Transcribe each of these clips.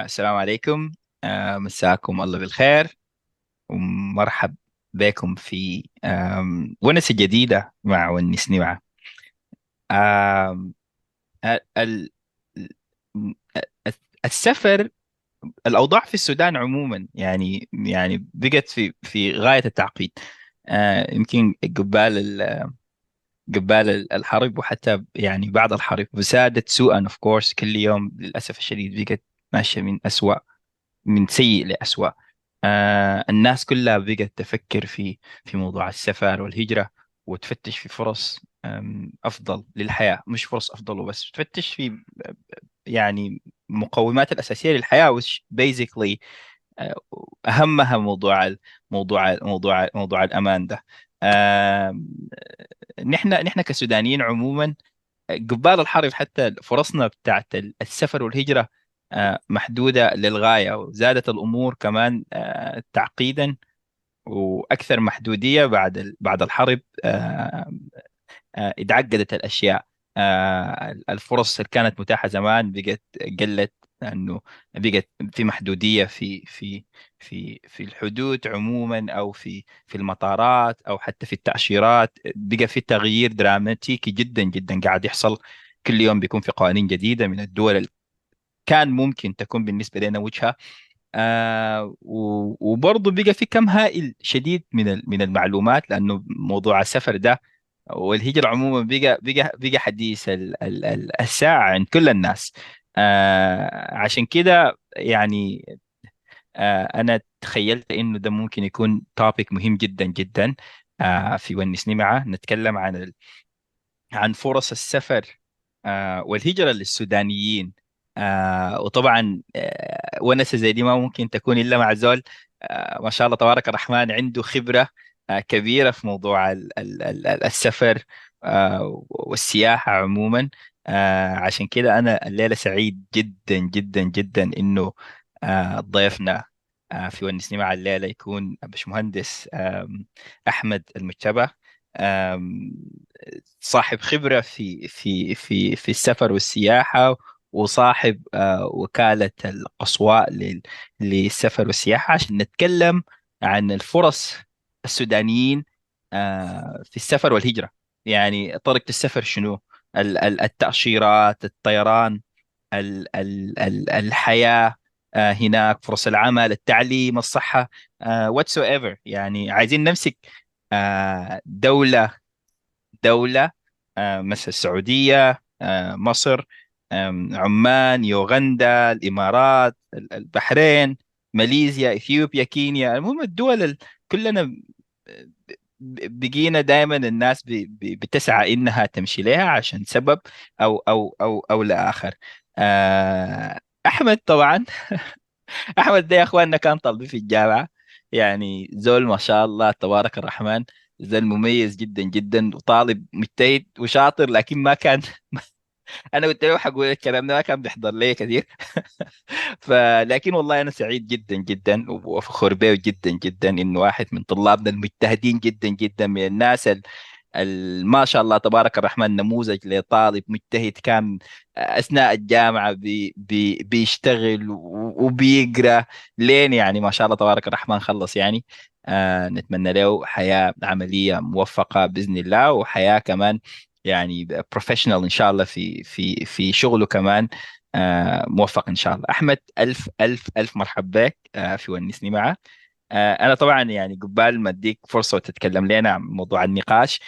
السلام عليكم. آه، مساكم الله بالخير. ومرحب بكم في ونسة جديدة مع ونسني معه السفر الأوضاع في السودان عموما يعني يعني بقت في في غاية التعقيد. آه، يمكن قبال ال- قبال ال- الحرب وحتى يعني بعد الحرب وزادت سوءا اوف كورس كل يوم للأسف الشديد بقت ماشية من أسوأ من سيء لأسوأ. آه الناس كلها بقت تفكر في في موضوع السفر والهجرة وتفتش في فرص آم، أفضل للحياة. مش فرص أفضل وبس تفتش في يعني مقومات الأساسية للحياة وش basically آه، أهمها موضوع موضوع موضوع موضوع الأمان ده. نحن نحن كسودانيين عموما قبال الحرب حتى فرصنا بتاعت السفر والهجرة آه، محدودة للغاية وزادت الأمور كمان آه، تعقيدا وأكثر محدودية بعد بعد الحرب آه، اتعقدت الأشياء. آه، الفرص اللي كانت متاحة زمان بقت قلت لأنه بقت في محدودية في في في في الحدود عموما أو في في المطارات أو حتى في التأشيرات. بقى في تغيير دراماتيكي جدا جدا قاعد يحصل. كل يوم بيكون في قوانين جديدة من الدول كان ممكن تكون بالنسبة لنا وجهة. آه وبرضه بقى في كم هائل شديد من من المعلومات لأنه موضوع السفر ده والهجرة عموما بقى بقى بقى حديث ال- ال- ال- الساعة عند كل الناس. آه عشان كده يعني آه أنا تخيلت إنه ده ممكن يكون توبيك مهم جدا جدا. آه في ونسني معه نتكلم عن عن فرص السفر آه والهجرة للسودانيين. آه وطبعا آه ونسة زي دي ما ممكن تكون إلا مع زول آه ما شاء الله تبارك الرحمن عنده خبرة آه كبيرة في موضوع ال ال ال ال- السفر آه والسياحة عموما. آه عشان كده أنا الليلة سعيد جدا جدا جدا إنه آه ضيفنا آه في ونسني مع الليلة يكون باشمهندس المجتبى. آم، صاحب خبرة في في في في السفر والسياحة وصاحب آه، وكالة القصواء لل- للسفر والسياحة عشان نتكلم عن الفرص السودانيين آه، في السفر والهجرة. يعني طريقة السفر شنو؟ ال- ال- التأشيرات الطيران ال- ال- ال- الحياة آه، هناك فرص العمل التعليم الصحة whatsoever. يعني عايزين نمسك دولة دولة مثل السعودية مصر عمان يوغندا الإمارات ال- البحرين ماليزيا إثيوبيا كينيا. المهم الدول ال- كلنا بقينا دائما الناس بتسعى إنها تمشي لها عشان سبب أو أو أو أو لآخر. آه، أحمد طبعا. أحمد ده يا أخواننا كان طالبي في الجامعة. يعني زول ما شاء الله تبارك الرحمن زول مميز جدا جدا وطالب مجتهد وشاطر لكن ما كان أنا قلت له حقول الكلام ده ما كان بيحضر لي كثير فلكن والله أنا سعيد جدا جدا وفخور به جدا جدا انه واحد من طلابنا المجتهدين جدا جدا من الناس ال- ما شاء الله تبارك الرحمن نموذج لطالب مجتهد كان أثناء الجامعة بي بي بيشتغل وبيقرأ. لين يعني ما شاء الله تبارك الرحمن خلص يعني. آه نتمنى له حياة عملية موفقة بإذن الله وحياة كمان يعني professional إن شاء الله في في في شغله كمان آه موفق إن شاء الله. أحمد ألف ألف ألف مرحبا بك آه في ونسني معه. آه، أنا طبعا يعني قبال ما أديك فرصة وتتكلم لنا عن موضوع النقاش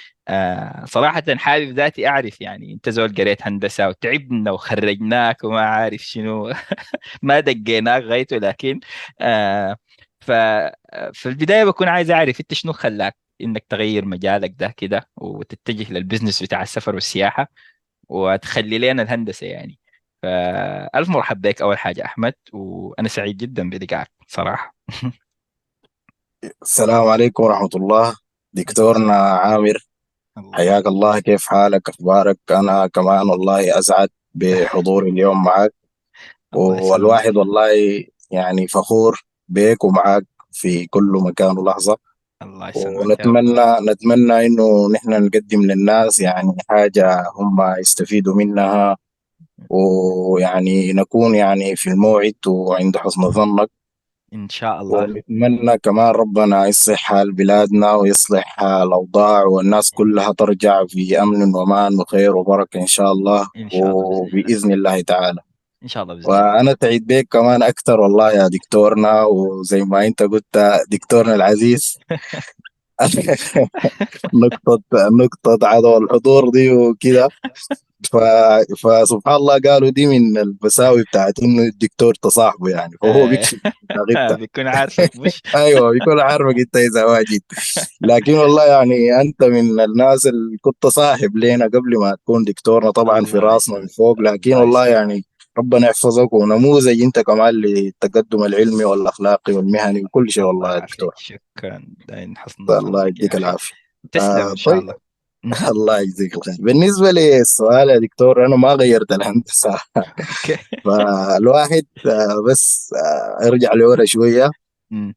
صراحة حابب ذاتي أعرف يعني أنت زول قريت هندسة وتعبنا وخرجناك وما عارف شنو ما دقيناك غايته لكن في البداية بكون عايز أعرف أنت شنو خلاك إنك تغير مجالك ده كده وتتجه للبزنس بتاع السفر والسياحة وتخلي لنا الهندسة يعني. فألف مرحبا بك أول حاجة أحمد وأنا سعيد جدا بلقائك صراحة. السلام عليكم ورحمة الله. دكتورنا عامر حياك الله. كيف حالك؟ أخبارك؟ أنا كمان والله أسعد بحضوري اليوم معك. والواحد والله يعني فخور بيك ومعك في كل مكان ولحظة. الله يسلمك ونتمنى نتمنى إنه نحن نقدم للناس يعني حاجة هم يستفيدوا منها. ويعني نكون يعني في الموعد وعند حسن ظنك. إن شاء الله. ونتمنى كمان ربنا يصلح حال بلادنا ويصلح الأوضاع والناس كلها ترجع في أمن وأمان وخير وبركة إن شاء الله. إن شاء الله بإذن الله. وبإذن الله تعالى. إن شاء الله بإذن وأنا سعيد بك كمان أكثر والله يا دكتورنا وزي ما أنت قلت دكتورنا العزيز. نقطة نقطة عدم الحضور دي وكده. ف... فسبحان الله قالوا دي من المساوي بتاعت إنه الدكتور تصاحبه يعني فهو آه، بيكشف بيكون عارفك مش؟ أيوه بيكون عارفك أنت إذا واجد. لكن والله يعني أنت من الناس اللي كنت صاحب لنا قبل ما تكون دكتورنا طبعا في راسنا من فوق. لكن الله والله يعني ربنا يحفظك ونموذج انت كمان للتقدم العلمي والاخلاقي والمهني وكل شيء الله والله يا دكتور. شكرا. داين حسن الله يديك أخي العافية. تسلم آه إن شاء طيب. الله. الله يجزيك الخير. بالنسبة للسؤال يا دكتور أنا ما غيرت الهندسة. أوكي. فالواحد آه بس آه ارجع لورا شوية. مم.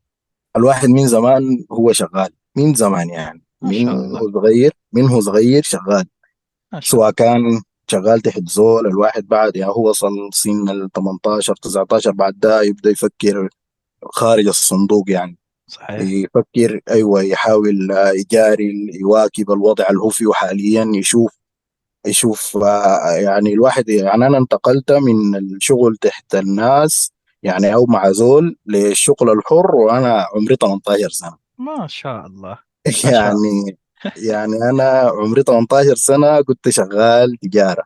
الواحد من زمان هو شغال. من زمان يعني. من هو صغير من هو صغير شغال. سواء كان شغال تحت زول الواحد بعد يعني هو وصل سن ال 18 19 بعد ده يبدأ يفكر خارج الصندوق يعني. صحيح. يفكر أيوه يحاول آه، يجاري يواكب الوضع اللي هو فيه حاليا يشوف يشوف آه، يعني الواحد يعني أنا انتقلت من الشغل تحت الناس يعني أو مع زول للشغل الحر وأنا عمري 18 سنة. ما شاء الله ما شاء الله. يعني يعني أنا عمري 18 سنة كنت شغال تجارة.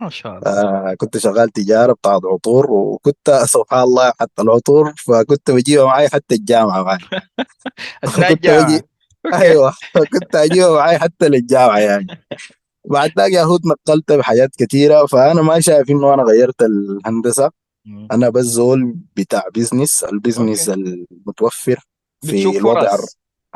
ما شاء الله. آه كنت شغال تجارة بتاعت عطور وكنت سبحان الله حتى العطور فكنت بجيبها معي حتى الجامعة معي أثناء الجامعة. أيوه كنت اجيبها معي حتى للجامعة يعني. بعد ذاك يا هو نقلت بحاجات كثيرة فأنا ما شايف إنه أنا غيرت الهندسة. مم. أنا بس زول بتاع business ال business okay. المتوفر في الوضع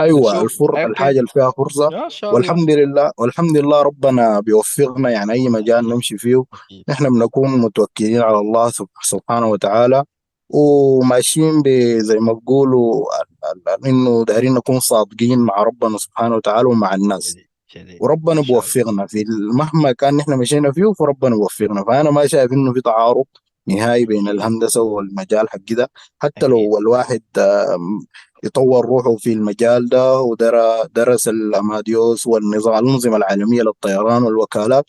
أيوة بتشوف الفر okay الحاجة اللي فيها فرصة. ما شاء الله. والحمد لله والحمد لله ربنا بيوفقنا. يعني أي مجال نمشي فيه نحن بنكون متوكلين على الله سب- سبحانه وتعالى. وماشيين زي ما بيقولوا ال- إنه دايرين نكون صادقين مع ربنا سبحانه وتعالى ومع الناس. جديد وربنا بيوفقنا في مهما كان نحن مشينا فيه فربنا بيوفقنا. فأنا ما شايف إنه في تعارض. نهائي بين الهندسة والمجال حق ده. حتى لو الواحد يطور روحه في المجال ده ودرس الأماديوس والنظام الأنظمة العالمية للطيران والوكالات.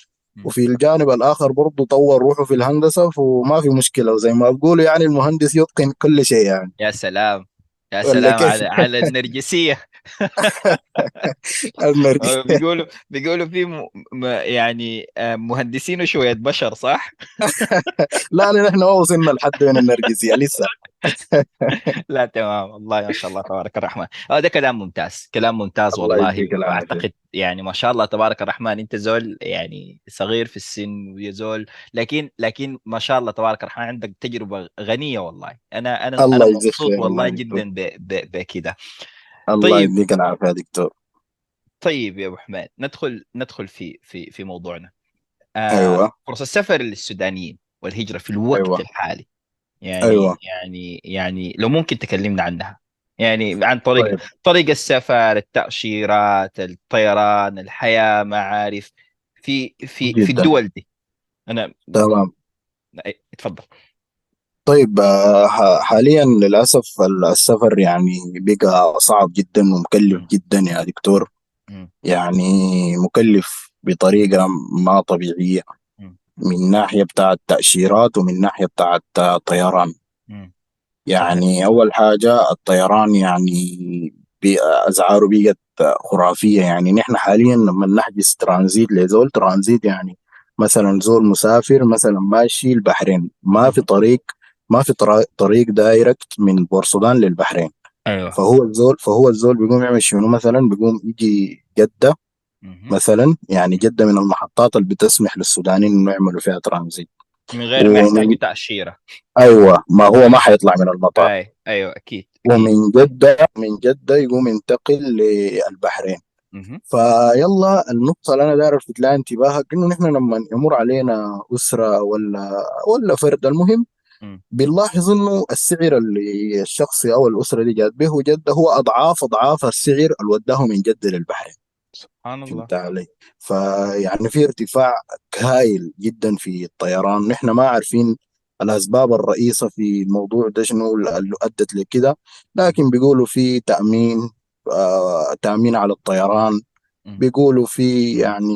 وفي الجانب الآخر برضه طور روحه في الهندسة فما في مشكلة. وزي ما بقولوا يعني المهندس يتقن كل شيء يعني. يا سلام. يا سلام على على النرجسية. بيقولوا بيقولوا في م... م... يعني آه، مهندسين وشوية بشر صح؟ لا لا، نحن ما وصلنا لحد من النرجسية لسه. لا تمام. والله ما شاء الله تبارك الرحمن. هذا كلام ممتاز كلام ممتاز الله والله. واعتقد يعني ما شاء الله تبارك الرحمن أنت زول يعني صغير في السن ويا زول لكن لكن ما شاء الله تبارك الرحمن عندك تجربة غنية والله. أنا أنا أنا الله يجزيك مبسوط والله جدا ب... ب... بكده. الله طيب. يديك العافية يا دكتور. طيب يا أبو حماد ندخل ندخل في في في موضوعنا. آه أيوه. فرص السفر للسودانيين والهجرة في الوقت أيوه. الحالي. يعني أيوه. يعني يعني لو ممكن تكلمنا عنها. يعني عن طريق طيب. طريق السفر التأشيرات الطيران الحياة معارف في في في جدا. الدول دي. أنا تمام. اتفضل. طيب حاليا للأسف السفر يعني بقى صعب جدا ومكلف جدا يا دكتور. م- يعني مكلف بطريقة ما طبيعية. من ناحية بتاعت تاشيرات ومن ناحية بتاعت طيران يعني أول حاجة الطيران يعني اسعاره بقت خرافية يعني نحن حاليا لما نحجز ترانزيت لزول ترانزيت يعني مثلا زول مسافر مثلا ماشي البحرين ما في. طريق ما في طريق دايركت من بورسودان للبحرين أيوه فهو الزول فهو الزول بيقوم يعمل شنو مثلا بيقوم يجي جدة. مثلا يعني جدة من المحطات اللي بتسمح للسودانيين إنه يعملوا فيها ترانزيت. من غير ما يحتاجوا ومن تأشيرة أيوه ما هو ما حيطلع من المطار. أي أكيد أكيد. ومن جدة من جدة يقوم ينتقل للبحرين. فيلا النقطة اللي أنا داير ألفت لها انتباهك إنه نحن لما يمر علينا أسرة ولا ولا فرد المهم. بنلاحظ إنه السعر اللي الشخص أو الأسرة اللي جات به جدة هو أضعاف أضعاف السعر اللي وداه من جدة للبحرين. سبحان الله. فهمت علي؟ فيعني في ارتفاع هائل جدا في الطيران. نحن ما عارفين الأسباب الرئيسة في الموضوع ده شنو اللي أدت لكده لكن بيقولوا في تأمين آه تأمين على الطيران. بيقولوا في يعني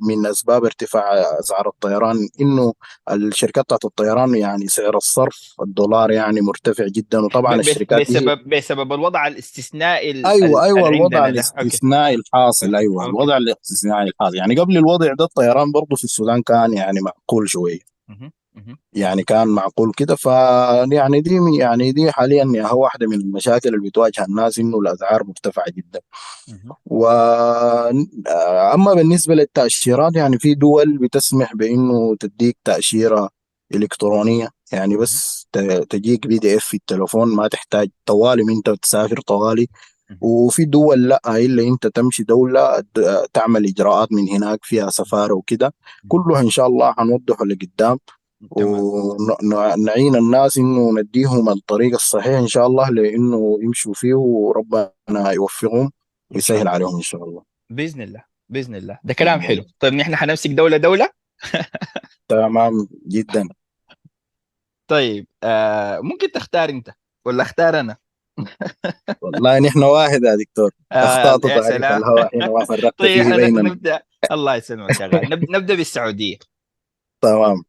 من أسباب ارتفاع أسعار الطيران إنه الشركات بتاعت الطيران يعني سعر الصرف الدولار يعني مرتفع جدا وطبعا الشركات بسبب بسبب الوضع الاستثنائي ال- أيوه أيوه الوضع الاستثنائي الحاصل أيوه أوكي. الوضع الاستثنائي الحاصل. يعني قبل الوضع ده الطيران برضه في السودان كان يعني معقول شوية. مهم. يعني كان معقول كده. ف يعني دي يعني دي حاليا هو واحدة من المشاكل اللي بتواجه الناس إنه الاسعار مرتفعة جدا. مهم. و أما بالنسبة للتأشيرات يعني في دول بتسمح بإنه تديك تأشيرة إلكترونية. يعني بس تجيك بي دي اف في التليفون ما تحتاج طوالي من أنت تسافر طوالي. وفي دول لا الا أنت تمشي دولة تعمل إجراءات من هناك فيها سفارة وكده. كلها إن شاء الله حنوضحه لقدام. ونعين الناس إنه نديهم الطريق الصحيح إن شاء الله لإنه يمشوا فيه وربنا يوفقهم ويسهل عليهم إن شاء الله. بإذن الله بإذن الله. ده كلام حلو. طيب نحن حنمسك دولة دولة؟ تمام جدا. طيب آه ممكن تختار أنت ولا أختار أنا؟ والله نحن واحد يا دكتور. آه أخطأت يا تعرف سلام الهواء. حين ما فرقت طيب بيننا. نبدأ. الله يسلمك يا غالي. نب- نبدأ بالسعودية. تمام. آه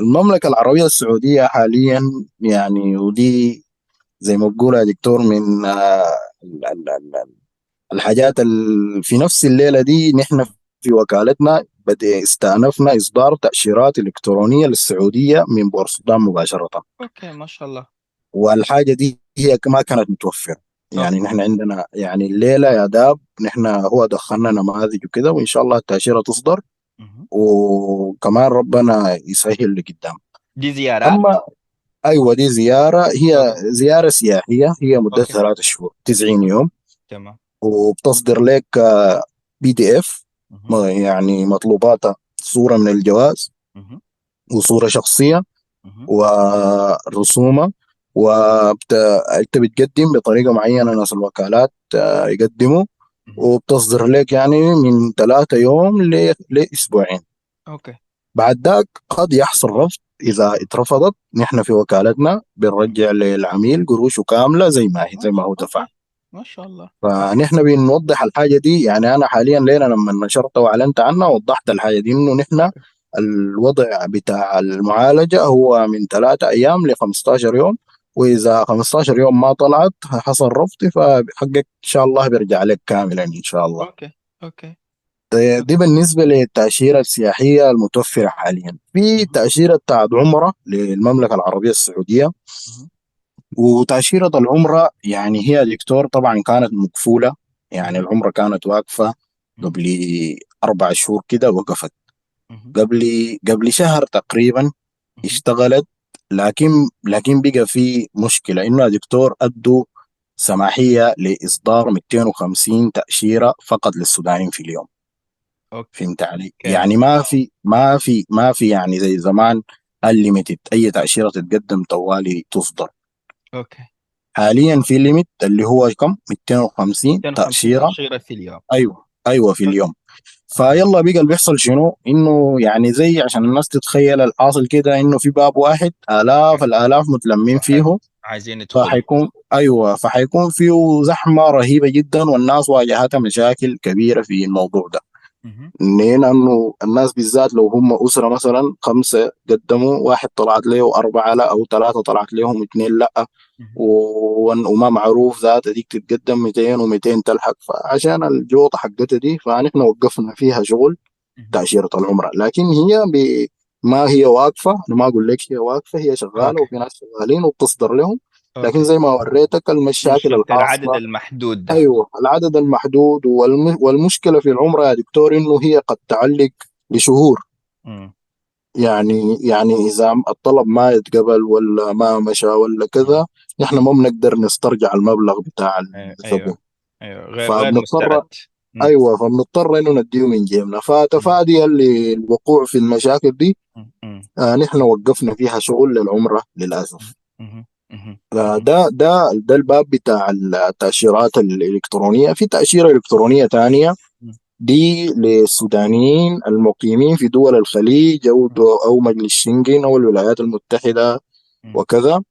المملكة العربية السعودية حاليا يعني ودي زي ما بقول يا دكتور من آه ال- ال- ال- الحاجات ال- في نفس الليلة دي نحن في وكالتنا بدأ استأنفنا إصدار تأشيرات إلكترونية للسعودية من بورسودان مباشرة. أوكي ما شاء الله. والحاجة دي هي ما كانت متوفرة. يعني نحن عندنا يعني الليلة يا داب نحن هو دخلنا نماذج وكده وإن شاء الله التأشيرة تصدر. وكمان ربنا يسهل لقدام دي زيارات أما أيوة دي زيارة. هي okay زيارة سياحية. هي مدتها okay. ثلاثة شهور 90 يوم. تمام. وبتصدر لك PDF. يعني مطلوباتها صورة من الجواز. شخصية. مهم. ورسومه. وانت بتقدم بطريقة معينة ناس الوكالات آه، يقدموا. وبتصدر لك يعني من ثلاثة يوم لأسبوعين. أوكي. بعد ذاك قد يحصل رفض. إذا اترفضت نحن في وكالتنا. بنرجع للعميل قروشه كاملة زي ما هي زي ما هو دفع ما شاء الله. فنحن بنوضح الحاجة دي. يعني أنا حاليا لينا لما نشرت وأعلنت عنها وضحت الحاجة دي إنه نحن الوضع بتاع المعالجة هو من ثلاثة أيام ل 15 يوم. وإذا 15 يوم ما طلعت حصل رفض فحقك إن شاء الله بيرجع لك كاملا إن شاء الله okay okay دي دي بالنسبة للتأشيرة السياحية المتوفرة حاليا في. تأشيرة بتاعت عمرة للمملكة العربية السعودية. وتأشيرة العمرة يعني هي دكتور طبعا كانت مقفولة يعني. العمرة كانت واقفة. قبل أربع شهور كده وقفت. قبل قبل شهر تقريبا. اشتغلت لكن لكن بقى في مشكلة. إنه يا دكتور أدوا سماحية لإصدار 250 تأشيرة فقط للسودانيين في اليوم. okay. فهمت علي؟ يعني ما في ما في ما في يعني زي زمان ال unlimited أي تأشيرة تتقدم طوالي تصدر. okay. حاليا في limit اللي هو كم؟ 250 250 تأشيرة. تأشيرة في اليوم. أيوه أيوه في اليوم. فيلا بقى اللي بيحصل شنو؟ إنه يعني زي عشان الناس تتخيل الحاصل كده إنه في باب واحد آلاف الآلاف متلمين صحيح فيه عايزين يدخلوا. فحيكون أيوه فحيكون فيه زحمة رهيبة جدا والناس واجهتها مشاكل كبيرة في الموضوع ده. مهم. ليه؟ لأنه الناس بالذات لو هم أسرة مثلا خمسة قدموا واحد طلعت له أربعة لا أو ثلاثة طلعت لهم اثنين لا وما معروف ذات ديك تتقدم 200 و200 تلحق فعشان الجوطة حقتها دي فنحن وقفنا فيها شغل مهم. تأشيرة العمرة لكن هي ب... ما هي واقفة أنا ما أقول لك هي واقفة هي okay وفي ناس شغالين وبتصدر لهم لكن okay زي ما وريتك المشاكل مشكلة العدد المحدود ده أيوه العدد المحدود والم... والمشكلة في العمرة يا دكتور إنه هي قد تعلق لشهور مم. يعني يعني إذا الطلب ما يتقبل ولا ما مشى ولا. كذا نحن ما بنقدر نسترجع المبلغ بتاع أيوه الزبون أيوه غير غير فبنضطر. أيوه فبنضطر إنه نديه من جيبنا. فتفاديا للوقوع في المشاكل دي. آه نحن وقفنا فيها شغل للعمرة للأسف. مهم. ده ده ده الباب بتاع التأشيرات الإلكترونية في تأشيرة إلكترونية تانية مم. دي للسودانيين المقيمين في دول الخليج دو أو مجلس شنغن أو الولايات المتحدة مم. وكذا.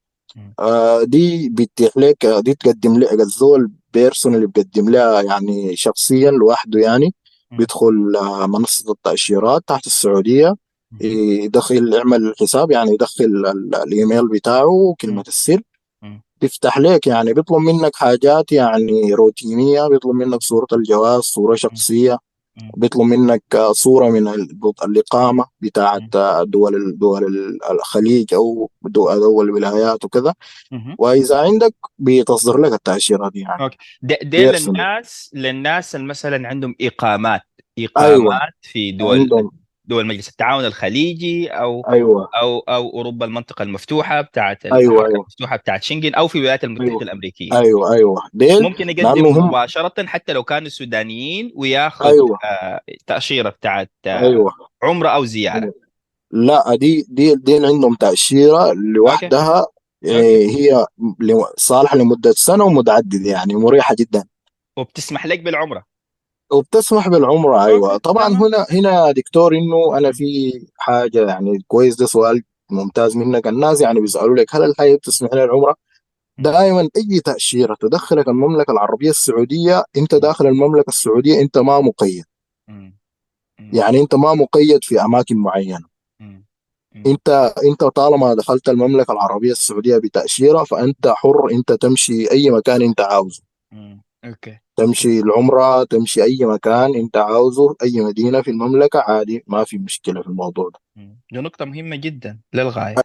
آه دي بتتيح لك دي تقدم لك الزول بيرسون اللي بيقدم لها يعني شخصيا لوحده يعني. بيدخل آه، منصة التأشيرات تحت السعودية مهم. يدخل يعمل حساب يعني يدخل ال- الإيميل بتاعه مم. السر. تفتح لك يعني بيطلب منك حاجات يعني روتينية بيطلب منك صورة الجواز صورة شخصية مم. بيطلب منك آه، صورة من ال- الإقامة بتاعت دول دول ال- الخليج أو دول الولايات وكذا. وإذا عندك بيتصدر لك التأشيرة دي يعني. okay. ده بيرسل للناس للناس اللي مثلا عندهم إقامات أيوه. إقامات في دول عندهم. دول مجلس التعاون الخليجي أو أيوه. أو أو أوروبا المنطقة المفتوحة بتاعت الحركه أيوه المفتوحة بتاعت شنغن أو في الولايات المتحدة أيوه. الأمريكية. أيوه أيوه. ديل ممكن لأنه يقدم هم مباشرة حتى لو كانوا سودانيين وياخذ أيوه. آه، تأشيرة بتاعت آه، أيوه. عمرة أو زيارة. أيوه. لا دي دي دي عندهم okay. لوحدها okay. إيه، هي ل- صالحة لمدة سنة ومتعددة يعني مريحة جدا. وبتسمح لك بالعمرة. وبتسمح بالعمرة أيوة. okay طبعا تمام هنا هنا دكتور إنه أنا م- في حاجة يعني كويس ده سؤال ممتاز منك. الناس يعني بيسألوا لك هل الزيارة بتسمح لنا العمرة؟ م- دائما أي تأشيرة تدخلك المملكة العربية السعودية أنت م- داخل المملكة السعودية أنت ما مقيد. يعني أنت ما مقيد في أماكن معينة. م- م- أنت أنت طالما دخلت المملكة العربية السعودية بتأشيرة فأنت حر أنت تمشي أي مكان أنت عاوزه. أوكي. تمشي العمرة تمشي أي مكان أنت عاوزه أي مدينة في المملكة عادي ما في مشكلة في الموضوع ده. دي نقطة مهمة جدا للغاية.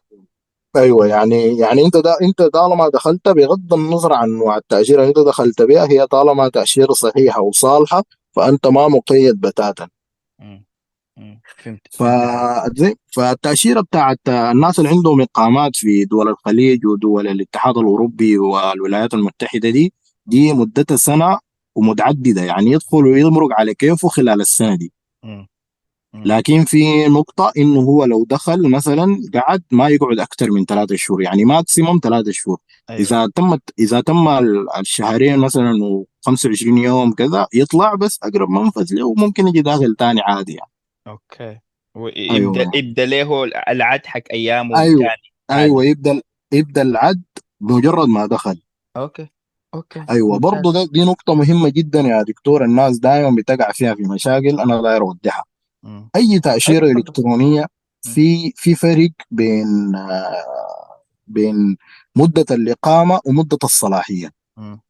أيوه م- يعني يعني أنت دا أنت طالما دخلت بغض النظر عن انواع التأشيرة اللي أنت دخلت بها هي طالما تأشيرة صحيحة وصالحة فأنت ما مقيد بتاتا. فهمت. ف فالتأشيرة بتاعت الناس اللي عندهم إقامات في دول الخليج ودول الاتحاد الأوروبي والولايات المتحدة دي دي مدتها سنة ومتعددة يعني يدخل ويمرق على كيفه خلال السنة دي. لكن في نقطة إنه هو لو دخل مثلا قعد ما يقعد أكثر من ثلاثة شهور يعني ماكسيموم ثلاثة شهور. أيوه. إذا تمت إذا تم ال- الشهرين مثلا و25 يوم كذا يطلع بس أقرب منفذ له وممكن يجي داخل تاني عادي يعني. okay. ويبدأ أيوه. يبدأ له العد حق أيامه أيوه. أيوه يبدأ يبدأ العد بمجرد ما دخل. okay. okay أيوه برضه ممتاز ده دي نقطة مهمة جدا يا دكتور الناس دائما بتقع فيها في مشاكل أنا داير اوضحها مم. أي أيوه تأشيرة إلكترونية. في في فرق بين بين مدة الإقامة ومدة الصلاحية مم.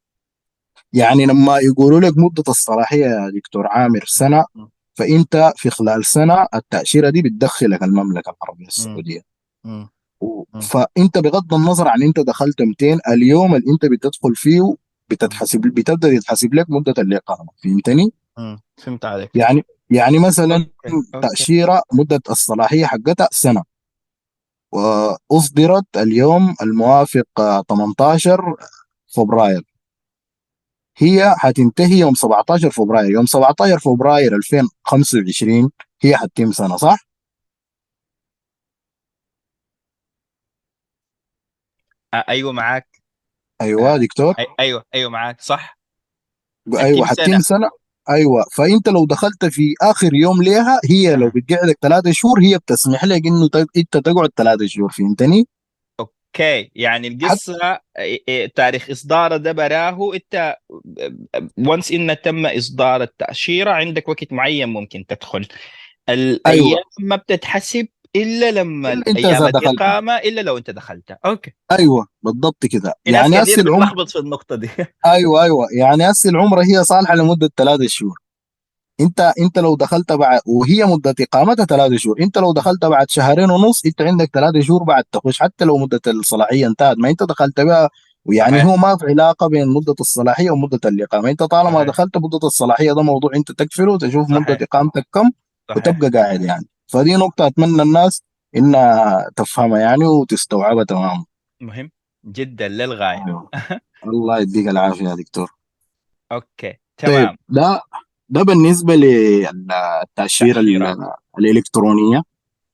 يعني لما يقولوا لك مدة الصلاحية يا دكتور عامر سنة مم. فإنت في خلال سنة التأشيرة دي بتدخلك المملكة العربية. السعودية. فانت بغض النظر عن انت دخلت 200 اليوم اللي انت بتدخل فيه. بتتحسب بتبدأ يتحسب لك مدة الاقامه فهمتني؟ فهمت عليك. يعني يعني مثلا تأشيرة مدة الصلاحية حقتها سنة. وأصدرت اليوم الموافق آه، 18 فبراير. هي حتنتهي يوم 17 فبراير. يوم 17 فبراير 2025 هي حتتم سنة صح؟ أيوه معاك. أيوه دكتور؟ أي- أيوه أيوه معاك صح؟ أيوه حتتم سنة. سنة. أيوه فأنت لو دخلت في آخر يوم ليها هي لو. بتقعدك ثلاثة شهور هي بتسمح لك إنه أنت تقعد ثلاثة شهور فهمتني؟ okay يعني القصة تاريخ اصداره ده براه أنت once إن تم إصدار التأشيرة عندك وقت معين ممكن تدخل. الأيام أيوه. ما بتتحسب إلا لما إلا أنت أيام اذا دخلت. الاقامه إلا لو أنت دخلت. أوكي. أيوه بالضبط كده. يعني هسه العمر بتلخبط في النقطة دي. أيوه أيوه. يعني هسه العمره هي صالحة لمدة ثلاثة شهور. انت أنت لو دخلت بعد وهي مدة إقامتها ثلاثة شهور. أنت لو دخلت بعد شهرين ونص أنت عندك ثلاثة شهور بعد تخش. حتى لو مدة الصلاحية انتهت ما أنت دخلت بها. ويعني هو ما في علاقة بين مدة الصلاحية ومدة الإقامة. أنت طالما صحيح. دخلت مدة الصلاحية ده موضوع أنت تكفله وتشوف مدة إقامتك كم صحيح. وتبقى قاعد يعني. فدي نقطة أتمنى الناس إنها تفهمها يعني وتستوعبها تماما. مهم جدا للغاية. أيوه. الله يديك العافية يا دكتور. أوكي طيب تمام. ده ده بالنسبة للتاشيره تأشيرة. الإلكترونية.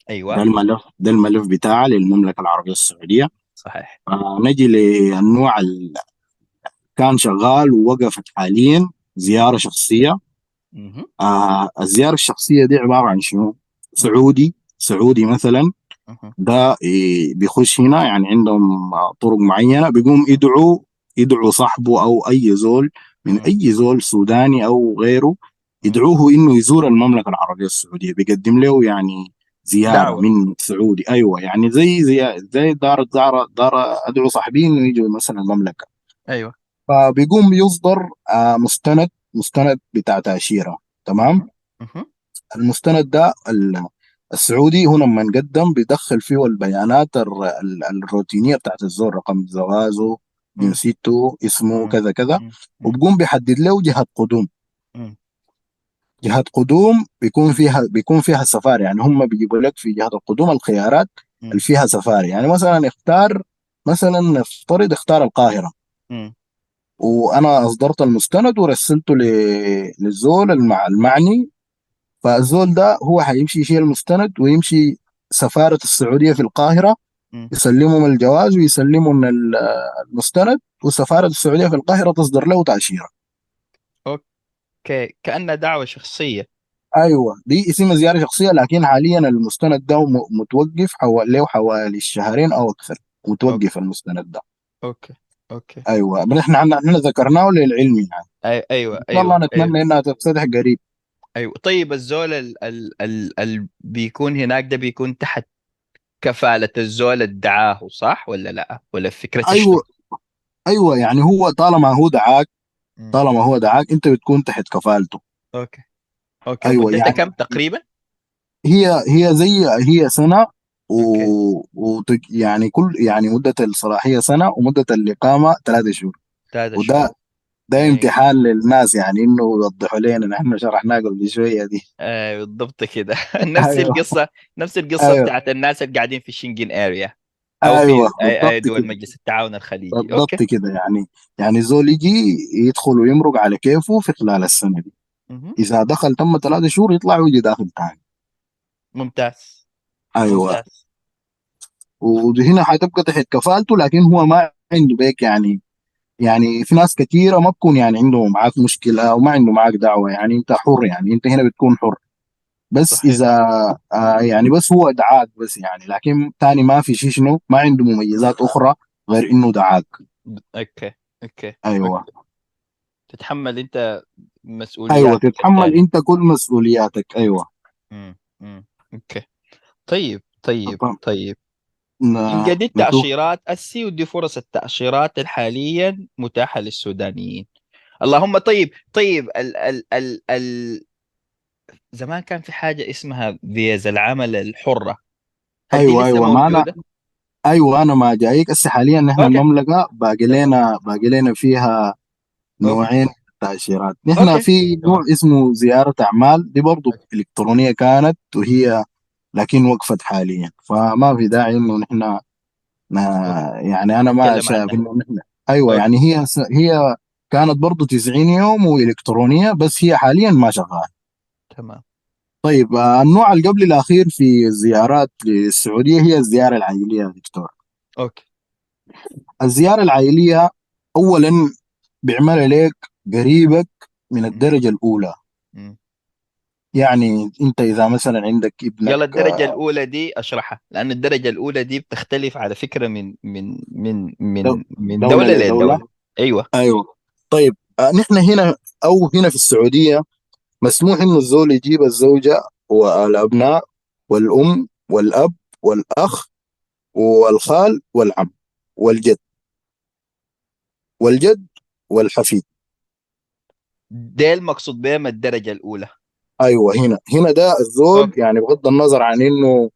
ده الملف ده الملف بتاعها للمملكة العربية السعودية. صحيح. آه نجي للنوع اللي كان شغال ووقفت حاليا زيارة شخصية. مهم. آه الزيارة الشخصية دي عبارة عن شنو؟ سعودي سعودي مثلا. ده إيه، بيخش هنا يعني عندهم طرق معينة بيقوم يدعو يدعو صاحبه أو أي زول من. أي زول سوداني أو غيره يدعوه إنه يزور المملكة العربية السعودية بيقدم له يعني زيارة دعوة. من سعودي أيوه يعني زي زي زي دار دار دار أدعو صاحبي إنه يجوا مثلا المملكة أيوه فبيقوم بيصدر آه، مستند مستند بتاع تأشيرة تمام. المستند ده ال- السعودي هو لما نقدم بيدخل فيه البيانات الر- ال- الروتينية بتاعت الزول رقم جوازه مم. جنسيته اسمه. كذا كذا. وبقوم بيحدد له جهة قدوم. جهة قدوم بيكون فيها بيكون فيها سفاري يعني هم بيجيبوا لك في جهة القدوم الخيارات. اللي فيها سفاري يعني مثلا اختار مثلا نفترض اختار القاهرة. وأنا أصدرت المستند ورسلته للزول المع... المعني فالزول ده هو حيمشي يشيل المستند ويمشي سفارة السعودية في القاهرة مم. يسلمهم الجواز ويسلمهم ال- المستند وسفارة السعودية في القاهرة تصدر له تأشيرة. okay. كأنها دعوة شخصية. أيوه. دي اسمها زيارة شخصية لكن حاليا المستند ده متوقف حوالي له حوالي الشهرين أو أكثر. متوقف المستند ده. okay. okay. أيوه. بل إحنا إحنا ذكرناه للعلم يعني. أي- أيوه. ان شاء الله أيوه. نتمنى أيوه. إنها تفتتح قريب. أيوه. طيب الزول ال ال ال ال بيكون هناك ده بيكون تحت كفالة الزول ادعاه صح ولا لا؟ ولا فكرة أيوه. أيوه يعني هو طالما هو دعاك. طالما هو دعاك أنت بتكون تحت كفالته. أوكي. أوكي. أيوة، مدتها يعني- كم تقريبا؟ هي هي زي هي سنة أوكي. و... يعني كل يعني مدة الصلاحيه سنة ومدة الإقامة ثلاثة شهور. ثلاثة وده شهور. ده يعني- امتحان للناس يعني إنه يوضحوا لنا نحن شرحناه قبل شوية دي. آه بالضبط كده. نفس أيوة. القصة نفس القصة أيوة. بتاعت الناس اللي قاعدين في الشنجن area أو أيوه في أي- أي بالضبط دول كده. مجلس التعاون الخليجي. بالضبط أوكي. كده يعني يعني زول يجي يدخل ويمرق على كيفه في خلال السنة دي. مهم. إذا دخل تم ثلاثة شهور يطلع ويجي داخل تاني. ممتاز. أيوه. ممتاز. وهنا حتبقى تحت كفالته لكن هو ما عنده بيك يعني يعني في ناس كثيره ما بكون يعني عنده معاك مشكلة أو ما عنده معاك دعوة يعني أنت حر يعني أنت هنا بتكون حر بس صحيح. إذا آه يعني بس هو دعاك بس يعني لكن تاني ما في شيء شنو ما عنده مميزات أخرى غير إنه دعاك أوكي أوكي أيوه أوكي. تتحمل أنت مسؤوليات أيوه تتحمل الثاني. أنت كل مسؤولياتك أيوه مم. مم. أوكي طيب طيب طبعاً. طيب ن- يبقى دي نشوف. التأشيرات السي ودي فرص التأشيرات الحاليا متاحة للسودانيين اللهم طيب طيب ال ال ال ال زمان كان في حاجة اسمها فيزا العمل الحرة لسه أيوة، ما أنا- موجودة؟ أيوه أنا ما جايك هسه حاليا نحن أوكي. المملكة باقي لنا باقي لنا فيها نوعين من التاشيرات نحن أوكي. في نوع اسمه زيارة أعمال دي برضه إلكترونية كانت وهي لكن وقفت حاليا فما في داعي إنه نحن يعني أنا ما شايف. إنه نحن أيوه أوكي. يعني هي س- هي كانت برضه 90 يوم وإلكترونية بس هي حاليا ما شغالة تمام طيب آه، النوع اللي قبل الأخير في الزيارات للسعودية هي الزيارة العائلية يا دكتور أوكي الزيارة العائلية اولا بيعملها لك قريبك من الدرجة الأولى. يعني انت اذا مثلا عندك ابنك يلا الدرجة الأولى دي أشرحها لأن الدرجة الأولى دي بتختلف على فكرة من من من من دو- من دولة دولة لدولة. لدولة. أيوه. أيوه. طيب آه، نحن هنا أو هنا في السعودية مسموح إنه الزول يجيب الزوجة والأبناء والأم والأب والأخ والخال والعم والجد والجد والحفيد. ده المقصود بهم الدرجة الأولى. أيوه هنا هنا ده الزول. يعني بغض النظر عن إنه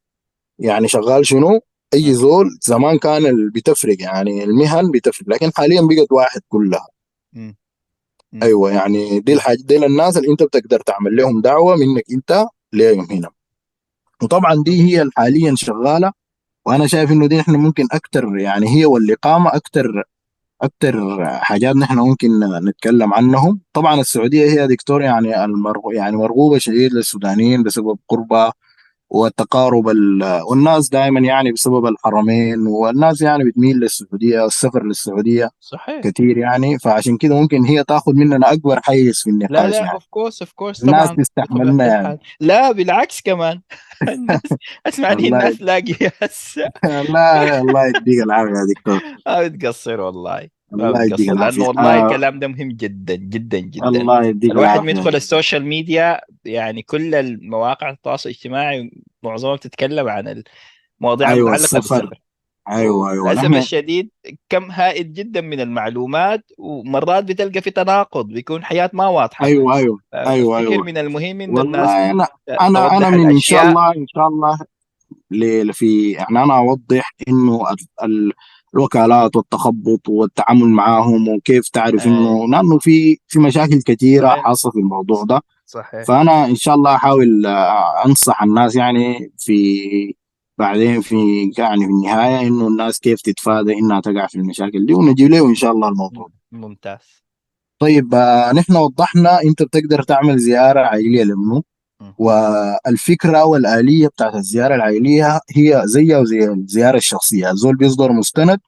يعني شغال شنو أي زول زمان كان بتفرق يعني المهن بتفرق لكن حاليا بقت واحد كلها مم. مم. أيوه يعني دي الحاجة دي للناس اللي أنت بتقدر تعمل لهم دعوة منك أنت ليهم هنا وطبعا دي هي حاليا شغالة وأنا شايف إنه دي إحنا ممكن أكتر يعني هي والاقامه أكتر أكتر حاجات نحن ممكن نتكلم عنهم. طبعا السعودية هي دكتور يعني المرغو يعني مرغوبة شديد للسودانيين بسبب قربها والتقارب ال- والناس دائما يعني بسبب الحرمين والناس يعني بتميل للسعودية والسفر للسعودية صحيح. كثير يعني. فعشان كده ممكن هي تاخذ مننا أكبر حيز في لا النقاش لا يعني. اوف of course of course الناس تستحملنا يعني. لا بالعكس كمان. أسمع الناس لاقيه هسه. لا الله يديك العافية يا دكتور. ما بتقصر والله. الله يديك لأنه والله آه. الكلام ده مهم جدا جدا جدا. الله يديك الواحد العافية. بيدخل السوشيال ميديا يعني كل المواقع التواصل الاجتماعي معظمها بتتكلم عن المواضيع أيوه المتعلقة السفر. بالسفر. أيوه أيوه. وللاسف نحن الشديد كم هائل جدا من المعلومات ومرات بتلقى في تناقض بيكون حاجات ما واضحة. أيوه أيوه أيوه أيوه. من المهم انه الناس أنا أنا أنا من إن شاء الله إن شاء الله في يعني أنا أوضح إنه الوكالات والتخبط والتعامل معاهم وكيف تعرف اي إنه لأنه في في مشاكل كثيره حاصلة في الموضوع ده. صحيح. فأنا إن شاء الله أحاول آه، أنصح الناس يعني في بعدين في يعني في النهاية إنه الناس كيف تتفادى إنها تقع في المشاكل دي ونجيب له إن شاء الله الموضوع ممتاز. طيب آه، نحن وضحنا إنت بتقدر تعمل زيارة عائلية لمنو. والفكرة والآلية بتاعت الزيارة العائلية هي زيها وزي الزياره الشخصية. الزول بيصدر مستند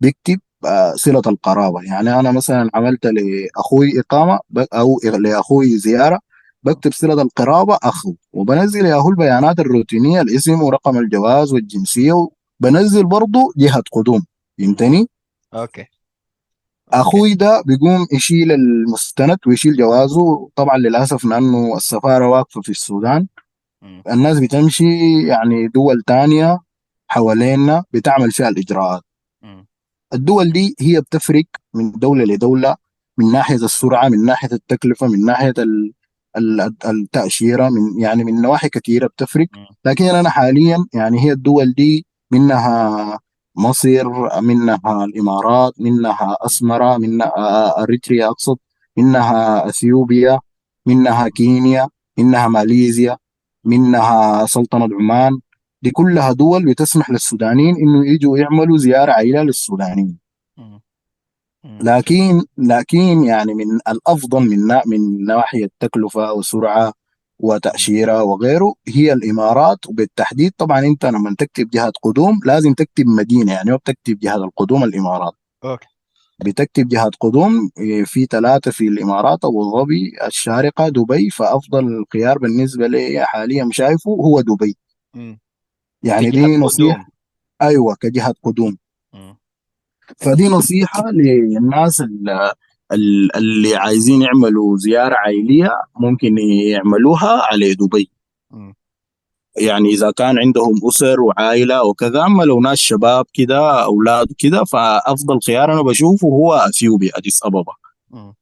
بيكتب آه، صلة القرابة. يعني أنا مثلا عملت لأخوي إقامة أو لأخوي زيارة بكتب صلة القرابة اخو وبنزل ياهو البيانات الروتينية الاسم ورقم الجواز والجنسية وبنزل برضه جهة قدوم. فهمتني؟ أوكي. أخوي ده بيقوم يشيل المستند ويشيل جوازه طبعا للأسف لأنه السفارة واقفة في السودان. الناس بتمشي يعني دول تانية حوالينا بتعمل فيها الإجراءات. الدول دي هي بتفرق من دولة لدولة من ناحية السرعة من ناحية التكلفة من ناحية ال- ال- التأشيرة من يعني من نواحي كثيره بتفرق. لكن أنا حاليا يعني هي الدول دي منها مصر منها الإمارات منها أسمرة منها أريتريا أقصد منها أثيوبيا منها كينيا منها ماليزيا منها سلطنة عمان. دي كلها دول بتسمح للسودانيين إنه يجوا يعملوا زيارة عائلة للسودانيين. لكن لكن يعني من الأفضل من من ناحية تكلفة وسرعة م. وتأشيرة وغيره هي الإمارات. وبالتحديد طبعا أنت لما تكتب جهة قدوم لازم تكتب مدينة يعني ما بتكتب جهة القدوم الإمارات. أوكي. بتكتب جهة قدوم إيه، في ثلاثة في الإمارات أبو ظبي الشارقة دبي. فأفضل الخيار بالنسبة لي حاليا شايفه هو دبي. م. يعني كجهة دي نصيحة. قدوم أيوه كجهة قدوم. م. فدي نصيحة للناس ال- ال- اللي عايزين يعملوا زيارة عائلية ممكن يعملوها على دبي. يعني إذا كان عندهم أسر وعائلة وكذا أما لو ناس شباب كده أولاد كده فأفضل خيار أنا بشوفه هو أثيوبيا أديس أبابا. م.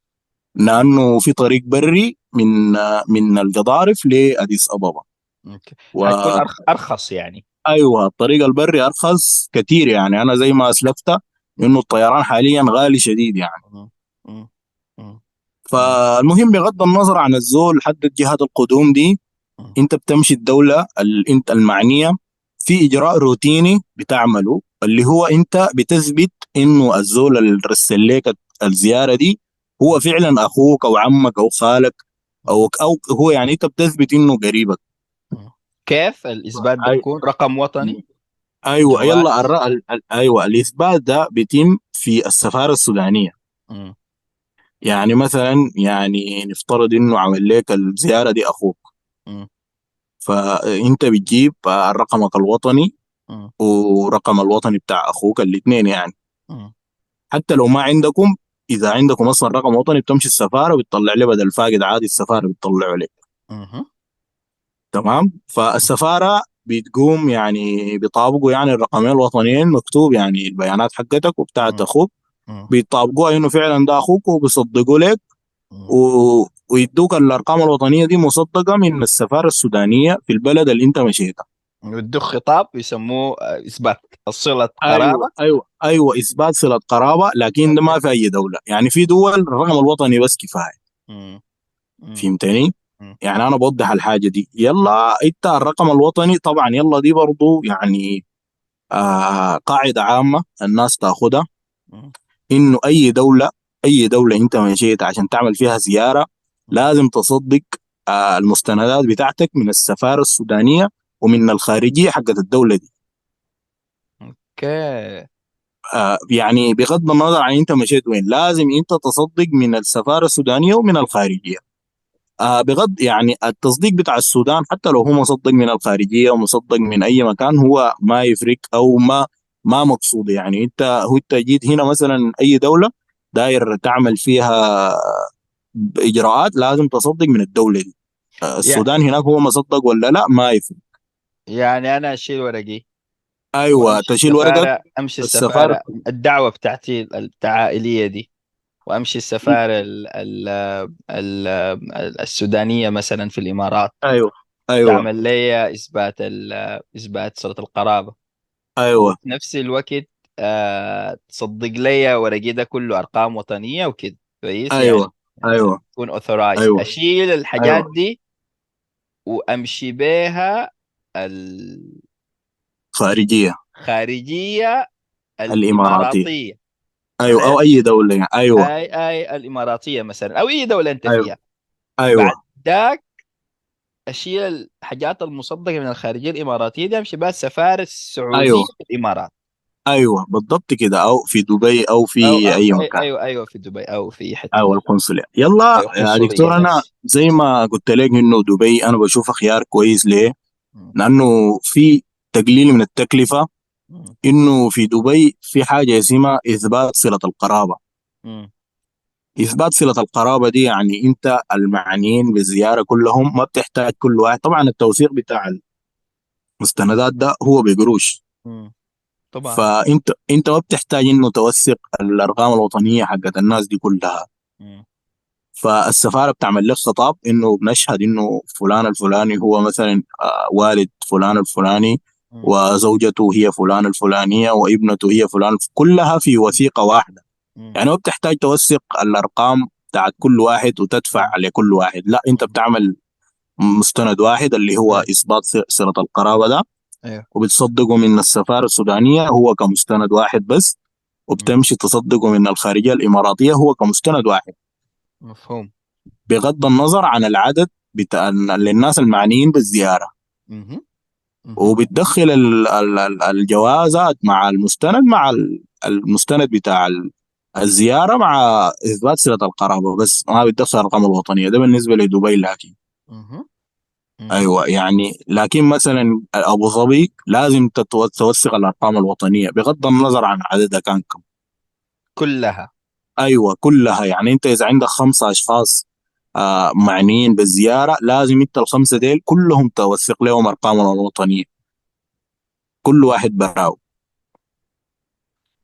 لأنه في طريق بري من من القضارف لأديس أبابا. أوكي. و أرخ... أرخص يعني. أيوه الطريق البري أرخص كتير يعني. أنا زي ما أسلفت إنه الطيران حاليا غالي شديد يعني. فالمهم بغض النظر عن الزول حدد جهات القدوم دي. انت بتمشي الدولة ال- انت المعنية في إجراء روتيني بتعمله اللي هو انت بتثبت انه الزول اللي رسل لك الزيارة دي هو فعلا أخوك أو عمك أو خالك أو أو هو يعني انت بتثبت انه قريبك. كيف الإثبات ده بيكون رقم وطني؟ أيوه يلا الر... أيوه الإثبات ده بيتم في السفارة السودانية. م. يعني مثلا يعني نفترض إنه عمل لك الزيارة دي أخوك م. فأنت بتجيب رقمك الوطني م. ورقم الوطني بتاع أخوك الاثنين يعني م. حتى لو ما عندكم إذا عندكم أصلا رقم وطني بتمشي السفارة بتطلع لي بدل فاقد عادي السفارة بتطلعه لك. تمام فالسفارة بتقوم يعني بيطابقوا يعني الرقمين الوطنيين مكتوب يعني البيانات حقتك وبتاعت. أخوك. بيطابقوها إنه فعلا ده أخوك وبيصدقوا لك. م. و... ويدوك الأرقام الوطنية دي مصدقة من السفارة السودانية في البلد اللي أنت مشيتها. يدوك خطاب يسموه آه، إثبات أيوه قرابة. أيوه أيوه إثبات صلة قرابة لكن ده ما في أي دولة. يعني في دول الرقم الوطني بس كفاية. فهمتني. يعني أنا بوضح الحاجة دي. يلا إنت الرقم الوطني طبعا يلا دي برضو يعني آه قاعدة عامة الناس تاخدها. إنه أي دولة أي دولة أنت مشيت عشان تعمل فيها زيارة لازم تصدق آه المستندات بتاعتك من السفارة السودانية ومن الخارجية حقت الدولة دي. أوكي. آه يعني بغض النظر عن أنت مشيت وين لازم أنت تصدق من السفارة السودانية ومن الخارجية. آه بغض يعني التصديق بتاع السودان حتى لو هو مصدق من الخارجية ومصدق من أي مكان هو ما يفرق أو ما ما مقصود يعني. انت هو انت جيت هنا مثلا أي دولة داير تعمل فيها إجراءات لازم تصدق من الدولة دي. آه يعني السودان هناك هو مصدق ولا لا؟ ما يفرق. يعني أنا أشيل ورقي. أيوه تشيل ورقك. أمشي السفارة. السفارة. الدعوة بتاعتي العائليه دي. وأمشي السفارة ال ال ال السودانية مثلا في الإمارات. أيوه أيوه. تعمل لي إثبات إثبات صلة القرابة. أيوه. في نفس الوقت آه تصدق لي ورقي ده كله أرقام وطنية وكده كويس يعني؟ أيوه أيوه. تكون اوثورايز أيوه. أشيل الحاجات أيوه. دي وأمشي بيها خارجية. الخارجيه الإماراتية. الإماراتية. أيوه أو أي دولة يعني. أيوه. أي أي الإماراتية مثلا أو أي دولة أنت أيوه. فيها. أيوه. بعد ذاك اشيل الحاجات المصدقة من الخارجية الإماراتية دي أمشي بها السفارة السعودية أيوه. في الإمارات. أيوه بالضبط كده أو في دبي أو في أو أي أي مكان. أيوه أيوه في دبي أو في حتة أو القنصلية. يلا أيوه يا دكتور أنا بس. زي ما قلت لك إنه دبي أنا بشوفها خيار كويس ليه؟ لأنه في تقليل من التكلفة. إنه في دبي في حاجة اسمها إثبات صلة القرابة. إثبات صلة القرابة دي يعني أنت المعنيين بالزيارة كلهم ما بتحتاج كل واحد طبعا التوثيق بتاع المستندات ده هو بقروش. طبعا فأنت أنت ما بتحتاج إنه توثق الأرقام الوطنية حقت الناس دي كلها مم. فالسفارة بتعمل لك خطاب إنه بنشهد إنه فلان الفلاني هو مثلا آه، والد فلان الفلاني. وزوجته هي فلان الفلانية وابنته هي فلان كلها في وثيقة واحدة. يعني ما بتحتاج توثق الأرقام بتاعت كل واحد وتدفع لكل واحد. لا أنت بتعمل مستند واحد اللي هو إثبات صلة القرابة ده أيوه. وبتصدقه من السفارة السودانية هو كمستند واحد بس. وبتمشي تصدقه من الخارجية الإماراتية هو كمستند واحد. مفهوم. بغض النظر عن العدد بتاع للناس المعنيين بالزيارة. مهم. مهم. وبتدخل ال- ال- ال- الجوازات مع المستند مع ال- المستند بتاع الزيارة مع إثبات صلة القرابة بس ما بتدخل الأرقام الوطنية. ده بالنسبة لدبي لكن. أيوه يعني لكن مثلا أبو ظبي لازم توثق الأرقام الوطنية بغض النظر عن عددها كان كم. كلها. أيوه كلها. يعني أنت إذا عندك خمسة أشخاص آه معنيين بالزيارة لازم أنت الخمسة ديل كلهم توثق لهم أرقامهم الوطنية. كل واحد براو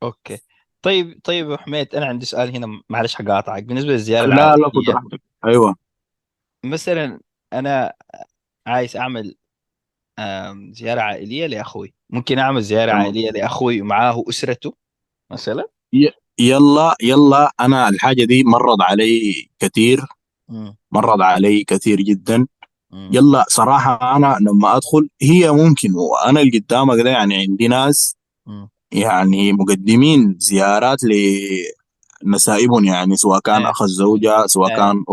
أوكي. طيب طيب حميد أنا عندي سؤال هنا معلش حقاطعك بالنسبة للزيارة لا لا العائلية خد راحتك. أيوه. مثلا أنا عايز أعمل زيارة عائلية لأخوي. ممكن أعمل زيارة تمام. عائلية لأخوي ومعاه أسرته مثلا؟ يلا يلا. أنا الحاجة دي مرض علي كثير. مرض علي كثير جدا. يلا صراحة أنا لما أدخل هي ممكن وأنا اللي قدامك ده يعني عندي ناس. يعني مقدمين زيارات لنسائبهم يعني سواء كان إيه. أخ الزوجة سواء إيه. كان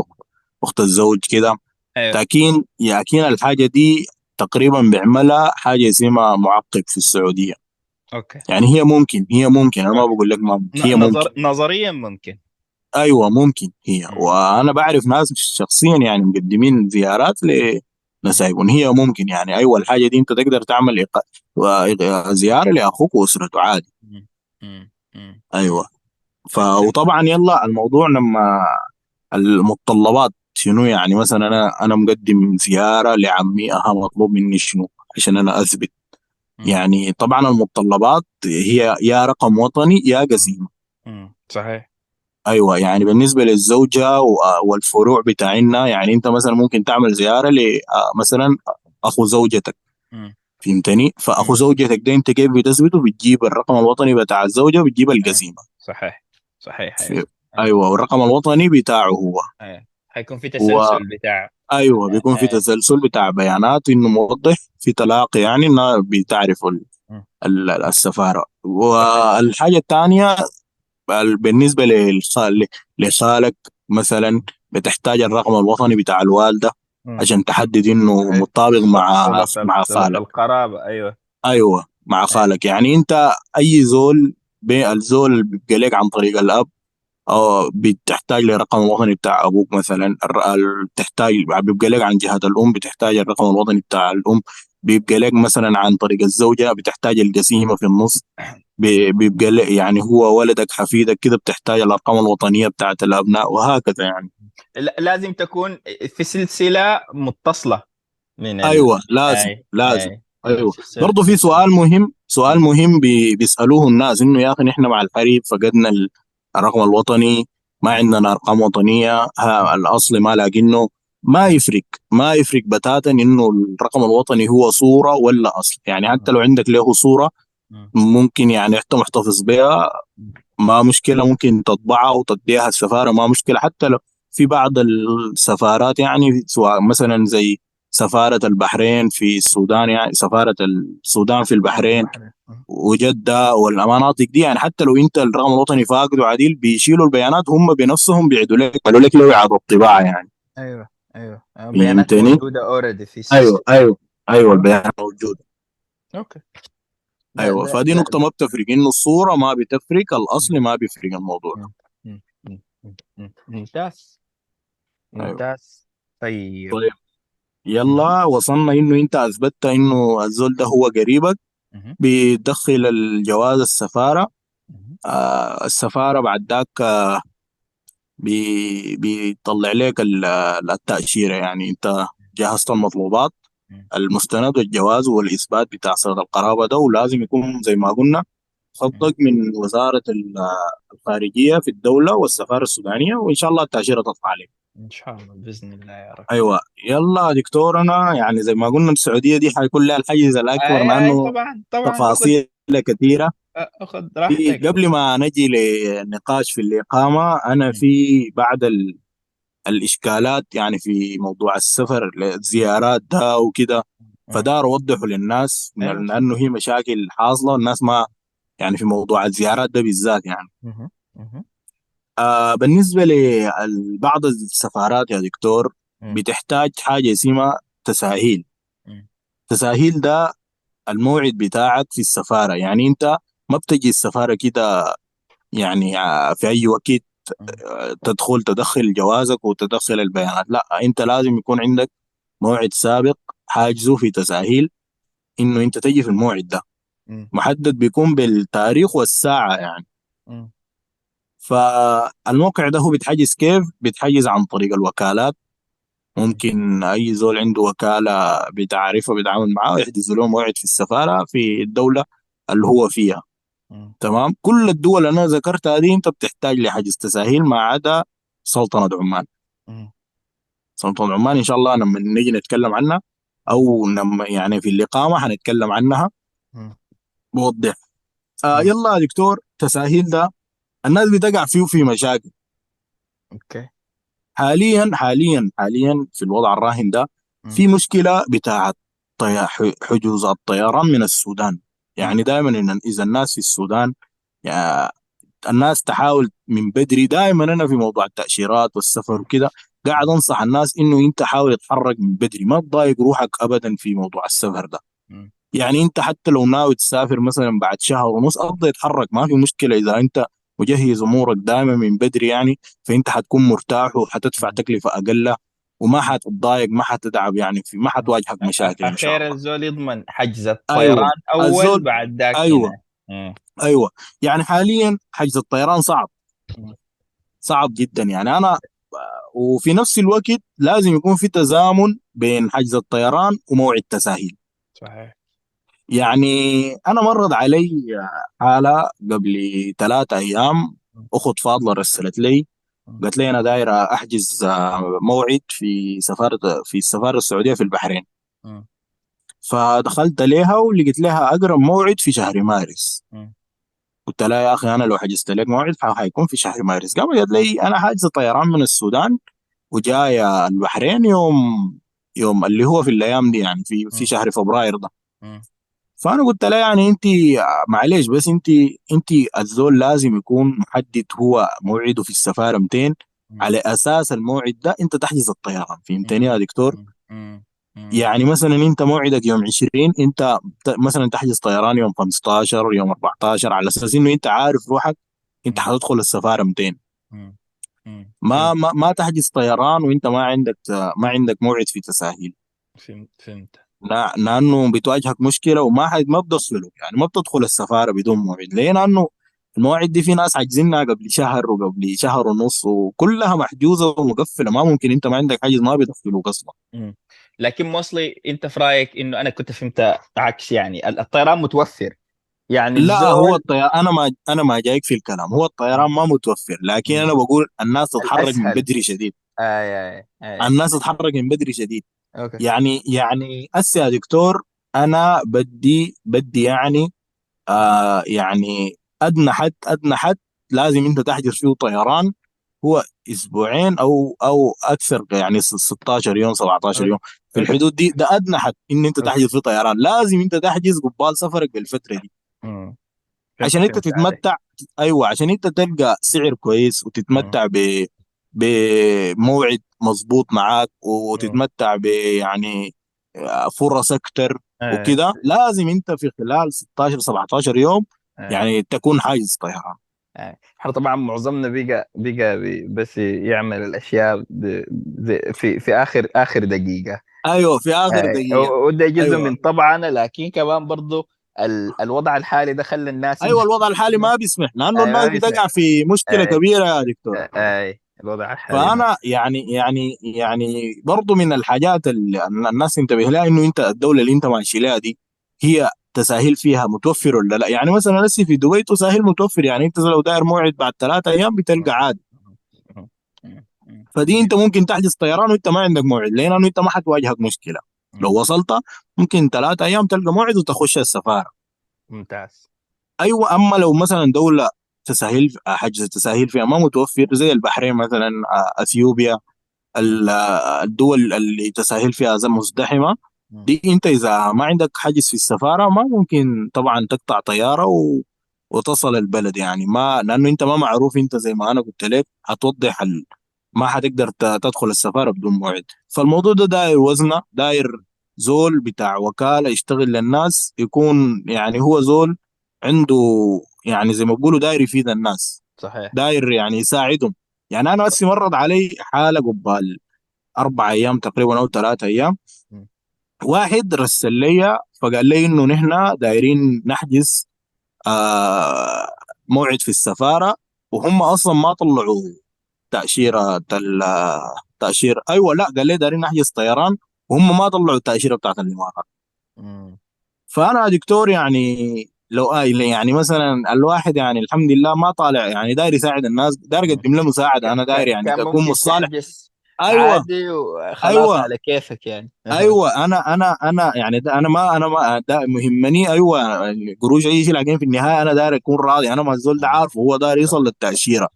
أخت الزوج كده. لكن لكن الحاجة دي تقريبا بيعملها حاجة اسمها معقب في السعودية. أوكي. يعني هي ممكن هي ممكن أنا ما أوكي بقول لك ما ممكن. هي ممكن. نظر نظريا ممكن. أيوه ممكن هي. مم. وأنا بعرف ناس شخصيا يعني مقدمين زيارات مم. لنسايبهم هي ممكن يعني أيوه الحاجة دي أنت تقدر تعمل إق... زيارة لأخوك وأسرته عادي. أيوه. ف وطبعا يلا الموضوع لما المتطلبات شنو يعني مثلا أنا أنا مقدم زيارة لعمي أها مطلوب مني شنو؟ عشان أنا أثبت. يعني طبعا المتطلبات هي يا رقم وطني يا. قسيمة. صحيح. أيوه يعني بالنسبة للزوجة و- والفروع بتاعنا يعني أنت مثلا ممكن تعمل زيارة ل مثلا أخو زوجتك. فهمتني؟ فأخو. زوجتك ده أنت كيف بتثبته؟ بتجيب الرقم الوطني بتاع الزوجة وبتجيب القسيمة. صحيح صحيح في- إيه أيوه. والرقم الوطني بتاعه هو. إيه حيكون في تسلسل بتاع وايوه بيكون في تسلسل بتاع بيانات إنه موضح في تلاقي يعني انها بتعرف ال- السفارة. والحاجة الثانية ال- بالنسبة لخالك مثلا بتحتاج الرقم الوطني بتاع الوالدة. عشان تحدد إنه أيوة. مطابق مع مع خالك القرابة أيوه. أيوه مع خالك يعني أنت أي زول الزول اللي بيبقى لك عن طريق الأب أو بتحتاج لرقم الوطني بتاع أبوك مثلا بتحتاج بيبقى لك عن جهة الأم بتحتاج الرقم الوطني بتاع الأم. بيبقى لك مثلا عن طريق الزوجة بتحتاج القسيمه في النص بي- بيبقى لك يعني هو ولدك حفيدك كده بتحتاج الأرقام الوطنية بتاعت الأبناء وهكذا يعني لا- لازم تكون في سلسلة متصلة من. أيوه لازم أي. لازم أي. أيوه برضه في سؤال مهم سؤال مهم بي- بيسألوه الناس إنه يا أخي نحن مع الحريب فقدنا ال- الرقم الوطني ما عندنا أرقام وطنية ها الأصل ما لاقينه ما يفرق ما يفرق بتاتا إنه الرقم الوطني هو صورة ولا أصل. يعني حتى لو عندك له صورة مم. ممكن يعني أنت محتفظ بها ما مشكلة ممكن تطبعها وتديها السفارة ما مشكلة. حتى لو في بعض السفارات يعني سواء مثلا زي سفارة البحرين في السودان يعني سفارة السودان في البحرين وجدة والمناطق دي يعني حتى لو أنت الرقم الوطني فاقد وعديل بيشيلوا البيانات هم بنفسهم بيعيدوا لك بيعملوا لك له اعاده طباعه يعني. أيوه. أيوه بيانات فهمتني؟ موجودة already في ال system. أيوه أيوه أيوه البيانات موجودة أوكي ده- أيوه ده- فدي ده- نقطة ما بتفرق انه الصورة ما بتفرق الأصل ما بيفرق الموضوع مم. مم. مم. مم. ممتاز أيوة. ممتاز طيب طيب. يلا وصلنا إنه أنت أثبتت إنه الزول ده هو قريبك مهم. بتدخل الجواز السفارة. آه السفارة بعد ذاك آه بي- بيطلع لك ال- التأشيرة. يعني انت جهزت المطلوبات. المستند والجواز والإثبات بتاع صله القرابة ده ولازم يكون زي ما قلنا صدق من وزارة ال- الخارجية في الدولة والسفارة السودانية وإن شاء الله التأشيرة تطلع عليك. إن شاء الله بإذن الله يا رب. أيوه. يلا دكتور أنا يعني زي ما قلنا السعودية دي حيكون لها الحيز الأكبر أي مع إنه طبعا طبعا تفاصيل كثيرة. آخذ في راحتك قبل ما نجي للنقاش في الإقامة أنا في بعض ال... الإشكالات يعني في موضوع السفر الزيارات ده وكده فدار أوضحه للناس أيوة. لأنه هي مشاكل حاصلة الناس ما يعني في موضوع الزيارات ده بالذات يعني. آه بالنسبة لبعض السفارات يا دكتور. بتحتاج حاجة اسمها تساهيل. تساهيل ده الموعد بتاعك في السفارة يعني أنت ما بتجي السفارة كده يعني آه، في أي وقت آه، تدخل تدخل جوازك وتدخل البيانات لا أنت لازم يكون عندك موعد سابق حاجزه في تساهيل إنه أنت تجي في الموعد ده. محدد بيكون بالتاريخ والساعة يعني. فالموقع ده هو بيتحجز كيف بيتحجز عن طريق الوكالات ممكن أي زول عنده وكالة بتعرفه بيتعامل معاه يحجز له موعد في السفارة في الدولة اللي هو فيها. تمام كل الدول اللي أنا ذكرتها دي أنت بتحتاج لحجز تساهيل ما عدا سلطنة عمان. سلطنة عمان إن شاء الله لما نيجي نتكلم عنها أو لما يعني في الاقامه حنتكلم عنها. بوضح آه. يلا يا دكتور تساهيل ده الناس بتقع فيه في مشاكل أوكي حاليا حاليا حاليا في الوضع الراهن ده. في مشكلة ح- حجوز الطيران من السودان يعني دائما إن إذا الناس في السودان يا الناس تحاول من بدري دائما أنا في موضوع التأشيرات والسفر وكده قاعد أنصح الناس إنه أنت حاول تتحرك من بدري ما تضايق روحك ابدا في موضوع السفر ده. يعني أنت حتى لو ناوي تسافر مثلا بعد شهر ونص أبدأ يتحرك ما في مشكلة. إذا أنت مجهز أمورك دائما من بدري يعني فأنت حتكون مرتاح وحتدفع تكلفة أقل. وما حتتضايق ما حتتعب يعني في ما حتواجهك مشاكل إن شاء الله. الزول يضمن حجز الطيران أول الزول- بعد ذاك أيوة. هنا. مم. أيوه. يعني حاليا حجز الطيران صعب. صعب جدا. يعني أنا وفي نفس الوقت لازم يكون في تزامن بين حجز الطيران وموعد تساهيل. صحيح. يعني أنا مرت علي حالة قبل ثلاثة أيام أخت فاضلة رسلت لي. قالت لي أنا دايره أحجز آه، موعد في سفارة في السفارة السعودية في البحرين مم. فدخلت لها ولقيت لها أقرب موعد في شهر مارس مم. قلت لها يا أخي أنا لو حجزت لك موعد حيكون في شهر مارس قالت لي أنا حاجز طيران من السودان وجاية البحرين يوم يوم اللي هو في الأيام دي يعني في. في شهر فبراير ده. فأنا قلت لها يعني أنت معلش بس أنت أنت الزول لازم يكون محدد هو موعده في السفارة 200 مم. على أساس الموعد ده أنت تحجز الطيران فهمتني يا دكتور. يعني مثلا أنت موعدك يوم 20 أنت مثلا تحجز طيران يوم 15 يوم 14 على أساس إنه أنت عارف روحك أنت. حتدخل السفارة 200 مم. مم. ما ما ما تحجز طيران وأنت ما عندك ما عندك موعد في تساهيل فهمت فهمت لا- لأنه بتواجهك مشكلة وما حد ما بتصله يعني ما بتدخل السفارة بدون موعد. ليه؟ لأنه المواعيد دي في ناس حاجزينها قبل شهر وقبل شهر ونص وكلها محجوزة ومقفلة. ما ممكن انت ما عندك حجز ما بيدخلوك أصلا. مم. لكن موصلي انت في رأيك انه أنا كنت فهمت عكس يعني. ال- الطيران متوفر. يعني لا هو الزول الطيران أنا ما أنا ما جايك في الكلام. هو الطيران ما متوفر. لكن مم. أنا بقول الناس تتحرك من بدري شديد. آي آي آي. الناس تتحرك من بدري شديد. أوكي. يعني يعني هسه يا دكتور أنا بدي بدي يعني آه يعني أدنى حد أدنى حد لازم أنت تحجز فيه طيران هو أسبوعين أو أو أكثر يعني س- 16 يوم 17 أوكي. يوم. في الحدود دي ده أدنى حد إن أنت تحجز فيه طيران. لازم أنت تحجز قبال سفرك بالفترة دي. عشان أنت تتمتع أيوه عشان أنت تلقى سعر كويس. وتتمتع ب بموعد مظبوط معاك. وتتمتع ب يعني فرص أكتر اي وكده. لازم أنت في خلال 16 17 يوم اي يعني تكون حاجز طيران اي إحنا طبعا معظمنا بقى بقى بي- بس يعمل الأشياء في في آخر آخر دقيقة. أيوه في آخر دقيقة. وده جزء أيوه. من طبعنا لكن كمان برضو ال- الوضع الحالي ده خلى الناس أيوه الوضع الحالي ما بيسمح لأنه ما الناس بتقع في مشكلة اي كبيرة يا دكتور. اي الوضع الحالي. فأنا يعني يعني يعني برضو من الحاجات اللي الناس تنتبه لها إنه أنت الدولة اللي أنت ماشي لها دي هي تساهيل فيها متوفر ولا لا؟ يعني مثلا لسه في دبي تساهيل متوفر يعني أنت لو داير موعد بعد ثلاثة أيام بتلقى عادي. فدي أنت ممكن تحجز طيران وأنت ما عندك موعد لأنه أنت ما حتواجهك مشكلة. لو وصلت ممكن ثلاثة أيام تلقى موعد وتخش السفارة. ممتاز. أيوه أما لو مثلا دولة تساهيل حجز التساهيل فيها ما متوفر زي البحرين مثلا آه، إثيوبيا آه، الدول اللي تساهيل فيها زي مزدحمة. دي أنت إذا ما عندك حجز في السفارة ما ممكن طبعا تقطع طيارة و... وتصل البلد يعني. ما لأنه أنت ما معروف أنت زي ما أنا قلت لك هتوضح ال... ما حتقدر تدخل السفارة بدون موعد. فالموضوع ده داير وزنه داير زول بتاع وكالة يشتغل للناس يكون يعني هو زول عنده يعني زي ما بيقولوا داير يفيد الناس. صحيح. داير يعني يساعدهم. يعني أنا بس مرت علي حالة قبال أربع أيام تقريبا أو ثلاثة أيام. واحد رسل لي فقال لي إنه نحن دايرين نحجز آه موعد في السفارة وهم أصلا ما طلعوا تأشيرة تاشيره أيوه لا قال لي دايرين نحجز طيران وهم ما طلعوا التأشيرة بتاعت الإمارات. فأنا دكتور يعني لو آه يعني مثلا الواحد يعني الحمد لله ما طالع يعني داير يساعد الناس داير مم. اقدم له مساعدة أنا داير يعني اكون مصالح. أيوه. عادي وخلاص أيوه. على كيفك يعني. أيوه. أنا أنا أنا يعني أنا ما أنا ما مهمني أيوه القروش أي شيء لكن في النهاية أنا داير أكون راضي أنا ما الزول ده عارفه هو داير يوصل للتأشيرة.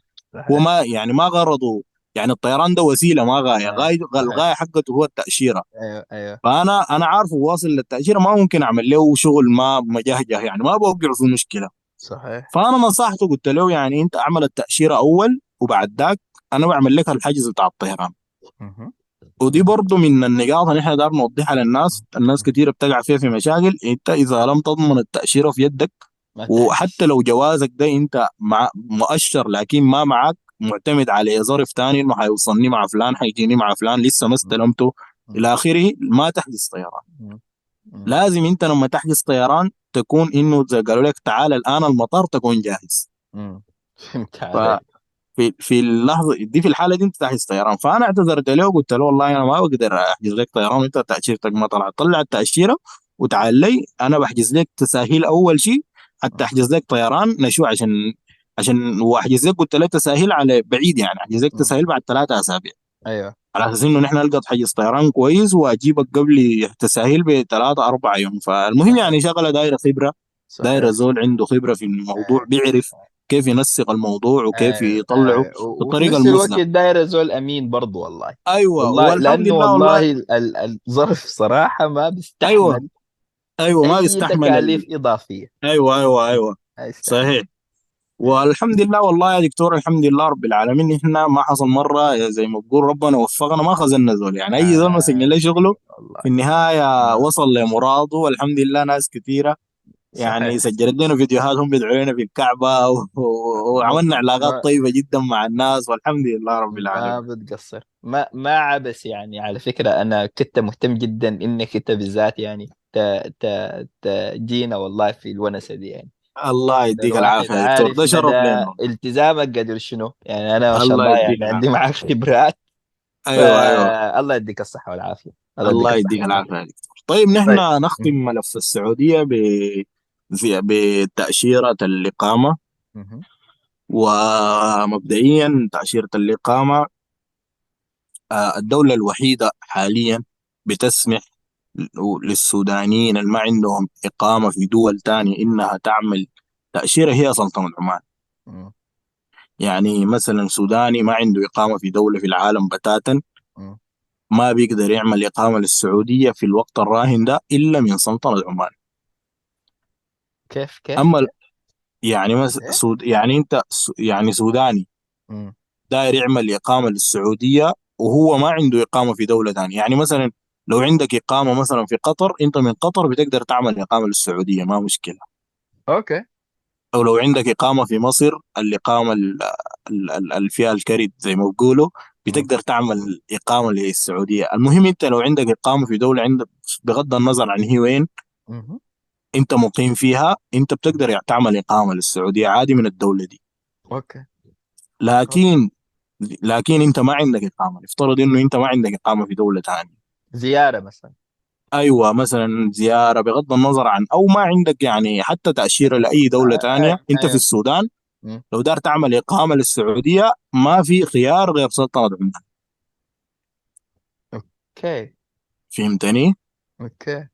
هو ما يعني ما غرضه يعني الطيران ده وسيلة ما غاية. أيوة. غاية صحيح الغاية حقته هو التأشيرة. أيوه أيوه. فأنا أنا عارفه واصل للتأشيرة ما ممكن أعمل له شغل ما مجهجه يعني ما بوقعه في مشكلة. صحيح. فأنا نصحته قلت له يعني أنت أعمل التأشيرة أول وبعد ذاك أنا بعمل لك الحجز بتاع الطيران. ودي برضو من النقاط اللي إحنا دار نوضحها للناس. الناس كثيرة بتقع فيها في مشاكل. أنت إذا لم تضمن التأشيرة في يدك وحتى لو جوازك ده أنت مع مؤشر لكن ما معك معتمد على ظرف تاني إنه حيوصلني مع فلان حيجيني مع فلان لسه ما استلمته. إلى آخره ما تحجز طيران. لازم أنت لما تحجز طيران تكون إنه زي قالوا لك تعال الآن المطار تكون جاهز. فهمت عليك. في في اللحظة دي في الحالة دي أنت تحجز طيران. فأنا اعتذرت له وقلت له والله أنا ما بقدر أحجز لك طيران وانت تاشيرتك ما طلعت. طلع التاشيره وتعال لي أنا بحجز لك تساهيل أول شيء. حتى أحجز لك طيران نشوء عشان عشان واحجز لك قلت لك تساهيل على بعيد يعني احجز لك مم. تساهيل بعد ثلاثة أسابيع. أيوه. على أساس إنه نحن نلقى حجز طيران كويس وأجيبك قبل تساهيل بثلاثة أربع يوم. فالمهم يعني شغلة دايرة خبرة دايرة صحيح زول عنده خبرة في الموضوع آه. بيعرف كيف ينسق الموضوع وكيف آه. يطلعه آه. و- وفي بالطريقة نفس الوقت المثلى داير زول أمين برضو والله. أيوه. والله لأنه لله والله والله. ال- ال- الظرف صراحة ما أيوه بيستحمل. أيوه. ما أي بيستحمل تكاليف ال... إضافية. أيوه أيوه أيوه. ما صحيح. والحمد لله والله يا دكتور الحمد لله رب العالمين. إحنا ما حصل مرة زي ما بقول ربنا وفقنا ما خذلنا زول. يعني أي زول مسكنا له آه شغله والله. في النهاية وصل لمراده. والحمد لله ناس كثيرة. يعني صحيح سجلت لنا فيديوهات هم بيدعوا لنا في الكعبة و... ما وعملنا علاقات ما طيبة جدا مع الناس. والحمد لله رب ما العالمين. بتقصر. ما ما عبس يعني. على فكرة أنا كنت مهتم جدا إنك أنت بالذات يعني ت ت تجينا والله في الونسة دي يعني. الله يديك العافية دكتور. ده شرف لنا التزامك قدر شنو؟ يعني أنا ما شاء الله الله يعني عندي معك خبرات. أيوه أيوه. فالله يديك الصحة والعافية. الله يديك الله العافية يا دكتور. طيب نحن طيب. نختم. ملف السعودية ب بتأشيرة الاقامه. ومبدئيا تأشيرة الاقامه آه، الدولة الوحيدة حاليا بتسمح للسودانيين اللي ما عندهم إقامة في دول تانية إنها تعمل تأشيرة هي سلطنة عمان. يعني مثلا سوداني ما عنده إقامة في دولة في العالم بتاتا. ما بيقدر يعمل إقامة للسعودية في الوقت الراهن ده إلا من سلطنة عمان كيف كيف أما يعني مس... إيه؟ سود... يعني أنت. يعني سوداني. داير يعمل إقامة للسعودية وهو ما عنده إقامة في دولة تانية يعني مثلا لو عندك إقامة مثلا في قطر أنت من قطر بتقدر تعمل إقامة للسعودية ما مشكلة. أوكي. أو لو عندك إقامة في مصر الإقامة ال- ال- ال- اللي فيها الكريد زي ما بقولوا مم. بتقدر تعمل إقامة للسعودية. المهم أنت لو عندك إقامة في دولة عندك بغض النظر عن هي وين. أنت مقيم فيها أنت بتقدر تعمل إقامة للسعودية عادي من الدولة دي. أوكي. لكن لكن أنت ما عندك إقامة. افترض إنه أنت ما عندك إقامة في دولة ثانية. زيارة مثلا. أيوة مثلا زيارة بغض النظر عن أو ما عندك يعني حتى تأشيرة لأي دولة آه، تانية أيوه أنت في أيوه السودان مم. لو داير تعمل إقامة للسعودية ما في خيار غير سلطنة عمان أوكي. فهمتني؟ أوكي.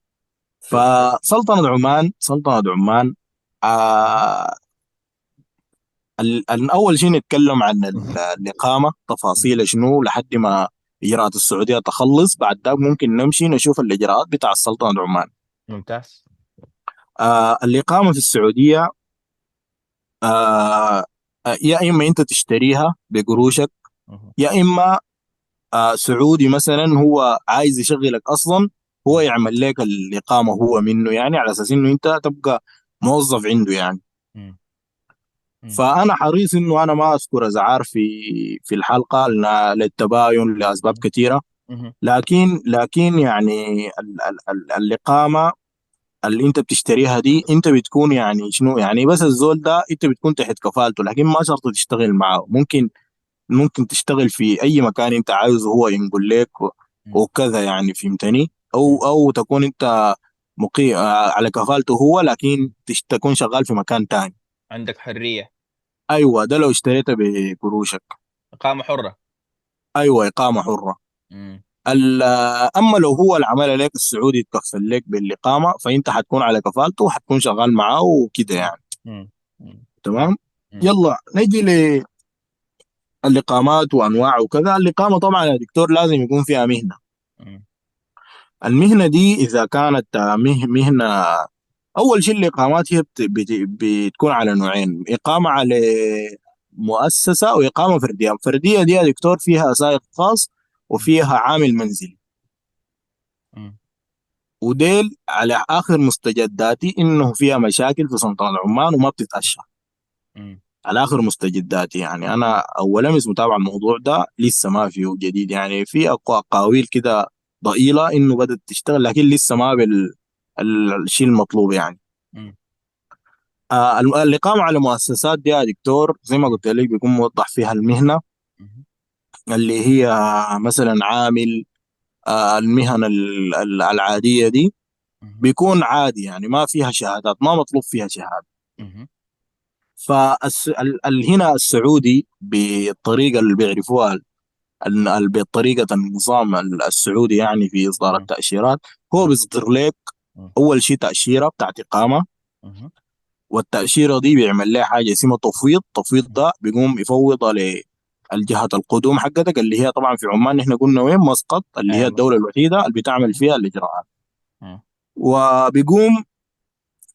فهمت فسلطنة عمان سلطنة عمان آه أول شيء نتكلم عن ال- الإقامة تفاصيل شنو لحد ما إجراءات السعودية تخلص بعد ذاك ممكن نمشي نشوف الإجراءات بتاع سلطنة عمان ممتاز آه الإقامة في السعودية آه يا إما أنت تشتريها بقروشك. يا إما آه سعودي مثلا هو عايز يشغلك أصلا هو يعمل لك الإقامة هو منه يعني على أساس إنه أنت تبقى موظف عنده يعني. فأنا حريص إنه أنا ما أذكر ازعار في في الحلقة للتباين لأسباب كثيرة. لكن لكن يعني ال ال ال الإقامة اللي أنت بتشتريها دي أنت بتكون يعني شنو؟ يعني بس الزول ده أنت بتكون تحت كفالته لكن ما شرط تشتغل معه. ممكن ممكن تشتغل في أي مكان أنت عايزه هو ينقل لك. وكذا يعني فهمتني؟ أو. أو تكون أنت مقيم على كفالته هو لكن تكون شغال في مكان تاني. عندك حرية. أيوه ده لو اشتريته بقروشك إقامة حرة أيوه إقامة حرة مم. ال- أما لو هو العمل لك السعودي يتكفل لك بالإقامة فأنت حتكون على كفالته وحتكون شغال معاه وكده. يعني مم. مم. تمام مم. يلا نجي للاقامات وأنواع وكذا الإقامة طبعا يا دكتور لازم يكون فيها مهنة مم. المهنة دي إذا كانت مه- مهنة أول شيء الإقامات هي بت- بت- بتكون على نوعين إقامة على مؤسسة وإقامة فردية. الفردية دي يا دكتور فيها سائق خاص وفيها عامل منزلي. وديل على آخر مستجداتي إنه فيها مشاكل في سلطنه عمان وما بتتأشى. مم. على آخر مستجداتي يعني. أنا اول امس متابع الموضوع ده لسه ما فيه جديد يعني. في اقاويل كده ضئيلة إنه بدأت تشتغل لكن لسه ما بال ال- الشيء المطلوب يعني. آه الم- الاقامه على مؤسسات دي يا دكتور زي ما قلت لك بيكون موضح فيها المهنة. اللي هي مثلا عامل آه المهن ال- ال- العادية دي. بيكون عادي يعني ما فيها شهادات ما مطلوب فيها شهادة. فالهنا السعودي بالطريقة اللي بيعرفوها بطريقة النظام ال- السعودي يعني في إصدار. التأشيرات هو بيصدر لك. أول شيء تأشيرة بتاعت إقامة. والتأشيرة دي بيعمل لها حاجة اسمها تفويض. التفويض ده بيقوم يفوضها للجهه القدوم حقتك اللي هي طبعا في عمان إحنا قلنا وين؟ مسقط اللي هي أيوة. الدولة الوحيدة اللي بتعمل فيها الإجراءات. وبيقوم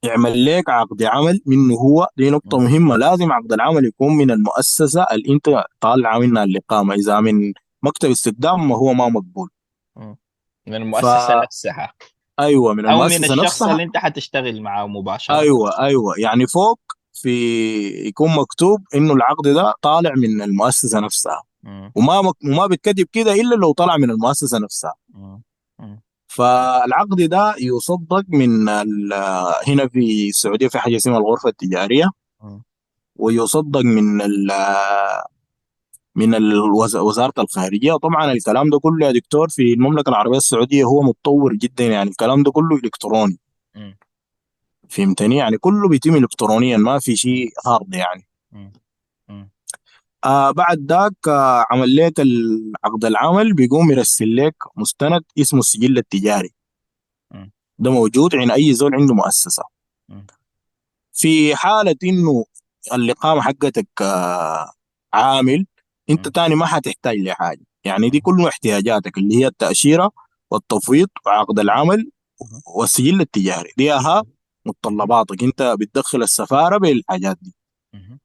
يعمل لك عقد عمل منه هو. دي نقطة. مهمة. لازم عقد العمل يكون من المؤسسة اللي أنت طالع منها الإقامة. إذا من مكتب استخدام ما هو ما مقبول. من المؤسسة نفسها. فأيوة من أو من الشخص نفسها. اللي أنت حتشتغل معه مباشرة. أيوة أيوة. يعني فوق في يكون مكتوب إنه العقد ده طالع من المؤسسة نفسها. وما مك... وما بيتكتب كده إلا لو طلع من المؤسسة نفسها. فالعقد ده يصدق من ال... هنا في السعودية في حاجة اسمها الغرفة التجارية. مم. ويصدق من ال... من الوز... وزارة الخارجية طبعا الكلام ده كله يا دكتور في المملكة العربية السعودية هو متطور جدا يعني الكلام ده كله إلكتروني مم. فهمتني يعني كله بيتم إلكترونيا ما في شيء هارد يعني. آه بعد ذاك آه عمل لك عقد العمل بيقوم يرسل لك مستند اسمه السجل التجاري. ده موجود عند أي زول عنده مؤسسة مم. في حالة إنه الإقامة حقتك آه عامل مم. تاني ما حتحتاج لحاجة يعني دي. كل احتياجاتك اللي هي التأشيرة والتفويض وعقد العمل. والسجل التجاري دي أها متطلباتك أنت بتدخل السفارة بالحاجات دي مم.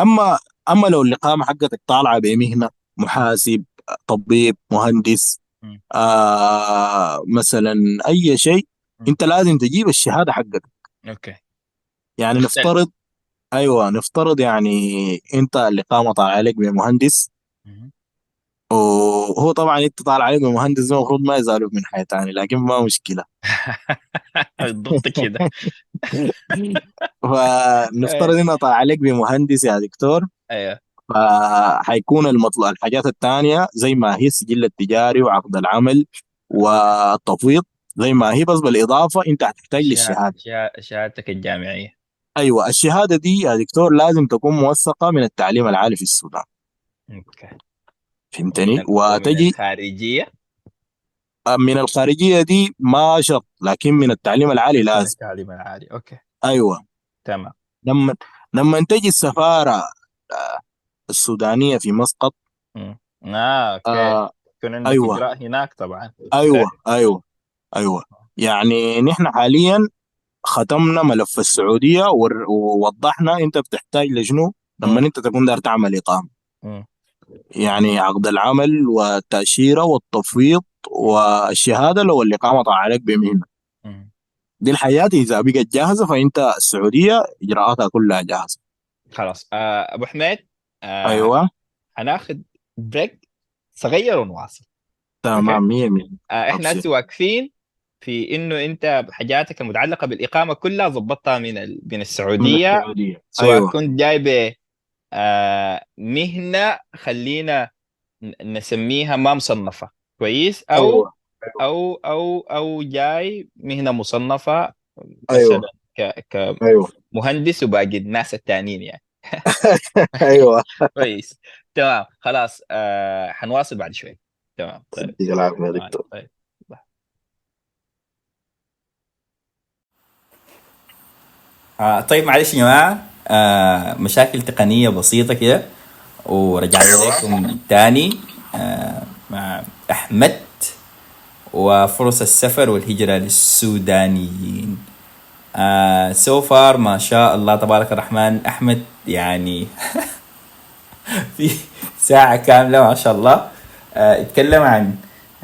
أما أما لو الإقامة حقتك طالعة بمهنة محاسب طبيب مهندس. آه مثلا أي شيء. أنت لازم تجيب الشهادة حقتك أوكي يعني نفترض أيوه نفترض يعني أنت الاقامه طالع عليك بمهندس. وهو طبعا أنت طالع عليك بمهندس ده المفروض ما يزالوا من حياه تاني لكن ما مشكلة. بالضبط كده. فنفترض إنه طالع عليك بمهندس يا دكتور. أيوه. فحيكون المطلوب الحاجات التانية زي ما هي السجل التجاري وعقد العمل والتفويض زي ما هي بس بالإضافة أنت هتحتاج شها- للشهادة. شها- شهادتك الجامعية. أيوه الشهادة دي يا دكتور لازم تكون موثقة من التعليم العالي في السودان. okay. فهمتني؟ وتجي الخارجية؟ من الخارجية دي ما شرط لكن من التعليم العالي من لازم. التعليم العالي okay. أيوة. تمام. لما لما تجي السفارة آه، السودانية في مسقط. آه okay. آه يكون عندك أيوة. اجراء هناك طبعا. أيوة okay أيوة. أيوة يعني نحن حاليا ختمنا ملف السعودية ور- ووضحنا أنت بتحتاج لشنو لما. أنت تكون داير تعمل مم. يعني عقد العمل والتأشيرة والتفويض والشهادة لو الإقامة طالعة عليك بمهنة. مم. دي الحياة إذا بقت جاهزة فأنت السعودية إجراءاتها كلها جاهزة. خلاص. آه أبو حميد آه أيوة. هناخد بريك صغير ونواصل تمام مية مية. آه إحنا هسه واقفين. في إنه أنت حاجاتك المتعلقة بالإقامة كلها ظبطتها من. من من السعودية. السعودية. سواء أيوة. كنت جاي ب آه مهنة خلينا نسميها ما مصنفة. كويس؟ أو أيوة. أو أو أو جاي مهنة مصنفة أيوة. مثلا ك أيوة. كمهندس وباقي الناس التانيين يعني. أيوة. كويس. تمام. خلاص آه حنواصل بعد شوي. تمام. طيب. يديك العافية يا طيب دكتور. طيب. آه طيب معلش يا جماعة. آه مشاكل تقنية بسيطة كده. ورجعنا لكم تاني. آه مع أحمد وفرص السفر والهجرة للسودانيين. آه سو فار ما شاء الله تبارك الرحمن. أحمد يعني في ساعة كاملة ما شاء الله. آه اتكلم عن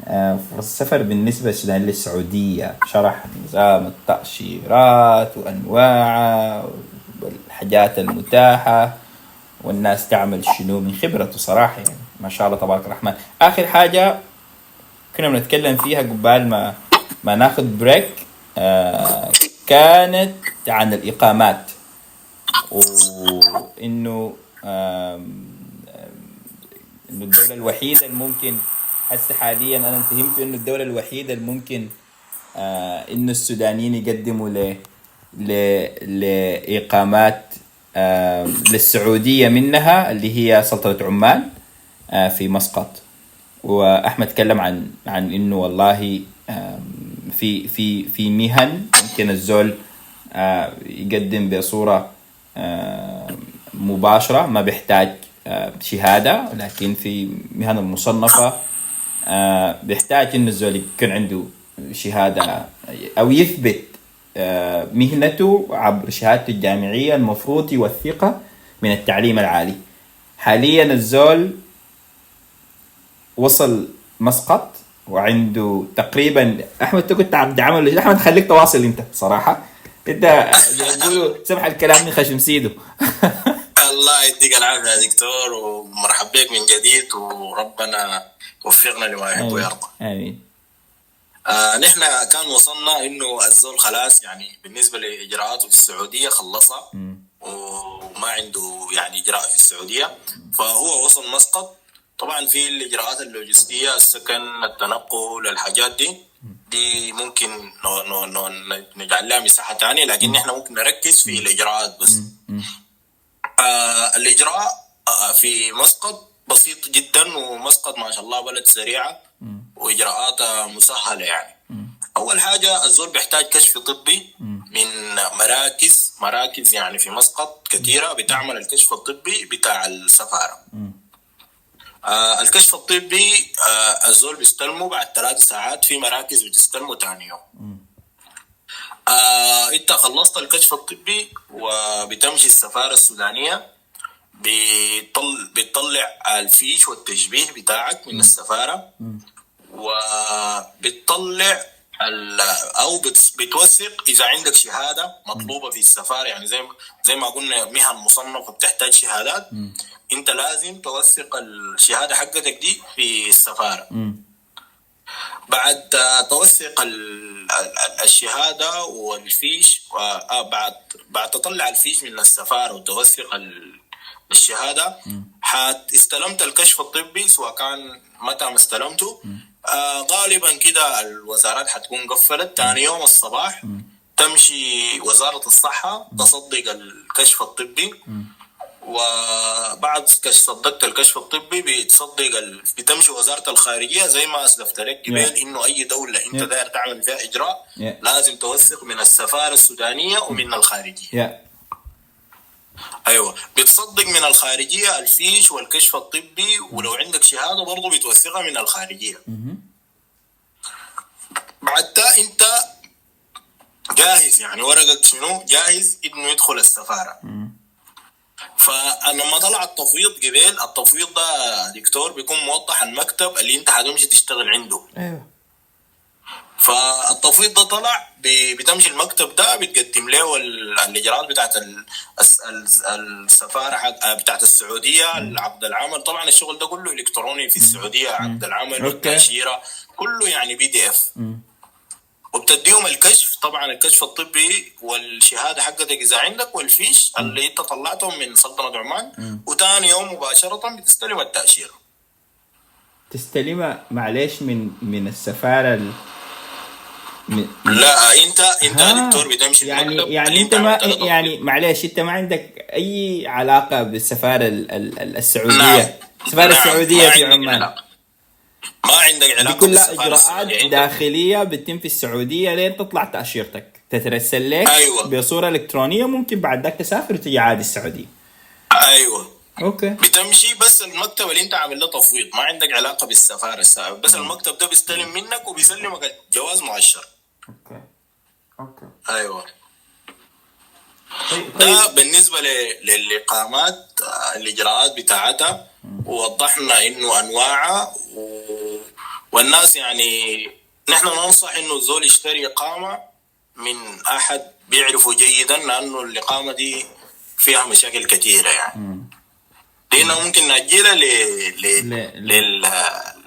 آه السفر بالنسبة للسعودية شرح نظام التأشيرات وأنواعها والحاجات المتاحة والناس تعمل شنو من خبرته صراحة يعني ما شاء الله تبارك الرحمن. آخر حاجة كنا بنتكلم فيها قبال ما ما ناخذ بريك آه كانت عن الإقامات وإنه إنه الدولة الوحيدة اللي ممكن هسه حاليا أنا فهمت إنه الدولة الوحيدة اللي ممكن آه إنه السودانيين يقدموا ل ل لإقامات آه للسعودية منها اللي هي سلطنة عمان آه في مسقط. وأحمد تكلم عن عن إنه والله في في في مهن ممكن الزول آه، يقدم بصورة آه، مباشرة ما بيحتاج آه، شهادة لكن في مهن المصنفة آه، بيحتاج إنه الزول يكون عنده شهادة أو يثبت آه، مهنته عبر شهادته الجامعية المفروض يوثقها من التعليم العالي. حاليا الزول وصل مسقط وعنده تقريبا أحمد أنت كنت عبد عمل أحمد خليك تواصل أنت صراحة أنت سمح الكلام من خشم سيده الله يديك العافية يا دكتور ومرحب بك من جديد وربنا يوفقنا لما يحب ويرضى آمين. آه نحن كان وصلنا إنه الزول خلاص يعني بالنسبة لإجراءاته في السعودية خلصها. وما عنده يعني إجراء في السعودية. فهو وصل مسقط. طبعا في الإجراءات اللوجستية السكن التنقل الحاجات دي. دي ممكن نو نو نو نجعل لها مساحة ثانية لكن نحن ممكن نركز في الإجراءات بس. آه الإجراء آه في مسقط بسيط جدا ومسقط ما شاء الله بلد سريعة وإجراءاتها مسهلة يعني. أول حاجة الزول بيحتاج كشف طبي من مراكز مراكز يعني في مسقط كثيرة بتعمل الكشف الطبي بتاع السفارة. آه الكشف الطبي آه الزول بيستلمه بعد ثلاث ساعات في مراكز بتستلمه ثاني يوم. آه إنت خلصت الكشف الطبي وبتمشي السفارة السودانية. بيطل بتطلع الفيش والتشبيه بتاعك من السفارة. وبتطلع أو بتوثق إذا عندك شهادة مطلوبة في السفارة. يعني زي زي ما قلنا مهن مصنفة بتحتاج شهادات. أنت لازم توثق الشهادة حقتك دي في السفارة. بعد توثق الشهادة والفيش بعد بعد تطلع الفيش من السفارة وتوثق الشهادة. حت استلمت الكشف الطبي سواء كان متى ما استلمته. آه غالبا كده الوزارات حتكون قفلت. ثاني يوم الصباح تمشي وزارة الصحة تصدق الكشف الطبي. وبعد صدقت الكشف الطبي بتصدق ال... بتمشي وزارة الخارجية. زي ما أسلفت لك قبل yeah. إنه أي دولة أنت yeah. داير تعمل فيها إجراء yeah. لازم توثق من السفارة السودانية ومن الخارجية. Yeah. أيوه. بتصدق من الخارجية الفيش والكشف الطبي ولو عندك شهادة برضه بتوثقها من الخارجية. بعدها انت جاهز يعني ورقك شنو؟ جاهز إنه يدخل السفارة. فلما طلع التفويض قبل التفويض ده دكتور بيكون موضح المكتب اللي انت حتمشي تشتغل عنده. أيوه. فالتفويض ده طلع بتمشي المكتب ده بتقدم له الإجراءات بتاعت السفارة بتاعت السعودية عقد العمل. طبعا الشغل ده كله إلكتروني في السعودية عقد العمل والتأشيرة كله يعني بي دي اف وبتديهم الكشف طبعا الكشف الطبي والشهادة حقتك إذا عندك والفيش اللي أنت طلعتهم من سلطنة عمان. وثاني يوم مباشرة بتستلم التأشيرة. تستلمها معلش من من السفارة. لا انت انت آه. دكتور بتمشي يعني يعني انت ما يعني معلش انت ما عندك أي علاقة بالسفارة ال... ال... السعودية نعم. السفاره نعم. السعودية ما في عمان علاقة. ما عندك علاقة كلها بالسفارة اجراءات. داخلية بتتم في السعودية لين تطلع تأشيرتك تترسل لك أيوة. بصورة إلكترونية ممكن بعد ذاك تسافر وتجي عادي السعودية أيوه okay بتمشي بس المكتب اللي انت عامل له تفويض ما عندك علاقة بالسفارة. بس المكتب ده بيستلم منك وبيسلمك الجواز مؤشر okay. okay. أيوه. طيب ده بالنسبة ل- للإقامات آه، الإجراءات بتاعتها ووضحنا إنه أنواعها و... والناس يعني نحن ننصح إنه الزول يشتري إقامة من أحد بيعرفه جيدا لأنه الإقامة دي فيها مشاكل كثيره يعني. لأنه ممكن نأجلها ل... ل... لل...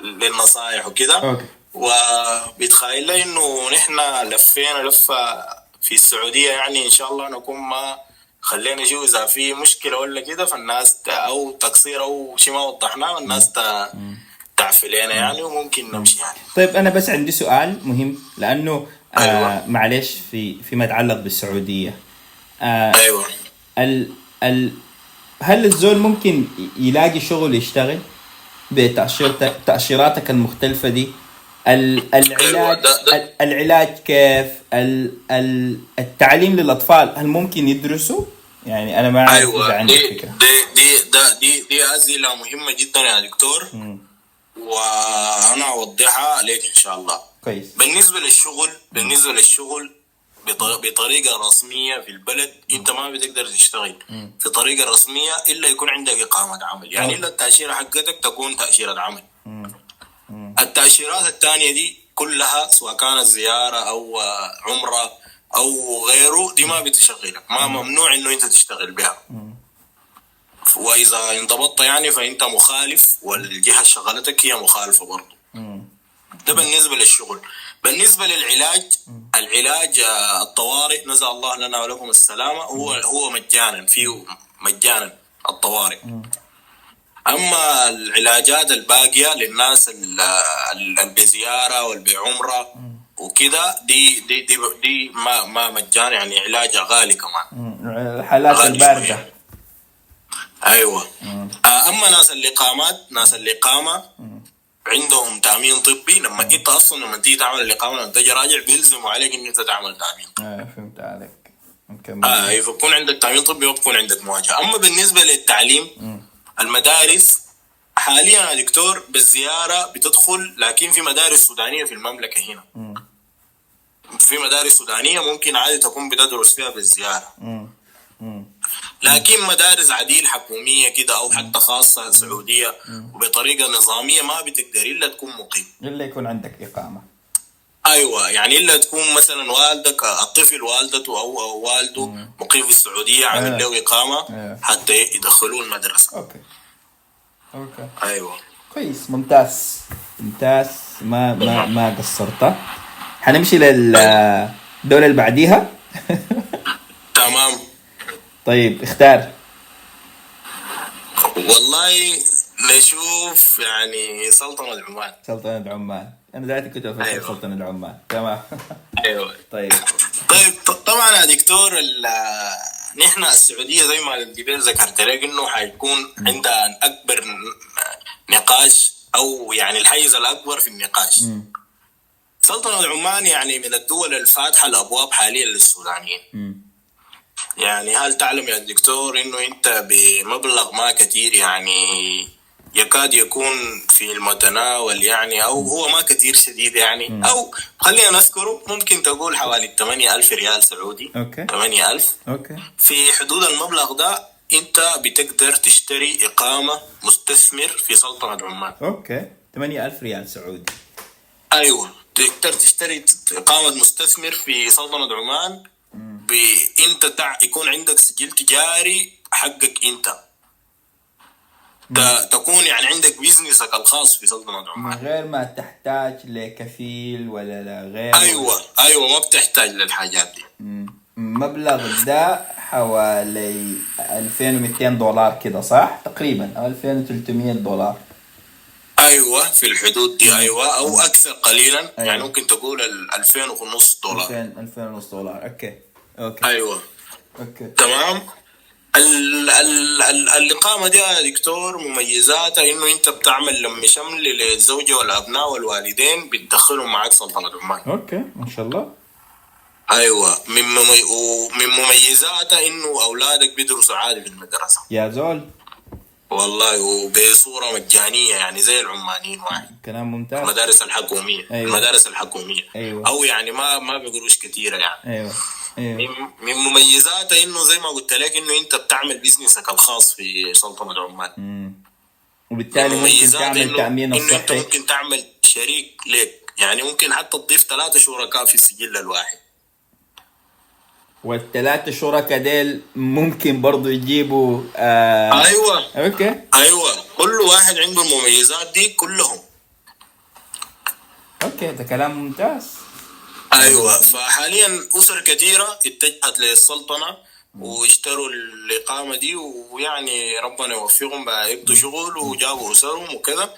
للنصائح وكده. أوكي. وبيتخيل لي إنه نحن لفينا لفة في السعودية يعني إن شاء الله نكون ما خلينا نشوف إذا في مشكلة ولا كده فالناس. أو تقصير أو شيء ما وضحناه والناس ت... تعفي لنا يعني وممكن نمشي يعني طيب أنا بس عندي سؤال مهم لأنه آه أيوة. معلش في فيما يتعلق بالسعودية آه أيوه ال ال هل الزول ممكن يلاقي شغل يشتغل بتأشيرتك تأشيراتك المختلفة دي العلاج العلاج كيف؟ ال ال التعليم للأطفال هل ممكن يدرسوا؟ يعني أنا ما أعرف إذا أيوه عندك دي فكرة. دي دي ده دي دي أسئلة مهمة جدا يا دكتور. وأنا أوضحها عليك إن شاء الله. كويس. بالنسبة للشغل بالنسبة للشغل بط- بطريقة رسمية في البلد أنت ما بتقدر تشتغل في طريقة رسمية إلا يكون عندك إقامة عمل. يعني إلا التأشيرة حقتك تكون تأشيرة عمل. التأشيرات الثانية دي كلها سواء كانت زيارة أو عمرة أو غيره دي ما بتشغلك ما ممنوع إنه أنت تشتغل بها. وإذا انضبطت يعني فأنت مخالف والجهة شغلتك هي مخالفة برضه ده بالنسبة للشغل. بالنسبة للعلاج العلاج آه، الطوارئ نزل الله لنا ولكم السلامة هو هو مجانا فيه مجانا الطوارئ. أما العلاجات الباقية للناس ال- ال- اللي بزيارة واللي بعمرة وكده دي دي دي, دي ما ما مجانا يعني علاجها غالي كمان. مم. الحالات الباردة. أيوه. آه، أما ناس الاقامات ناس الاقامه عندهم تأمين طبي. لما إنت أصلا لما تيجي تعمل الإقامة لما تجي راجع بيلزموا عليك ان أنت تعمل تأمين. آه فهمت عليك. نكمل آه أي، فبكون عندك تأمين طبي وبكون عندك مواجهة. أما بالنسبة للتعليم المدارس. حاليا يا دكتور بالزيارة بتدخل لكن في مدارس سودانية في المملكة هنا. في مدارس سودانية ممكن عادي تكون بتدرس فيها بالزيارة. مم. لكن مدارس عديل حكومية كده أو حتى خاصة سعودية وبطريقة نظامية ما بتقدر إلا تكون مقيم. إلا يكون عندك إقامة. أيوه يعني إلا تكون مثلا والدك الطفل والدته أو أو والده مقيم في السعودية عامل آه. له إقامة آه. حتى يدخلوه المدرسة. okay. okay. أيوه. كويس ممتاز. ممتاز. ما ما ما قصرت حنمشي للدولة اللي بعديها. تمام. طيب اختار. والله نشوف يعني سلطنة عمان سلطنة عمان أنا دلوقتي كنت أفكر أيوة. سلطنة عمان تمام. أيوه. طيب. طيب طبعا يا دكتور نحن السعودية زي ما الجبال ذكرت لك إنه حيكون عندها أكبر نقاش أو يعني الحيز الأكبر في النقاش. سلطنه عمان يعني من الدول الفاتحة الابواب حاليا للسودانيين. يعني هل تعلم يا دكتور إنه أنت بمبلغ ما كثير يعني يكاد يكون في المتناول يعني أو هو ما كثير شديد يعني. أو خلينا نذكره ممكن تقول حوالي 8000 ريال سعودي. okay. 8000 okay. في حدود المبلغ ده أنت بتقدر تشتري إقامة مستثمر في سلطنة عمان. okay. 8000 ريال سعودي. أيوه. تقدر تشتري إقامة مستثمر في سلطنة عمان. ب... انت تع... يكون عندك سجل تجاري حقك أنت. تكون يعني عندك business ك الخاص في سلطنه من عمان غير ما تحتاج لكفيل ولا لا غير أيوه أيوه ما بتحتاج للحاجات دي. مبلغ ده حوالي 2200 دولار كده صح؟ تقريبا أو 2300 دولار. أيوه في الحدود دي أيوه أو أكثر قليلا. أيوة. يعني ممكن تقول ال 2000 ونص دولار. 2000 2000 ونص دولار okay okay. أيوه. okay. تمام؟ الإقامة دي يا دكتور مميزاتها إنه أنت بتعمل لم شمل للزوجة والأبناء والوالدين بتدخلهم معك سلطنة عمان okay ما شاء الله. أيوة من ممي... ومن مميزاتها إنه أولادك بيدرسوا عادي في المدرسة. يا زول. والله وبصورة مجانية يعني زي العمانيين واحد. كلام ممتاز. المدارس الحكومية. أيوة. المدارس الحكومية. أيوة. أو يعني ما ما بقروش كثيرة يعني. أيوه. أيوه من من مميزاتها إنه زي ما قلت لك إنه أنت بتعمل business ك الخاص في سلطنة عمان مم. وبالتالي ممكن تعمل إنه- تأمين إنه أنت الصحي. ممكن تعمل شريك لك. يعني ممكن حتى تضيف ثلاثة شركاء في السجل الواحد. والثلاثة شركاء ديل ممكن برضو يجيبوا آه أيوه. okay. أيوه. كل واحد عنده المميزات دي كلهم. okay ده كلام ممتاز. أيوه فحاليا أسر كثيره اتجهت للسلطنة واشتروا الإقامة دي ويعني ربنا يوفقهم بقى يبدوا شغل وجابوا أسرهم وكذا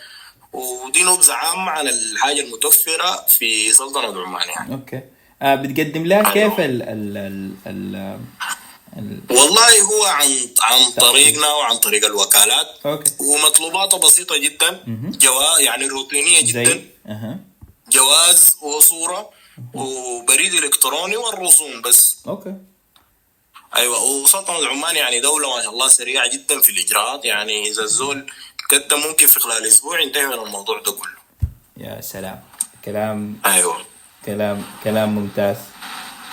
ودي نبذة عامة عن الحاجة المتوفرة في سلطنة عمان يعني. okay. آه بتقدم لها أيوة. كيف ال ال ال ال, ال والله هو عن عن طريقنا وعن طريق الوكالات. okay. ومطلوباتها بسيطة جدا. جوا يعني روتينية جدا. جواز وصورة. وبريد إلكتروني والرسوم بس. أوكي. أيوه وسلطنة عمان يعني دولة ما شاء الله سريعة جدا في الإجراءات. يعني إذا الزول قدم ممكن في خلال أسبوع ينتهي من الموضوع ده كله. يا سلام. كلام أيوه. كلام كلام ممتاز.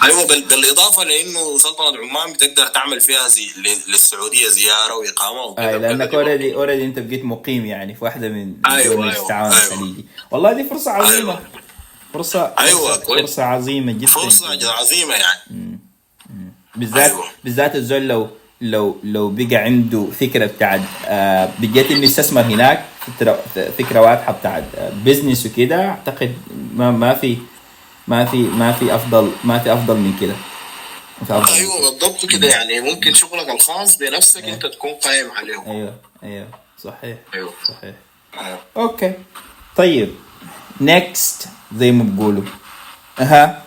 أيوه بال... بالإضافة لإنه سلطنة عمان بتقدر تعمل فيها زي... للسعودية زيارة وإقامة وكذا وكذا. لأنك already already أنت بقيت مقيم يعني في واحدة من أيوة، دول أيوة، التعاون أيوة. الخليجي والله دي فرصة عظيمة. أيوة. فرصة, كويس. فرصة عظيمة جدا. فرصة عظيمة يعني. بالذات أيوة. بالذات الزول لو لو لو بقى عنده فكرة بتاعت آه بقيت إنه يستثمر هناك فكرة واضحة بتاعت آه business وكده أعتقد ما ما في ما في ما في أفضل ما في أفضل من كده. أيوه. بالضبط كده يعني. ممكن شغلك الخاص بنفسك أنت تكون قايم عليه أيوه أيوه صحيح أيوه. صحيح. أيوة. okay. طيب next زي ما بيقولوا أها.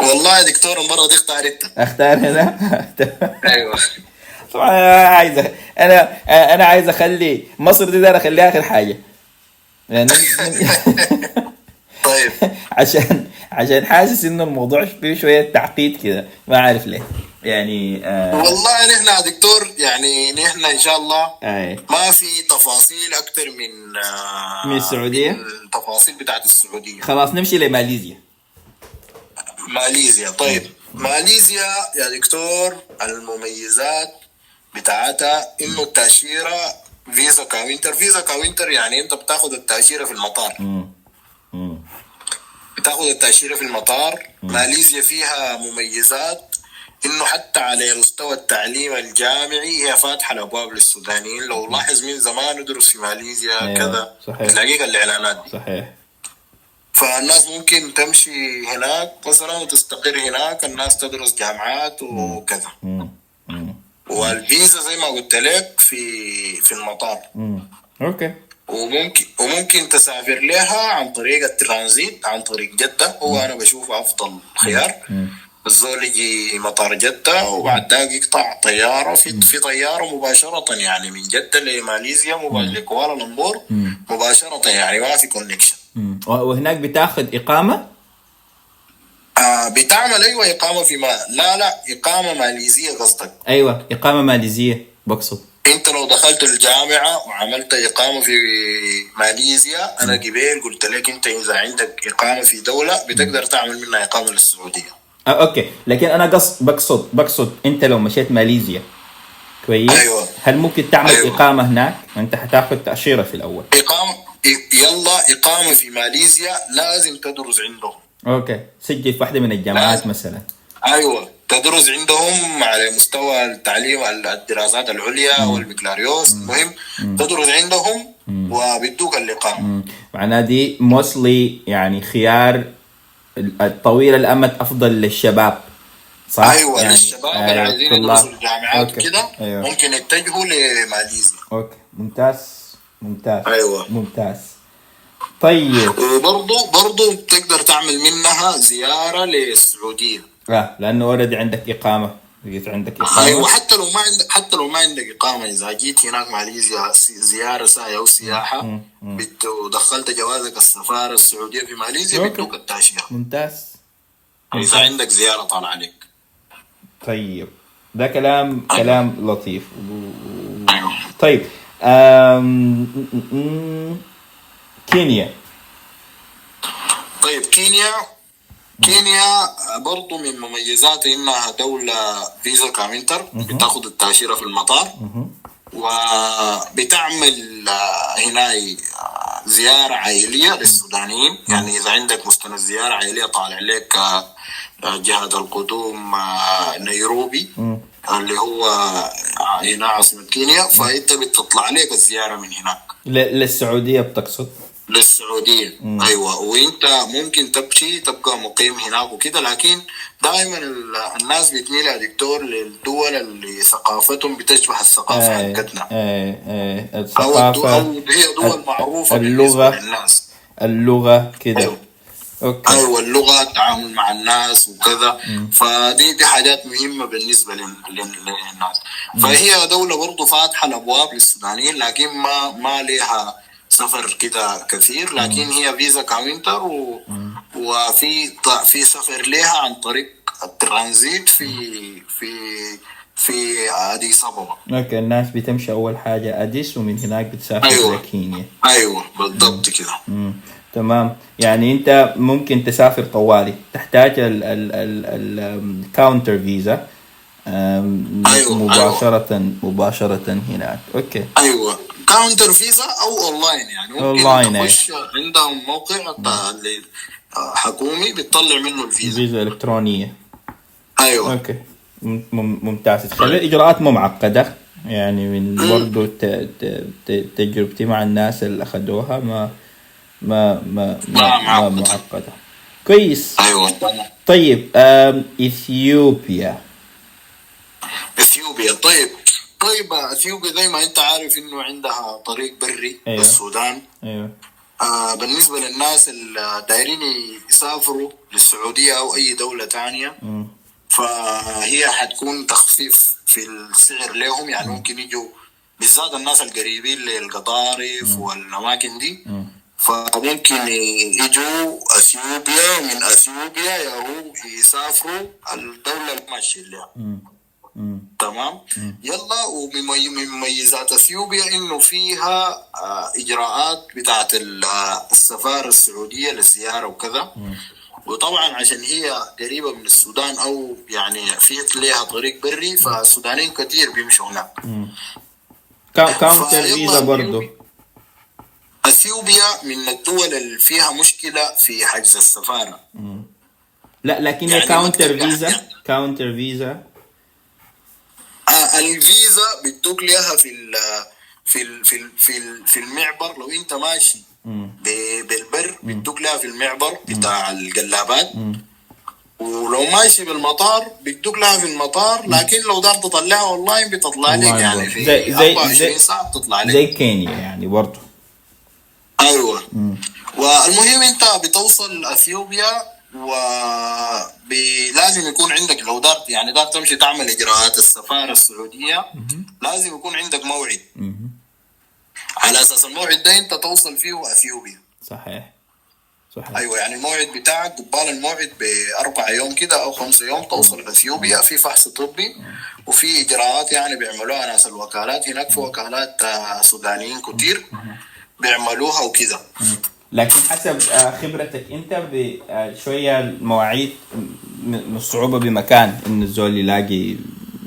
والله يا دكتور المرة دي اختار انت أختار هنا أيوه. طبعا أنا عايز أنا أنا عايز أخلي مصر دي داير أخليها آخر حاجة. يعني طيب. عشان عشان حاسس انه الموضوع فيه شوية تعقيد كده. ما عارف ليه. يعني آه. والله نحن يا دكتور يعني نحن إن شاء الله آه ما في تفاصيل أكثر من آه، من السعودية؟ من التفاصيل بتاعت السعودية. خلاص نمشي لماليزيا. ماليزيا. طيب. ماليزيا يا دكتور المميزات بتاعتها إنه التأشيرة فيزا counter فيزا counter يعني أنت بتاخذ التأشيرة في المطار. مم. بتاخذ التأشيرة في المطار. ماليزيا فيها مميزات إنه حتى على مستوى التعليم الجامعي هي فاتحة الأبواب للسودانيين. لو لاحظ من زمان يدرس في ماليزيا أيوة، كذا. صحيح. تلاقيك الإعلانات دي. صحيح. فالناس ممكن تمشي هناك مثلا وتستقر هناك. الناس تدرس جامعات وكذا. مم. مم. والفيزا زي ما قلت لك في في المطار. مم. أوكي. وممكن وممكن تسافر لها عن طريق الترانزيت عن طريق جدة. هو أنا بشوفه أفضل خيار. الزول يجي مطار جدة وبعد ذاك يقطع طيارة في في طيارة مباشرة يعني من جدة لماليزيا لكوالالمبور مباشرة يعني ما في connection. وهناك بتاخذ إقامة؟ آه بتعمل أيوة إقامة في ما لا لا إقامة ماليزية قصدك. أيوه إقامة ماليزية بقصد. انت لو دخلت الجامعة وعملت إقامة في ماليزيا أنا قبل قلت لك أنت إذا عندك إقامة في دولة بتقدر تعمل منها إقامة للسعودية. آه أوكي. لكن أنا قصد بقصد بقصد أنت لو مشيت ماليزيا كويس؟ أيوة. هل ممكن تعمل أيوة. إقامة هناك؟ أنت حتاخذ تأشيرة في الأول. إقامة إ- يلا إقامة في ماليزيا لازم تدرس عندهم. أوكي. سجل في واحدة من الجامعات لازم. مثلا. أيوة. تدرس عندهم على مستوى التعليم الدراسات العليا والبكالوريوس المهم تدرس عندهم وبيدوك مم. معناها دي موصلي يعني خيار الطويل الأمد أفضل للشباب صح؟ أيوة يعني للشباب أيوة، اللي عايزين. يدرسوا الجامعات. كده أيوه. ممكن يتجهوا لماليزيا. أوكي. ممتاز. ممتاز. أيوة. ممتاز. طيب. وبرضه برضه بتقدر تعمل منها زيارة للسعودية. آه لأنه already عندك إقامة. لقيت عندك إقامة. أيوه حتى لو ما عندك حتى لو ما عندك إقامة إذا جيت هناك ماليزيا زيارة ساعة أو سياحة ودخلت جوازك السفارة السعودية في ماليزيا. بيدوك التأشيرة. ممتاز. إذا عندك زيارة طالعة عليك. طيب. ده كلام كلام لطيف. أيوه. طيب أم... كينيا. طيب كينيا كينيا برضو من مميزاتها إنها دولة فيزا كامنتر بتاخذ التأشيرة في المطار. وبتعمل آه، هنا آه، زيارة عائلية للسودانيين. يعني إذا عندك مستند زيارة عائلية طالع لك آه، جهة القدوم نيروبي اللي هو هنا عاصمة كينيا. فأنت بتطلع لك الزيارة من هناك. ل- للسعودية. للسعودية أيوة. وإنت ممكن تمشي تبقى مقيم هناك وكده لكن دائما ال- الناس بتميل يا دكتور للدول اللي ثقافتهم بتشبه الثقافة إيه حقتنا أو, الدو الثقافة أو هي دول ال- معروفة اللغة. بالنسبة للناس. اللغة كده. أيوة. أوكي. أيوه اللغة التعامل مع الناس وكذا. فدي دي حاجات مهمة بالنسبة لل- لل- للناس. فهي دولة برضه فاتحة الأبواب للسودانيين لكن ما ما لها سفر كده كثير لكن هي فيزا counter و... وفي في سفر لها عن طريق الترانزيت في في في أديس أبابا. أوكي الناس بتمشي أول حاجة أديس ومن هناك بتسافر أيوة. لكينيا. أيوه بالضبط كده. تمام. يعني أنت ممكن تسافر طوالي تحتاج ال ال ال ال counter فيزا أيوة، مباشرة مباشرة هناك. أوكي. أيوه. counter فيزا أو اونلاين يعني. ممكن أونلاين، أي. تخش عندهم موقع اللي- آه، حكومي بتطلع منه الفيزا. فيزا الكترونية أيوه. أوكي. مم- مم- ممتاز. الاجراءات مو معقدة. يعني من برضو تجربتي مع الناس اللي أخذوها ما ما ما ما, ما ما معقدة. كويس. أيوه. طيب إثيوبيا. إثيوبيا. طيب طيب إثيوبيا زي ما أنت عارف إنه عندها طريق بري أيوة. للسودان أيوه. آه بالنسبة للناس اللي دايرين يسافروا للسعودية أو أي دولة مم. فهي حتكون تخفيف في السعر لهم. يعني ممكن يجوا بالذات الناس القريبين للقطارف والأماكن دي. فممكن يجوا إثيوبيا من إثيوبيا يهو يسافروا الدولة اللي ماشيين لها مم. تمام؟ يلا ومن من مميزات اثيوبيا إنه فيها آه، إجراءات بتاعت آه، السفارة السعودية للزيارة وكذا. وطبعا عشان هي قريبة من السودان أو يعني في لها طريق بري فالسودانيين كثير بيمشوا هناك. كا- counter فيزا برضو. إثيوبيا من الدول اللي فيها مشكلة في حجز السفارة. لا لكن يعني counter فيزا counter فيزا الفيزا بتدوك لها في ال في ال في ال في, ال في المعبر. لو انت ماشي بالبر بتدوك لها في المعبر بتاع القلابات ولو ماشي بالمطار بتدوك لها في المطار لكن لو دار تطلعها اونلاين بتطلع لك يعني برضه. في زي- زي- 24 زي- ساعة بتطلع لك. زي كينيا يعني برضو أيوه. والمهم انت بتوصل اثيوبيا و ب- لازم يكون عندك لو دار يعني دار تمشي تعمل إجراءات السفارة السعودية لازم يكون عندك موعد. على أساس الموعد ده أنت توصل فيه اثيوبيا صحيح. صحيح. أيوه يعني الموعد بتاعك قبال الموعد بأربع يوم كده أو خمسة يوم توصل أثيوبيا. في فحص طبي وفي إجراءات يعني بيعملوها ناس الوكالات هناك في وكالات آه، سودانيين كتير بيعملوها وكده. لكن حسب آه، خبرتك انت آه، شوية المواعيد من الصعوبه بمكان إن الزول يلاقي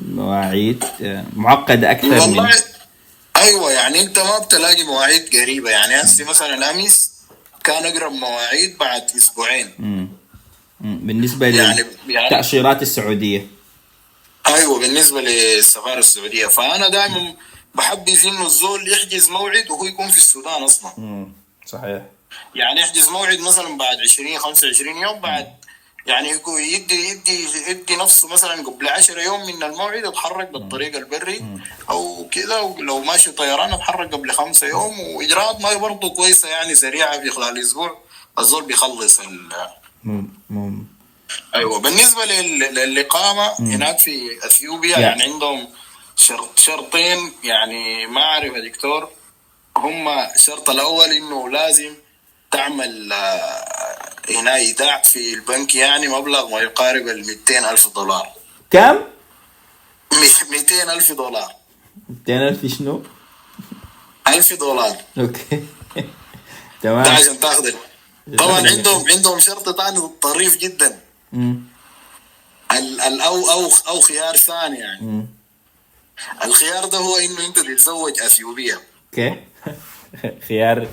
مواعيد آه، معقدة أكثر من والله أيوه يعني أنت ما بتلاقي مواعيد قريبة يعني هسه مثلا امس كان أقرب مواعيد بعد أسبوعين مم. مم. بالنسبة يعني- يعني- للتاشيرات السعودية أيوه بالنسبة للسفارة السعودية فأنا دائما بحبذ إنه الزول يحجز موعد وهو يكون في السودان أصلا مم. صحيح يعني يحجز موعد مثلا بعد 20 25 يوم بعد يعني يكون يدي يدي يدي نفسه مثلا قبل 10 يوم من الموعد يتحرك بالطريق البري أو كذا ولو ماشي طيران يتحرك قبل خمسة يوم واجراءات ما برضه كويسة يعني سريعة في خلال أسبوع الزول بيخلص ال. أيوه. بالنسبة لل- للإقامة هناك في إثيوبيا. يعني عندهم شرط شرطين يعني ما أعرف يا دكتور هم الشرط الأول إنه لازم تعمل آه، هنا إيداع في البنك يعني مبلغ ما يقارب ال 200 ألف دولار. كم؟ مش 200 ألف دولار. 200000 شنو؟ 1000 دولار. أوكي. ده تمام عشان تاخذ طبعا عندهم عندهم شرط ثاني طريف جدا. ال ال أو أو أو خيار ثاني يعني. مم. الخيار ده هو إنه أنت تتزوج أثيوبية. أوكي. خيار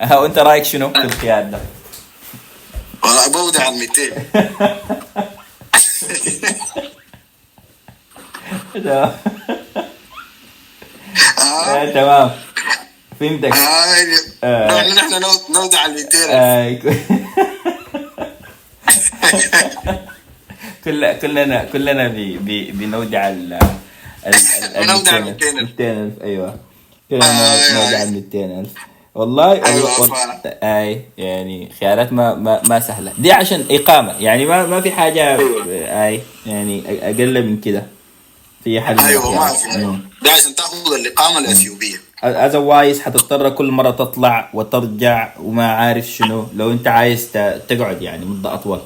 وأنت رأيك شنو في الخيار ده؟ بودع على 200 تمام آه. آه، تمام فهمتك آه. آه. نحن نحن نو- نودع على 200 آه، كل كلنا كلنا بي بي بنودع ال ال ال- بنودع 200,000. 200,000. 200,000 أيوه كلنا آه، نودع آه. ال 200000 والله والله- فعلا. أي يعني خيارات ما ما ما سهلة. دي عشان إقامة. يعني ما ما في حاجة أيوة. أي يعني أقل من كده. في حل أيوه ما. في ده عشان تأخذ الإقامة الأثيوبية. اذروايز حتضطر كل مرة تطلع وترجع وما عارف شنو. لو أنت عايز تقعد يعني مدة أطول.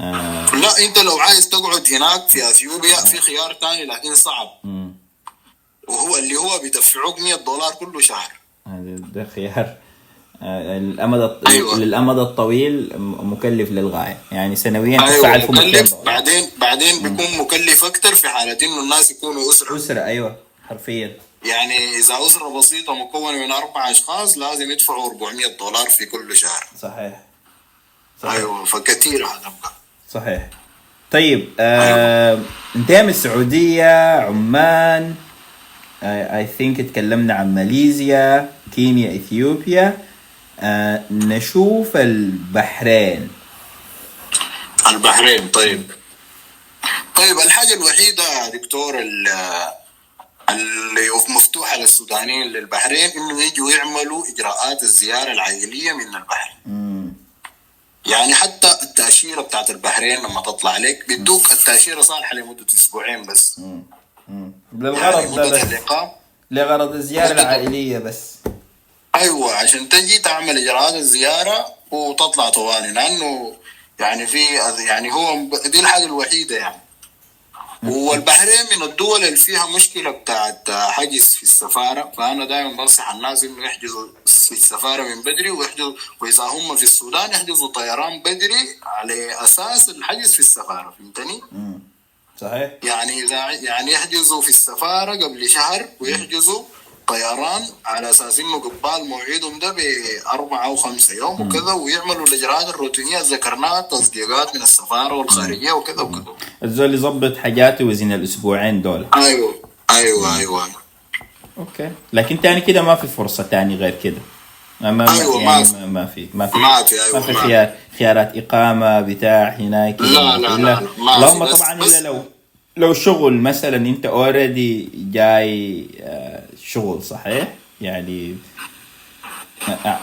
آه. لا أنت لو عايز تقعد هناك في أثيوبيا في خيار تاني لكن صعب. مم. وهو اللي هو بيدفعوك 100 دولار كل شهر. ده خيار. آه، الامد الط- أيوة. للأمد الطويل مكلف للغاية. يعني سنويا 1200 مكلف. بعدين بعدين بيكون مكلف أكثر في حاله إنه الناس يكونوا أسرة. أسرة أيوه حرفيا. يعني إذا أسرة بسيطة مكونة من أربع أشخاص لازم يدفعوا 400 دولار في كل شهر. صحيح. صحيح. أيوه فكثير هتبقى صحيح. طيب آه انت من السعودية عمان. اي ثينك اتكلمنا عن ماليزيا كينيا إثيوبيا. آه نشوف البحرين. البحرين طيب. طيب الحاجة الوحيدة دكتور ال- اللي مفتوحة للسودانيين للبحرين إنه يجوا يعملوا إجراءات الزيارة العائلية من البحرين مم. يعني حتى التأشيرة بتاعت البحرين لما تطلع لك بيدوك التأشيرة صالحة لمدة أسبوعين بس. مم. يعني للغرض ده مدة بس. لغرض الزيارة العائلية بس. أيوه عشان تجي تعمل إجراءات الزيارة وتطلع طوالي لأنه يعني في يعني هو دي الحاجة الوحيدة يعني. والبحرين من الدول اللي فيها مشكلة بتاعت حجز في السفارة فأنا دائما بنصح الناس إنه يحجزوا في السفارة من بدري ويحجزوا وإذا هم في السودان يحجزوا طيران بدري على أساس الحجز في السفارة فهمتني؟ صحيح؟ يعني إذا يعني يحجزوا في السفارة قبل شهر ويحجزوا طيران على أساس إنه قبال موعدهم ده بأربعة أو خمسة يوم وكذا ويعملوا الإجراءات الروتينية ذكرناها تصديقات من السفارة والخارجية وكذا وكذا. الزول يظبط حاجاته وزن الأسبوعين دول. أيوه أيوه أيوه أوكي. لكن تاني كده ما في فرصة تاني غير كده. ما ما أيوة، يعني ما في. ما, في. ما في ما في، أيوة، ما في ما في. خيار. خيارات إقامة بتاع هناك لا،. لا، لا، في. اللهم طبعا الا لو لو شغل مثلا أنت already جاي آه، شغل صحيح يعني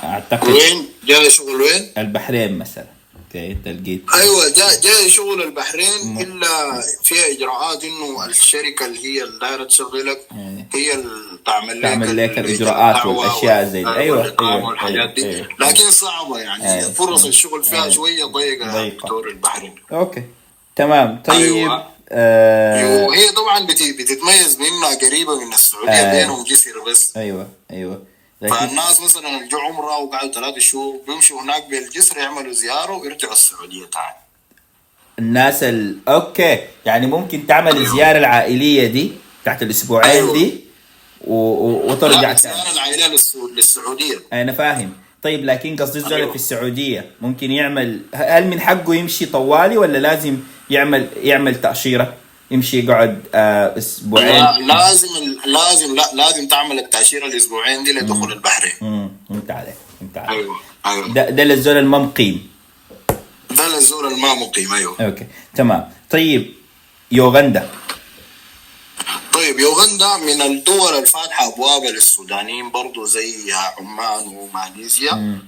أعتقد وين جاي شغل وين؟ البحرين مثلا إنت لقيت أيوه جاي جاي شغل البحرين إلا فيها إجراءات إنه الشركة اللي هي اللي دايره تشغلك إيه. هي اللي تعمل لك تعمل لك ال- الإجراءات الدعوة والأشياء زي دي. وال- أيوة، أيوة، والحاجات دي أيوة. لكن صعبة يعني أيوة. فرص الشغل فيها أيوة. شوية ضيقة دكتور البحرين أوكي تمام طيب أيوة. آه وهي طبعا بت- بتتميز بإنها قريبة من السعودية آه. بينهم جسر بس أيوه أيوه فالناس مثلا اللي جو عمره وقعدوا ثلاثة شهور بيمشوا هناك بالجسر يعملوا زيارة ويرجعوا السعودية تاني. الناس ال... أوكي. يعني ممكن تعمل الزيارة العائلية دي بتاعت الأسبوعين أيوة. دي و... و... وترجع لا تاني. الزيارة العائلية للسعو- للسعودية. أنا فاهم. طيب لكن قصدي الزول أيوة. في السعودية ممكن يعمل هل من حقه يمشي طوالي ولا لازم يعمل يعمل تأشيرة؟ يمشي يقعد آه أسبوعين. لا لازم لازم لا لازم تعمل التأشيرة الأسبوعين دي لدخول البحرين. امم فهمت عليك فهمت عليك أيوه أيوه. ده ده للزول الما مقيم ده للزول الما مقيم أيوه. أوكي تمام. طيب يوغندا. طيب يوغندا من الدول الفاتحة ابوابها للسودانيين برضو زي عمان وماليزيا.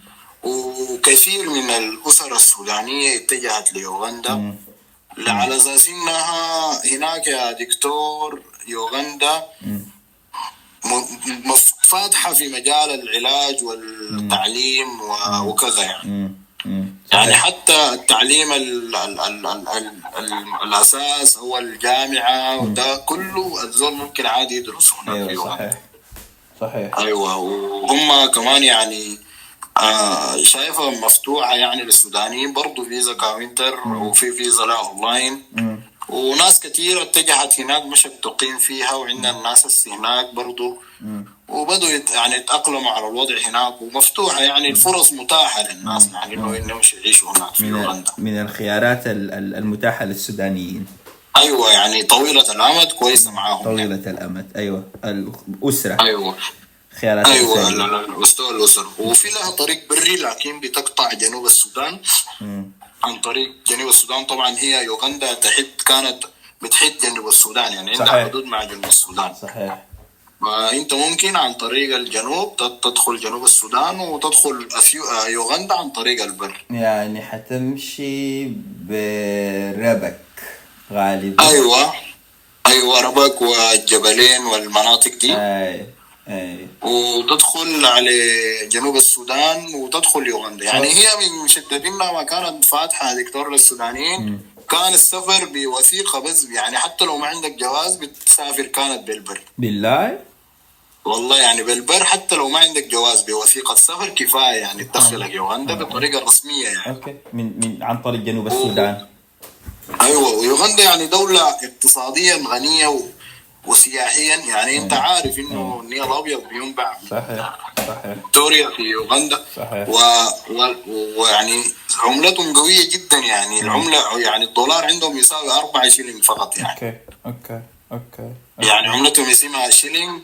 وكثير من الأسر السودانية اتجهت ليوغندا. على أساس إنها هناك يا دكتور يوغندا فاتحة في مجال العلاج والتعليم وكذا يعني. يعني حتى التعليم ال ال ال ال ال ال الأساس هو الجامعة وده كله الزول ممكن عادي يدرس هناك أيوه يوغندا. صحيح. صحيح. أيوه وهم كمان يعني آه شايفها مفتوحة يعني للسودانيين برضه فيزا counter وفي فيزا لا أونلاين. وناس كثيرة اتجهت هناك مشت تقيم فيها وعندنا الناس هناك برضو. وبدوا يت يعني يتأقلموا على الوضع هناك ومفتوحة يعني الفرص متاحة للناس يعني إنه إنهم يعيشوا هناك في من يوغندا من الخيارات ال- ال- المتاحة للسودانيين. أيوه يعني طويلة الأمد كويسة معاهم طويلة الأمد أيوه. الأسرة. أيوه. خيارات أيوه لا مستوى الاسر وفي لها طريق بري لكن بتقطع جنوب السودان. مم. عن طريق جنوب السودان. طبعا هي يوغندا تحد كانت بتحد جنوب السودان يعني عندها صحيح. حدود مع جنوب السودان. صحيح. فانت ممكن عن طريق الجنوب تد- تدخل جنوب السودان وتدخل أثيو... آه، يوغندا عن طريق البر. يعني حتمشي بربك غالبا. أيوه. أيوه ربك والجبلين والمناطق دي. إيه وتدخل على جنوب السودان وتدخل يوغندا. يعني هي من شدة انها ما كانت فاتحة دكتور للسودانيين. كان السفر بوثيقة بس يعني حتى لو ما عندك جواز بتسافر كانت بالبر. بالله؟ والله يعني بالبر حتى لو ما عندك جواز بوثيقة سفر كفاية يعني تدخلك يوغندا بطريقة رسمية يعني. أوكي. من من عن طريق جنوب السودان. أيوه ويوغندا يعني دولة اقتصاديا غنية و... وسياحيا يعني أنت عارف إنه النيل الابيض بينبع صحيح صحيح. في يوغندا صحيح. و... و... ويعني عملتهم قوية جدا يعني العملة يعني الدولار عندهم يساوي 4 شيلينج فقط يعني. أوكي أوكي أوكي. يعني عملتهم اسمها شيلينج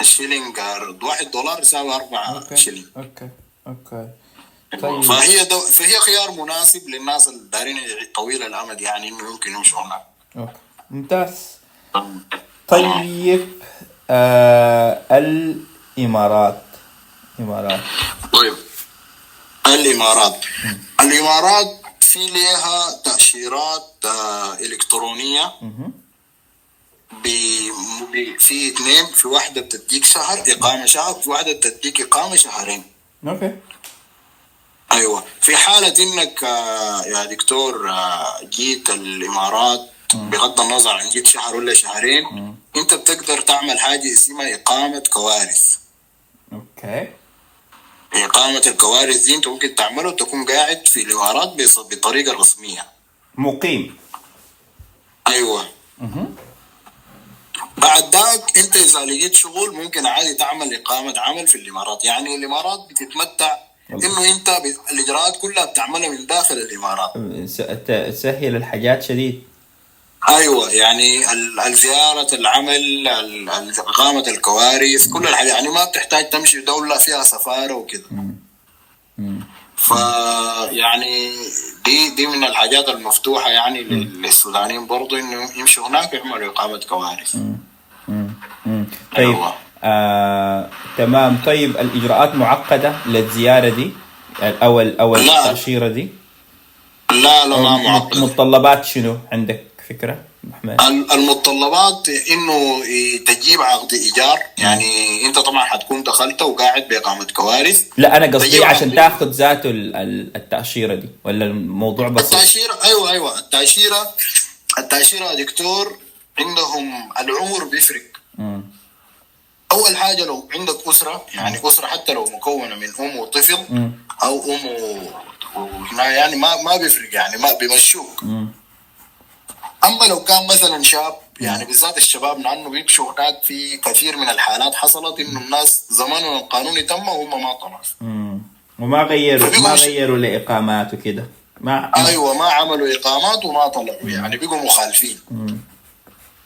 الشيلينج واحد دولار يساوي 4 أوكي شيلينج. أوكي أوكي. طيب. فهي دو... فهي خيار مناسب للناس اللي دارين طويل الأمد يعني إنه يمكن يمشوا هناك. أوكي. ممتاز. طيب آه الإمارات. إمارات. طيب الإمارات. الإمارات في لها تأشيرات آه،. ب... في اثنين في واحدة بتديك شهر إقامة شهر في واحدة بتديك إقامة شهرين. أوكي. أيوه. في حالة إنك آه، يا دكتور آه، جيت الإمارات بغض النظر عن جيت شهر ولا شهرين انت بتقدر تعمل حاجة اسمها إقامة كوارث. أوكي. إقامة الكوارث دي أنت ممكن تعمله تكون قاعد في الإمارات بطريقة رسمية. مقيم. أيوة. بعد ذاك أنت إذا لقيت شغل ممكن عادي تعمل إقامة عمل في الإمارات. يعني الإمارات بتتمتع إنه أنت ب- الإجراءات كلها بتعملها من داخل الإمارات. س- ت- تسهل الحاجات شديد. أيوه يعني ال- الزيارة العمل ال- ال- إقامة الكوارث كل الحاجات يعني ما بتحتاج تمشي دولة فيها سفارة وكده. ف يعني دي دي من الحاجات المفتوحة يعني لل- للسودانيين برضو إنه يمشوا هناك يعملوا إقامة كوارث. مم. طيب أيوة. آه، تمام. طيب الإجراءات معقدة للزيارة دي؟ أو أو. التأشيرة دي؟ لا لا ما مت- معقد متطلبات شنو عندك؟ فكرة. احمد ال- المتطلبات إنه تجيب عقد إيجار يعني أنت طبعا حتكون دخلت وقاعد بإقامة كوارث. لا أنا قصدي عشان تاخذ ذاته ال- ال- التأشيرة دي ولا الموضوع بسيط؟ التأشيرة أيوه أيوه. التأشيرة التأشيرة يا دكتور عندهم العمر بيفرق. مم. أول حاجة لو عندك أسرة يعني أسرة حتى لو مكونة من أم وطفل مم. أو أم و- يعني ما ما بيفرق يعني ما بيمشوك. مم. أما لو كان مثلا شاب يعني بالذات الشباب لأنه بيمشوا هناك في كثير من الحالات حصلت إنه الناس زمانهم القانوني تم وهم ما طلعوا. وما غيروا ما غيروا لإقامات وكده. ما أيوه ما عملوا إقامات وما طلعوا يعني بقوا مخالفين.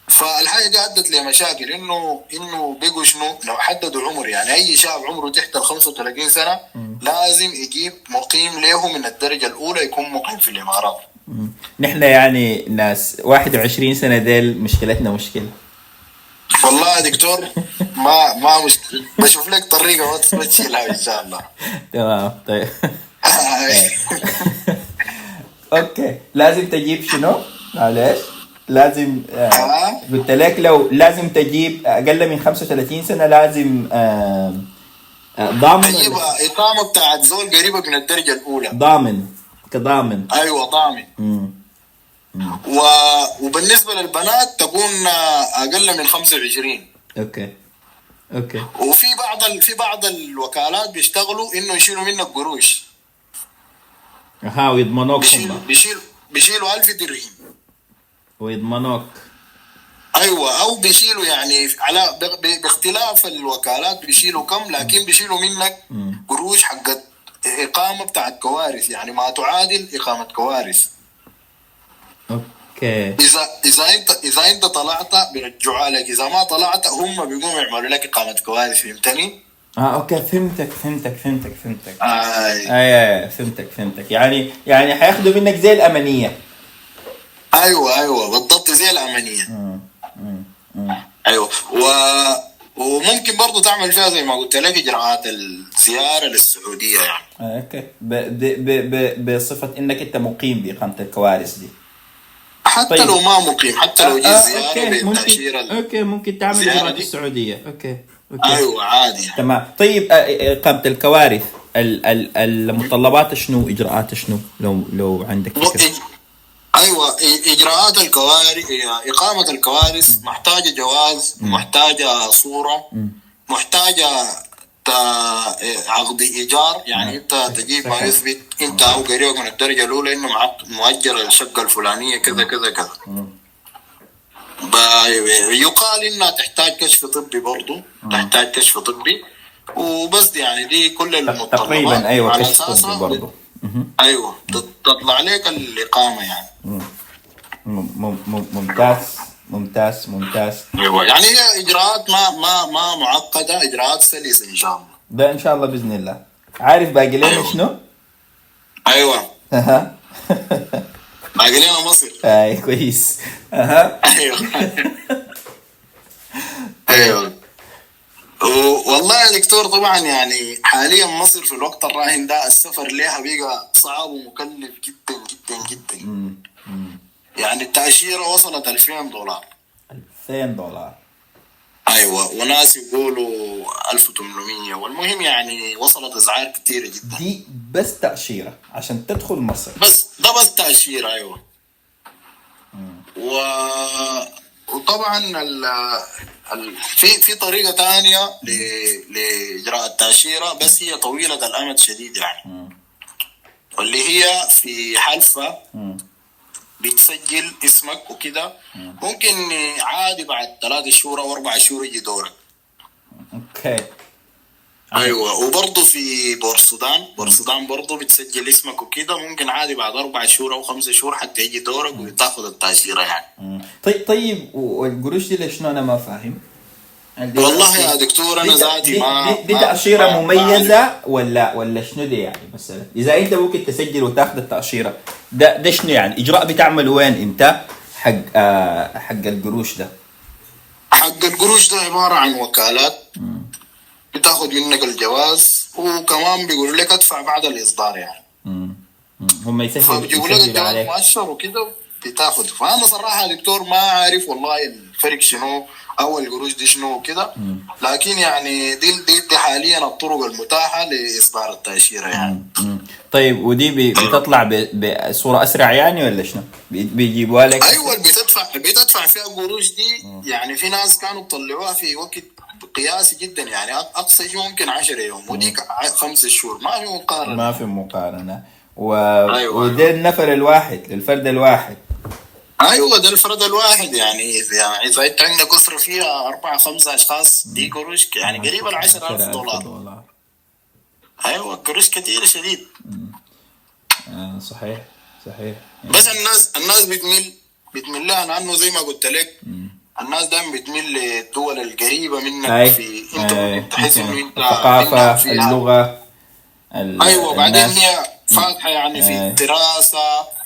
فالحاجة دي أدت لمشاكل انه إنه بقوا شنو؟ لو حددوا عمر يعني أي شاب عمره تحت ال 35 سنة لازم يجيب مقيم له من الدرجة الأولى يكون مقيم في الإمارات. نحن يعني ناس 21 سنة ديل مشكلتنا مشكلة. والله يا دكتور ما ما مشكله بشوف لك طريقة ما تشيلها إن شاء الله. تمام طيب. أوكي. لازم تجيب شنو؟ معلش. لازم آه آه. قلت لك لو لازم تجيب أقل من 35 سنة لازم آه ضامن. تجيب اقامه بتاعت زول قريبك من الدرجة الأولى. ضامن. كضامن. أيوه ضامن. مم. و... وبالنسبة للبنات تكون أقل من 25 okay. okay. وفي بعض ال... في بعض الوكالات بيشتغلوا إنه يشيلوا منك قروش. ها ويضمنوك بيشيلوا هم بيشيلوا بيشيلوا 1000 درهم. ويضمنوك. أيوه أو بيشيلوا يعني على. باختلاف الوكالات بيشيلوا كم لكن بيشيلوا منك قروش حقت إقامة بتاعت كوارث يعني ما تعادل إقامة كوارث أوكي إذا إذا أنت إذا أنت طلعت بيرجعوا لك إذا ما طلعت هم بيقوموا يعملوا لك إقامة كوارث فهمتني؟ آه okay فهمتك فهمتك فهمتك فهمتك. آي اي فهمتك فهمتك يعني يعني حياخذوا منك زي الأمنية أيوه أيوه بالضبط زي الأمنية مم. مم. مم. أيوه و وممكن برضو تعمل فيها زي ما قلت لك إجراءات الزيارة للسعودية يعني آه، okay. ب ب ب ب بصفة إنك أنت مقيم بإقامة الكوارث دي. حتى طيب. لو ما مقيم حتى لو جيت آه، زيارة okay. ممكن بالتاشيره ال- okay ممكن تعمل إجراءات دي. السعودية. okay okay. أيوه عادي يعني. تمام. طيب آه، آه، إقامة الكوارث ال- ال- المتطلبات شنو؟ إجراءات شنو؟ لو لو عندك فكرة. أيوه إجراءات الكوارث إقامة الكوارث محتاجة جواز محتاجة صورة محتاجة تا- عقد إيجار يعني انت تجيب ما. يثبت انت أو قريبك من الدرجة الأولى إنه معك مؤجر الشقة الفلانية كذا كذا كذا. ب- يقال إنها تحتاج كشف طبي برضه تحتاج كشف طبي. وبس يعني دي كل المتطلبات. تقريبا أيوة على طبي برضه. أيوه تط- تطلع لك الإقامة يعني. مم- مم- مم- ممتاز. ممتاز ممتاز. أيوه يعني هي إجراءات ما ما ما معقدة إجراءات سلسة إن شاء الله. ده إن شاء الله بإذن الله. عارف باقي لنا أيوة. شنو؟ أيوه. أها. باقي لنا مصر. اي كويس. أها. أيوه. أيوه. والله يا دكتور طبعا يعني حاليا مصر في الوقت الراهن ده السفر لها بقى صعب ومكلف جدا جدا جدا. يعني التأشيرة وصلت 2000 دولار. 2000 دولار. أيوه وناس يقولوا 1800 والمهم يعني وصلت اسعار كثيره جدا. دي بس تأشيرة عشان تدخل مصر. بس ده بس تأشيرة أيوة. و... وطبعا ال... ال... في في طريقة تانية ل... لإجراء التأشيرة بس هي طويلة الأمد شديد يعني. واللي هي في حلفة مم. بتسجل اسمك وكده. ممكن عادي بعد ثلاثة شهور أو أربع شهور يجي دورك. أوكي. أيوه. وبرضه في بورسودان. بورسودان برضه بتسجل اسمك وكده. ممكن عادي بعد أربع شهور أو خمسة شهور حتى يجي دورك وتاخذ التأشيرة يعني. طيب طيب والقروش دي ليش أنا ما فاهم؟ والله يا دكتور أنا ذاتي ما دي, دي ما مميزة ولا ولا شنو دي يعني؟ مثلا إذا أنت ممكن تسجل وتاخذ التأشيرة. ده ده شنو يعني؟ إجراء بتعمل وين أنت؟ حق آه حق القروش ده. حق القروش ده عبارة عن وكالات. بتاخذ منك الجواز وكمان بيقولوا لك أدفع بعد الإصدار يعني. هم يسجلوا فبيجيبوا لك الجواز مؤشر وكده. بتاخذ فأنا صراحة دكتور ما عارف والله الفرق شنو أو القروش دي شنو وكده. لكن يعني دي دي, دي حاليا الطرق المتاحة لإصدار التأشيرة يعني. طيب ودي بتطلع ب- بصورة أسرع يعني ولا شنو؟ بي- بيجيبوها لك؟ أيوه بتدفع بتدفع فيها قروش دي. يعني في ناس كانوا بيطلعوها في وقت قياسي جدا. يعني أقصى شيء ممكن 10 يوم وديك ع- خمس شهور. ما في مقارنة. ما في مقارنة. و... أيوة. وده النفر الواحد للفرد الواحد. أيوه ده الفرد الواحد يعني يعني إذا أنت عندك أسرة فيها أربعة خمسة أشخاص دي قروش يعني قريبه ل 10000 دولار. دولار. أيوه قروش كثير شديد. آه صحيح صحيح. بس الناس الناس بتميل بتميل لها لأنه زي ما قلت لك الناس دائما بتميل للدول القريبة منك أي في أنت. تحس إنه أنت الثقافة عندك فيها- اللغة. ال- أيوه بعدين الناس. هي فاتحة يعني في أي. الدراسه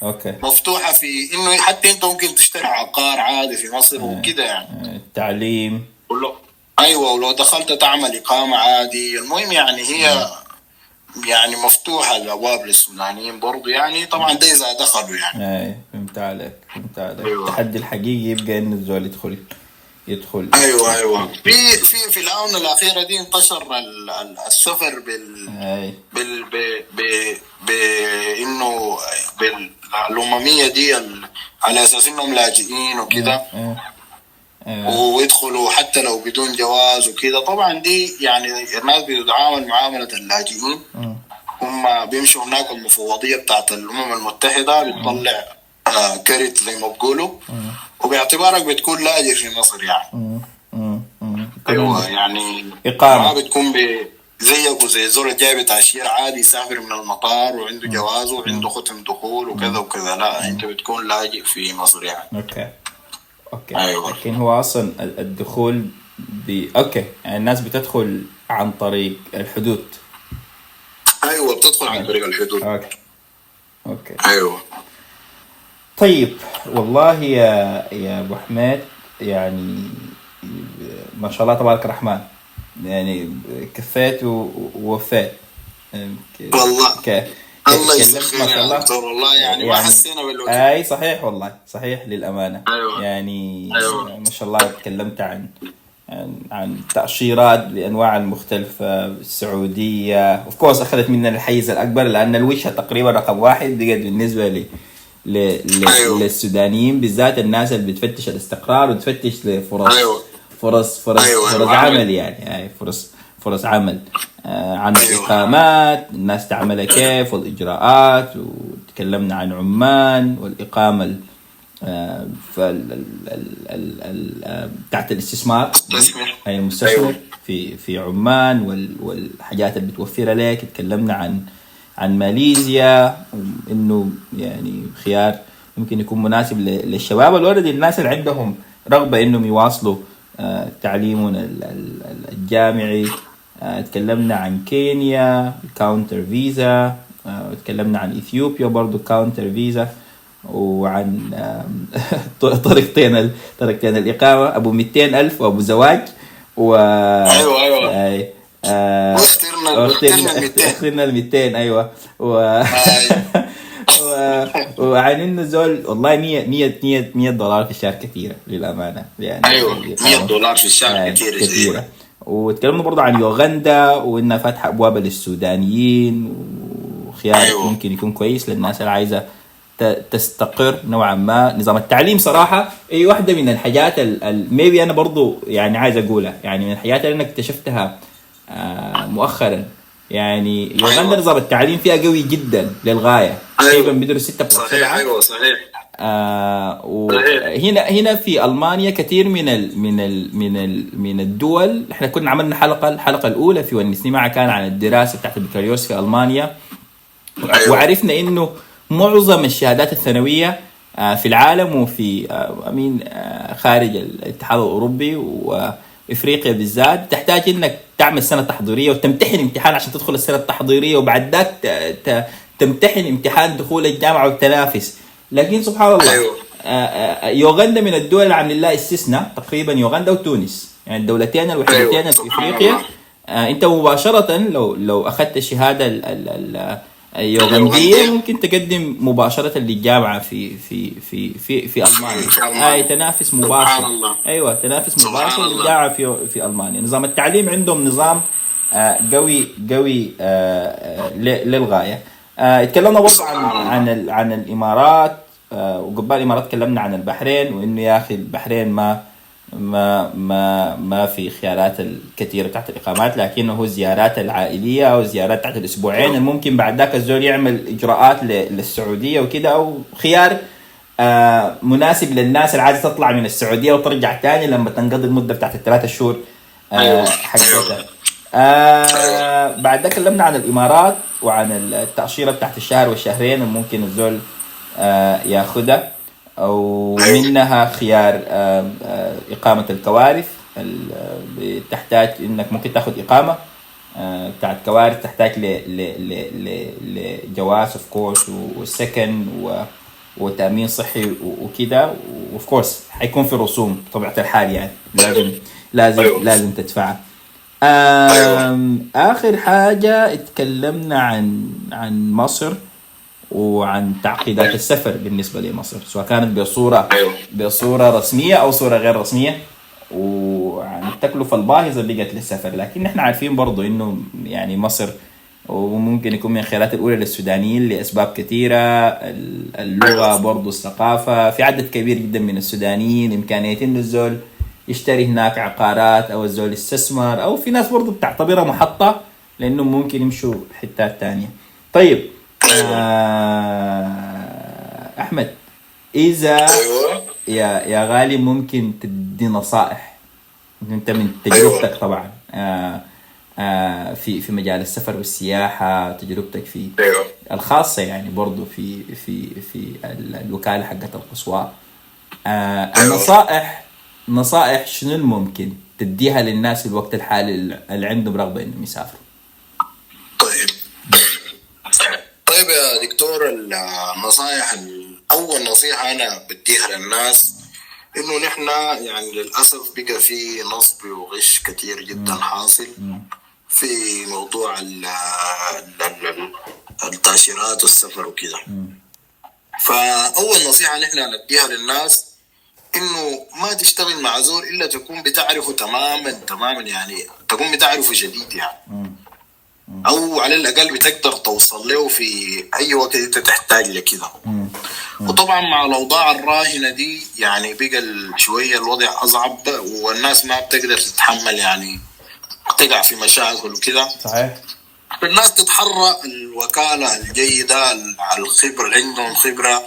أوكي. مفتوحة في إنه حتى أنت ممكن تشتري عقار عادي في مصر وكده يعني. آه، التعليم. ولو أيوه ولو دخلت تعمل إقامة عادي. المهم يعني هي يعني مفتوحة الابواب للسودانيين برضو يعني. طبعا ده اذا دخلوا يعني. اي فهمت عليك فهمت عليك. أيوة. التحدي الحقيقي يبقى انه الزول يدخل. يدخل. أيوه أيوه. في في في الآونة الأخيرة دي انتشر ال- ال- السفر بال بال ب ب بانه بالامميه دي على أساس إنهم لاجئين وكده. آه. ويدخلوا حتى لو بدون جواز وكده. طبعا دي يعني الناس بتتعامل معامله اللاجئين. هم بيمشوا هناك المفوضية بتاعت الأمم المتحدة بتطلع آه كرت زي ما بيقولوا وباعتبارك بتكون لاجئ في مصر يعني. مم. أيوه يعني إقامة. ما بتكون ب زيك وزي زول جاي بتاشير عادي يسافر من المطار وعنده جواز وعنده ختم دخول وكذا وكذا. لا أنت بتكون لاجئ في مصر يعني. okay. okay. أيوة. لكن هو أصلا ال- الدخول ب okay. يعني الناس بتدخل عن طريق الحدود. أيوه بتدخل عن طريق الحدود. أوكي. أوكي. أيوه. طيب والله يا يا أبو حميد يعني ما شاء الله تبارك الرحمن. يعني كفيت و- ووفيت. والله. ك- الله يسخر ما شاء الله. دكتور والله يعني ما حسينا بالوقت أي صحيح والله صحيح للأمانة. أيوة. يعني أيوة. ما شاء الله تكلمت عن عن, عن تأشيرات بأنواع المختلفة السعودية. of course أخذت مننا الحيز الأكبر لأن الوجهة تقريبا رقم واحد بقت بالنسبة لي. ل... ل... أيوه. للسودانيين بالذات الناس اللي بتفتش الاستقرار وتفتش لفرص أيوه. فرص فرص أيوه، فرص أيوه، عمل عمل. يعني يعني فرص فرص عمل آه عن أيوه. الإقامات الناس تعملها كيف والإجراءات وتكلمنا عن عمان والإقامة ال- آه، فال ال- ال- ال- ال- آه، بتاعت الاستثمار. أي المستثمر أيوه. في في عمان وال- والحاجات اللي بتوفرها لك تكلمنا عن عن ماليزيا إنه يعني خيار ممكن يكون مناسب للشباب. الولد الناس اللي عندهم رغبة إنهم يواصلوا آه، تعليمهم ال- ال- ال- الجامعي. آه، تكلمنا عن كينيا counter visa آه، وتكلمنا عن إثيوبيا برضو counter visa وعن طريقتين طريقتين الإقامة. أبو 200 ألف وأبو زواج. و أيوة، أيوة. آه، واخترنا- ال 200. اخترنا ال 200 أيوه. و أي. و- وعن إنه زول والله 100 100 100 100 دولار في الشهر كثيرة للأمانة. يعني أيوه 100 دولار في الشهر آه، كثير كثيرة. وتكلمنا برضه عن يوغندا وإنها فاتحة أبواب للسودانيين وخيار أيوه. ممكن يكون كويس للناس اللي عايزة تستقر نوعا ما. نظام التعليم صراحة هي واحدة من الحاجات ميبي أنا برضو يعني عايز أقولها. يعني من الحاجات اللي أنا اكتشفتها آه، مؤخرا. يعني يوغندا أيوه. نظام التعليم فيها قوي جدا للغاية. أيوه. تقريبا بيدرس 6 صحيح أيوه صحيح. آه وهنا هنا في ألمانيا كثير من ال من ال من ال من الدول. إحنا كنا عملنا حلقة الحلقة الأولى في ونسني معها كان عن الدراسة بتاعت البكالوريوس في ألمانيا. أيوه. وعرفنا إنه معظم الشهادات الثانوية آه، في العالم وفي آه، امين آه، خارج الاتحاد الأوروبي وافريقيا بالذات تحتاج إنك تعمل سنة تحضيرية وتمتحن امتحان عشان تدخل السنة التحضيرية وبعد ذاك تمتحن امتحان دخول الجامعة وتنافس لكن سبحان الله أيوه. آه، آه، يوغندا من الدول اللي عاملين لها استثناء تقريبا يوغندا وتونس يعني الدولتين الوحيدتين أيوه، في إفريقيا. آه، أنت مباشرة لو لو أخذت الشهاده ال- ال- ال- اليوغنديه اليوغندية. ممكن تقدم مباشرة للجامعة في في في في في ألمانيا. أي تنافس سبحان مباشر الله. أيوه تنافس مباشر. للجامعة في في ألمانيا نظام التعليم عندهم نظام آه، قوي قوي آه، آه، للغاية اتكلمنا برضه عن. عن عن الإمارات وقبل الإمارات تكلمنا عن البحرين وإنه يا أخي البحرين ما ما ما ما في خيارات الكثيره بتاعت الإقامات لكنه زيارات العائلية أو زيارات بتاعت الأسبوعين. ممكن بعد ذاك الزول يعمل إجراءات للسعودية وكده أو خيار آه مناسب للناس اللي عايزه تطلع من السعودية وترجع تاني لما تنقضي المدة بتاعت الثلاثة شهور آه أيوة. حقتها آه بعد ذاك تكلمنا عن الإمارات وعن التأشيرة بتاعت الشهر والشهرين وممكن الزول آه ياخذها. ومنها خيار آه آه إقامة الكوارث ال- آه، بتحتاج إنك ممكن تأخذ إقامة آه، بتاعت كوارث تحتاج ل ل ل ل لجواز of course والسكن و وتأمين صحي و- وكده و of course حيكون في رسوم بطبيعة الحال يعني. لازم لازم أيوة. لازم تدفعها آم، آخر حاجة اتكلمنا عن عن مصر. وعن تعقيدات السفر بالنسبة لمصر سواء كانت بصوره. بصورة رسمية أو صورة غير رسمية وعن التكلفة الباهظة اللي بقت للسفر لكن إحنا عارفين برضو إنه يعني مصر وممكن يكون من الخيارات الأولى للسودانيين لأسباب كثيرة ال- اللغة برضو الثقافة في عدد كبير جدا من السودانيين إمكانية إنه الزول يشتري هناك عقارات أو الزول يستثمر أو في ناس برضو بتعتبرها محطة لأنه ممكن يمشوا حتات تانية طيب أحمد إذا أيوه. يا يا غالي ممكن تدي نصائح؟ أنت من تجربتك أيوة. طبعا آه آه في في مجال السفر والسياحة تجربتك في أيوه. الخاصة يعني برضو في في في ال- الوكالة حقت القصوى. آه أيوة. النصائح نصائح شنو الممكن تديها للناس في الوقت الحالي اللي عندهم رغبه إنهم يسافروا؟ طيب. دكتور النصائح أول نصيحة أنا بديها للناس إنه نحن يعني للأسف بقى في نصب وغش كثير جدا حاصل في موضوع ال- ال- ال- التأشيرات والسفر وكذا فأول نصيحة نحن نديها للناس إنه ما تشتغل مع زول إلا تكون بتعرفه تماما تماما يعني تكون بتعرفه شديد يعني. أو على الأقل بتقدر توصل له في أي وقت أنت تحتاج لكده. وطبعا مع الأوضاع الراهنة دي يعني بقى شوية الوضع أصعب والناس ما بتقدر تتحمل يعني تقع في مشاكل وكده. صحيح. الناس تتحرى الوكالة الجيدة على الخبرة اللي عندهم خبرة.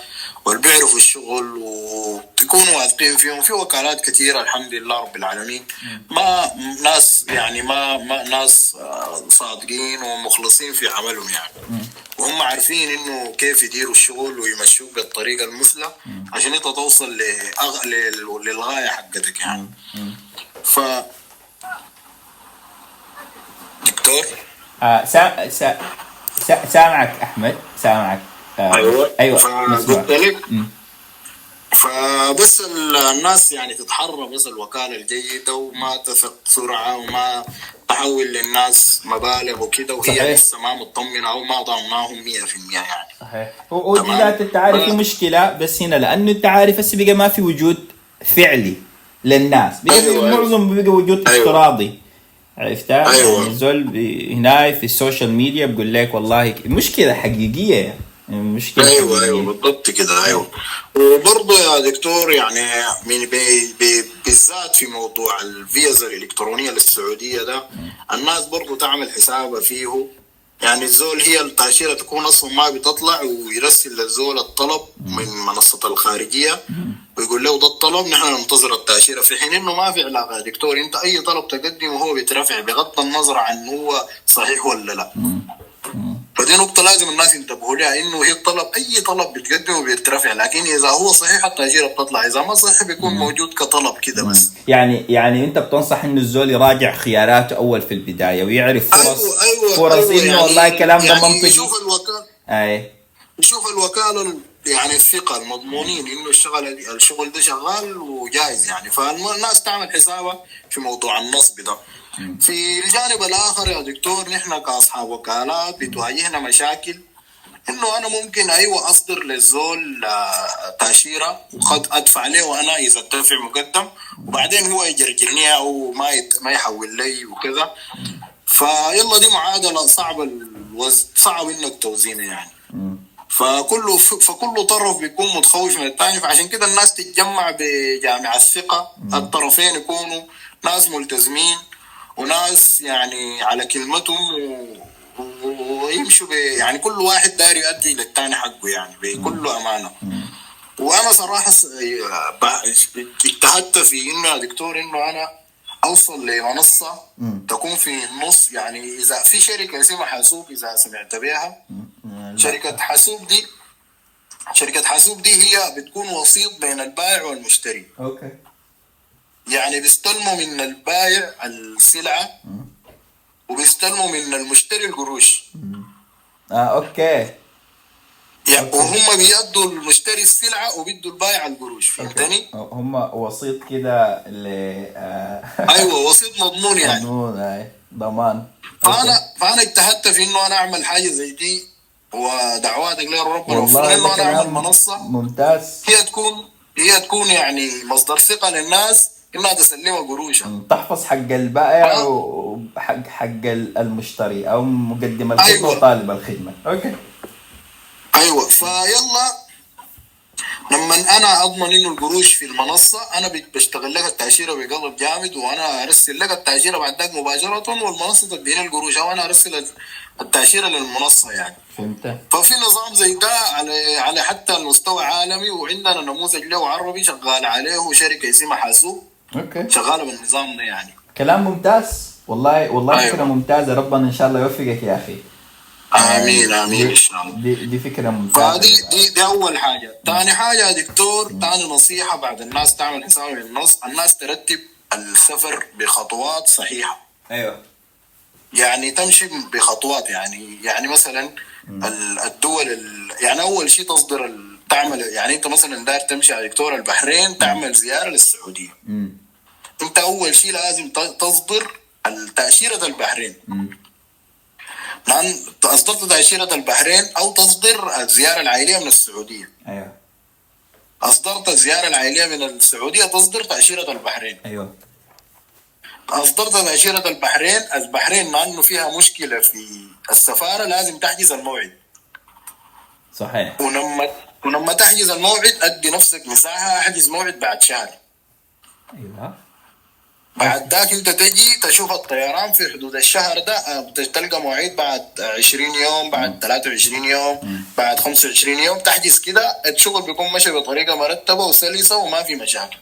واللي بيعرفوا الشغل وتكونوا واثقين فيهم. في وكالات كثيرة الحمد لله رب العالمين. ما ناس يعني ما, ما ناس آه، صادقين ومخلصين في عملهم يعني. وهم عارفين إنه كيف يديروا الشغل ويمشوك بالطريقة المثلى عشان أنت توصل لأغ... لل- للغاية حقتك يعني. ف دكتور؟ آه سا... سا... سا... سامعك أحمد سامعك. أيوه أيوه فقلت لك. فبس ال- الناس يعني تتحرى بس الوكالة الجيدة وما تثق بسرعة وما تحول للناس مبالغ وكده صحيح. وهي لسه ما مطمنة أو ما ضامناهم 100% يعني صحيح ودي. ذات التعارف في مشكلة بس هنا لأنه التعارف هسه بقى ما في وجود فعلي للناس بقى أيوة، في أيوة. معظم بقى وجود أيوة. افتراضي عرفتها؟ أيوة. يعني الزول بي- هنا في ال social media بقول لك والله مشكلة حقيقية يعني مشكلة أيوه. أيوه بالضبط كده أيوه. وبرضه يا دكتور يعني من بي بي بالذات في موضوع الفيزا الإلكترونية للسعودية ده الناس برضه تعمل حسابها فيه. يعني الزول هي التأشيرة تكون أصلا ما بتطلع ويرسل للزول الطلب من منصة الخارجية ويقول له ده الطلب نحن ننتظر التأشيرة. في حين إنه ما في علاقة يا دكتور أنت أي طلب تقدمه هو بيترفع بغض النظر عن هو صحيح ولا لا. فدي نقطة لازم الناس ينتبهوا لها إنه هي الطلب أي طلب بتقدمه بيترفع لكن إذا هو صحيح التأجيرة بتطلع إذا ما صحيح بيكون موجود كطلب كده بس. يعني يعني أنت بتنصح إنه الزول يراجع خياراته أول في البداية ويعرف فرص أيوه أيوه فرص أيوة إنه والله الكلام ده يعني منطقي. يشوف الوكالة. أي. يشوف الوكالة ال- يعني الثقة المضمونين إنه الشغل الشغل ده شغال وجايز يعني. فالناس تعمل حسابها في موضوع النصب ده. في الجانب الآخر يا دكتور نحن كأصحاب وكالات بتواجهنا مشاكل إنه أنا ممكن أيوه أصدر للزول آه، تأشيرة وقد أدفع له وأنا إذا الدفع مقدم وبعدين هو يجرجرني أو ما يت... ما يحول لي وكذا. فيلا دي معادلة صعبة الوز... صعب إنك توزينها يعني. فكله فكل طرف بيكون متخوف من الثاني فعشان كده الناس تتجمع بجامع الثقة الطرفين يكونوا ناس ملتزمين وناس يعني على كلمتهم و... ويمشوا ب... يعني كل واحد داير يؤدي للثاني حقه يعني بكل صراحة س- ب- اجتهدت في إنه يا دكتور إنه أنا أوصل لمنصة تكون في النص. يعني إذا في شركة اسمها حاسوب إذا سمعت بها. شركة حاسوب دي شركة حاسوب دي هي بتكون وسيط بين البائع والمشتري. أوكي. يعني بيستلموا من البائع السلعة وبيستلموا من المشتري القروش. آه أوكي. يعني وهم بيدوا المشتري السلعة وبيدوا البائع القروش فهمتني؟ هم وسيط كده ل آه، أيوه وسيط مضمون يعني. قانون أي ضمان. فانا فأنا اجتهدت في إنه أنا أعمل حاجة زي دي ودعواتك لي ربنا وفقني والله إنه أنا أعمل منصة. ممتاز. هي تكون هي تكون يعني مصدر ثقة للناس انها تسلمها قروشها تحفظ حق البائع آه. وحق حق المشتري أو مقدم الخدمة أيوة. وطالب الخدمة. أوكي. أيوه. فيلا لما أنا أضمن إنه القروش في المنصة أنا بشتغل لك التأشيرة بقلب جامد وأنا أرسل لك التأشيرة بعد ذاك مباشرة والمنصة تديني القروش أو أنا أرسل التأشيرة للمنصة يعني. فهمت. ففي نظام زي ده على على حتى المستوى عالمي وعندنا نموذج له عربي شغال عليه شركه اسمها حاسوب. أوكي. شغاله بالنظام ده يعني. كلام ممتاز. والله والله أيوة. فكرة ممتازة. ربنا إن شاء الله يوفقك يا أخي. آمين آمين إن شاء الله. دي, دي فكرة ممتازة. فدي دي, دي أول حاجة. ثاني حاجة يا دكتور ثاني نصيحة بعد الناس تعمل حساب من النص. الناس ترتب السفر بخطوات صحيحة. أيوه. يعني تمشي بخطوات يعني. يعني مثلا ال- الدول ال- يعني أول شيء تصدر تعمل يعني انت مثلا داير تمشي على دكتور البحرين تعمل زيارة للسعودية. امم انت أول شيء لازم تصدر تاشيره البحرين. لأن اصدرت تأشيرة البحرين أو تصدر الزيارة العائلية من السعودية. أيوه. أصدرت الزيارة العائلية من السعودية تصدر تأشيرة البحرين. أيوه. أصدرت تأشيرة البحرين البحرين مع انه فيها مشكلة في السفارة لازم تحجز الموعد. صحيح. ولما ولما تحجز الموعد أدي نفسك مساحة أحجز موعد بعد شهر. أيوه. بعد ذاك أنت تجي تشوف الطيران في حدود الشهر ده آه، تلقى مواعيد بعد 20 يوم بعد 23 يوم بعد 25 يوم تحجز كده الشغل بيكون ماشي بطريقة مرتبة وسلسة وما في مشاكل.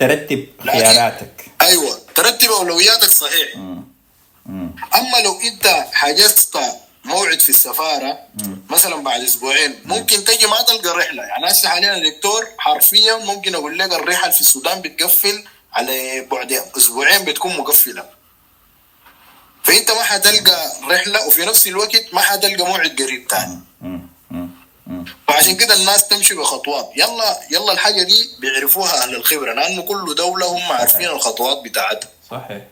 ترتب خياراتك. أيوه ترتب أولوياتك صحيح. مم. مم. أما لو أنت حجزت موعد في السفارة مثلا بعد أسبوعين ممكن تجي ما تلقى الرحله يعني هسه حاليا يا دكتور حرفيا ممكن أقول لك الرحل في السودان بتقفل على بعد أسبوعين بتكون مقفلة. فأنت ما حتلقى رحلة وفي نفس الوقت ما حتلقى موعد قريب تاني. فعشان كده الناس تمشي بخطوات. يلا يلا الحاجة دي بيعرفوها أهل الخبرة لأنه كل دولة هم عارفين الخطوات بتاعتها. صحيح.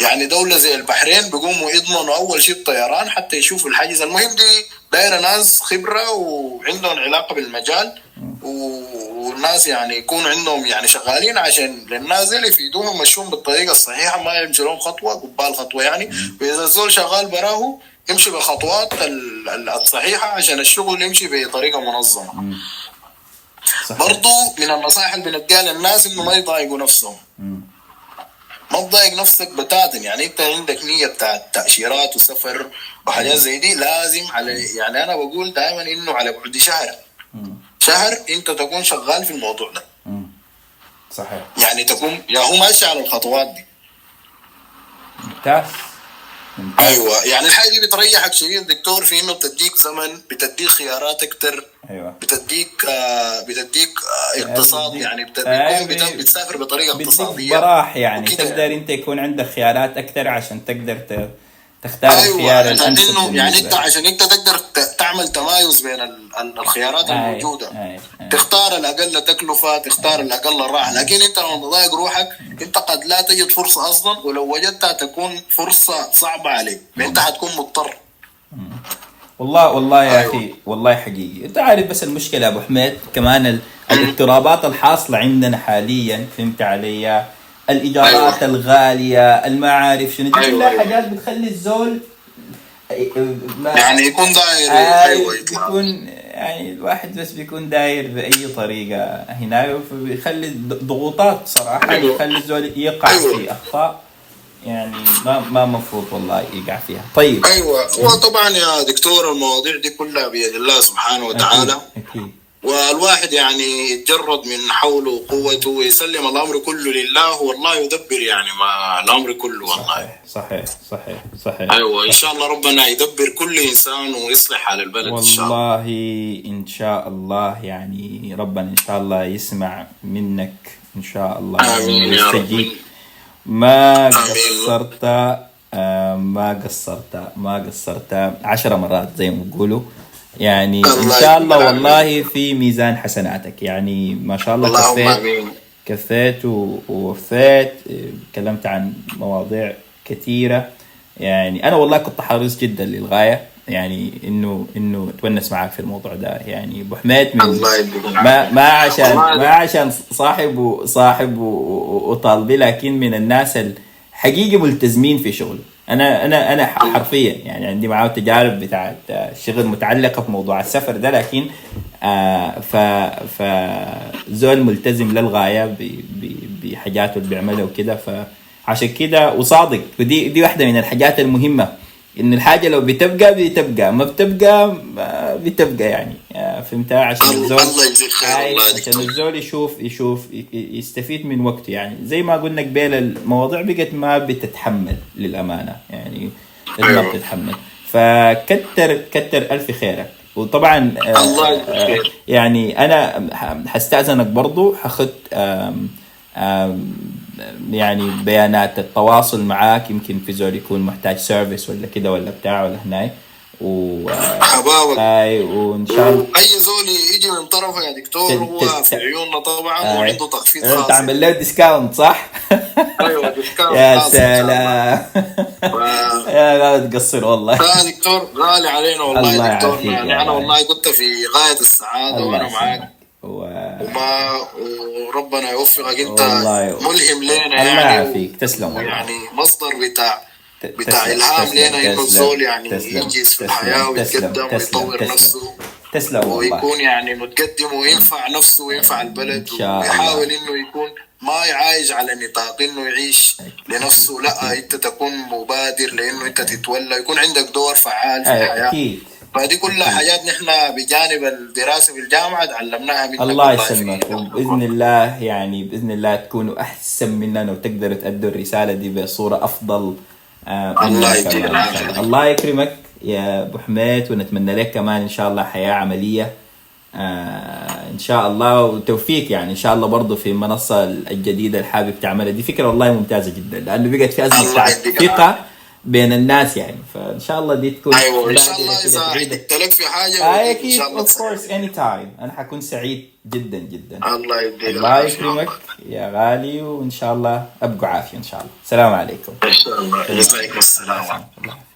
يعني دولة زي البحرين بيقوموا يضمنوا أول شيء الطيران حتى يشوفوا الحاجز. المهم دي دايرة ناس خبرة وعندهم علاقة بالمجال و- والناس يعني يكونوا عندهم يعني شغالين عشان للناس دي يفيدوهم يمشون بالطريقة الصحيحة ما يمشي لهم خطوة قبال خطوة يعني. وإذا الزول شغال براه يمشي بالخطوات ال- ال- الصحيحة عشان الشغل يمشي بطريقة منظمة. صحيح. برضو من النصائح اللي بنديها للناس إنه ما يضايقوا نفسهم. ما تضايق نفسك بتاتا يعني انت عندك نية بتاعت تاشيرات وسفر وحاجات زي دي لازم على يعني أنا بقول دائما إنه على بعد شهر. شهر أنت تكون شغال في الموضوع ده. صحيح. يعني تكون يا هو ماشي على الخطوات دي. ممتاز. أيوه. يعني الحاجة دي بتريحك شديد دكتور في انه بتديك زمن بتديك خيارات أكتر. أيوه. بتديك آه بتديك آه اقتصاد. يعني بت- أيوة. بتكون بت- بتسافر بطريقة اقتصادية. براح يعني. تقدر أنت يكون عندك خيارات أكثر عشان تقدر ت- تختار أيوه الخيار الأنسب يعني أنت. عشان أنت تقدر تعمل تمايز بين ال- ال- الخيارات أي- الموجودة. أي- أي. تختار الأقل تكلفة تختار الأقل راحة. لكن أنت لما تضايق روحك أنت قد لا تجد فرصة أصلا ولو وجدتها تكون فرصة صعبة عليك. أنت حتكون مضطر. والله والله يا أيوة. أخي والله حقيقي. أنت عارف بس المشكلة يا أبو حميد؟ كمان ال- الاضطرابات الحاصلة عندنا حاليا فهمت علي؟ الايجارات أيوة. الغالية المعارف شنو دي أيوة، كلها أيوة. حاجات بتخلي الزول ما يعني يكون داير آه أيوه بيكون يعني الواحد بس بيكون داير بأي طريقة هنا فبيخلي ض- ضغوطات صراحة أيوة. بيخلي الزول يقع أيوة. في أخطاء يعني ما ما مفروض والله يقع فيها طيب أيوه وطبعا يا دكتور المواضيع دي كلها بيد الله سبحانه وتعالى أكيد, أكيد. والواحد يعني يتجرد من حوله وقوته ويسلم الأمر كله لله والله يدبر يعني ما الأمر كله والله. صحيح صحيح صحيح صحيح. أيوه إن شاء الله ربنا يدبر كل إنسان ويصلح حال البلد إن شاء الله. والله إن شاء الله يعني ربنا إن شاء الله يسمع منك إن شاء الله آمين يا رب. ويستجيب. ما. قصرت آه، ما قصرت ما قصرت عشر مرات زي ما بيقولوا. يعني إن شاء الله والله في ميزان حسناتك. يعني ما شاء الله كفيت كفيت ووفيت. تكلمت عن مواضيع كثيرة. يعني أنا والله كنت حريص جدا للغاية. يعني إنه إنه أتونس معك في الموضوع ده. يعني أبو حميد من ما ما عشان ما عشان صاحب و- وطالبي لكن من الناس الحقيقي ملتزمين في شغله. أنا أنا أنا حرفيا يعني عندي معاه تجارب بتاعت آه، شغل متعلقة في موضوع السفر ده لكن آه ف ف زول ملتزم للغاية بحاجاته اللي بيعملها وكده فعشان كده وصادق ودي دي واحدة من الحاجات المهمة. إن الحاجة لو بتبقى بتبقى ما بتبقى بتبقى يعني. آه، فهمتها عشان الزول عشان الزول يشوف يشوف يستفيد من وقته يعني. زي ما قلنا قبل المواضيع بقت ما بتتحمل للأمانة يعني ما أيوة. بتتحمل. فكتر كتر ألف خيرك. وطبعا آه، الله آه،. يعني أنا حستأذنك برضو. آم، يعني بيانات التواصل معاك يمكن في زول يكون محتاج سيرفيس ولا كده ولا بتاع ولا هناك و حبابك اي وإن شاء الله أي زول يجي من طرفه يا دكتور هو في عيوننا طبعا آي. وعنده تخفيض أنت خاص عامل له discount صح؟ أيوه discount يا. سلام يا لا تقصر والله لا دكتور غالي علينا والله الله يا دكتور يعني أنا. والله كنت في غاية السعادة وأنا معاك و... وما وربنا يوفقك انت. ملهم لنا الله يعني يعافيك. تسلم والله. يعني مصدر بتاع بتاع إلهام لنا انه الزول يعني تسلم، ينجز في الحياة ويتقدم ويطور. نفسه. تسلم. والله. ويكون يعني متقدم وينفع نفسه وينفع البلد ويحاول الله. إنه يكون ما يعايش على نطاق إنه يعيش لنفسه. لا أنت تكون مبادر لإنه أنت تتولى. يكون عندك دور فعال في الحياة. أكيد. فدي كلها حاجات نحن بجانب الدراسة في الجامعة تعلمناها منك. الله يسلمك. وباذن الله يعني بإذن الله تكونوا أحسن مننا وتقدروا تأدوا الرسالة دي بصورة أفضل. آه، الله العافية. الله. يكرمك يا أبو حميد ونتمنى لك كمان إن شاء الله حياة عملية. آه إن شاء الله وتوفيق يعني. إن شاء الله برضه في المنصه الجديدة اللي حابب تعملها. دي فكرة والله ممتازة جدا لأنه بقت في أزمة ثقه بين الناس يعني. فإن شاء الله دي تكون أيوه إن شاء الله إذا. احتجت لك في حاجة آه إن أكيد شاء الله of course anytime أنا حكون سعيد جدا جدا. الله يديك الله. يكرمك يا غالي وإن شاء الله أبقوا عافية إن شاء الله. السلام عليكم. إن شاء الله. السلام. الله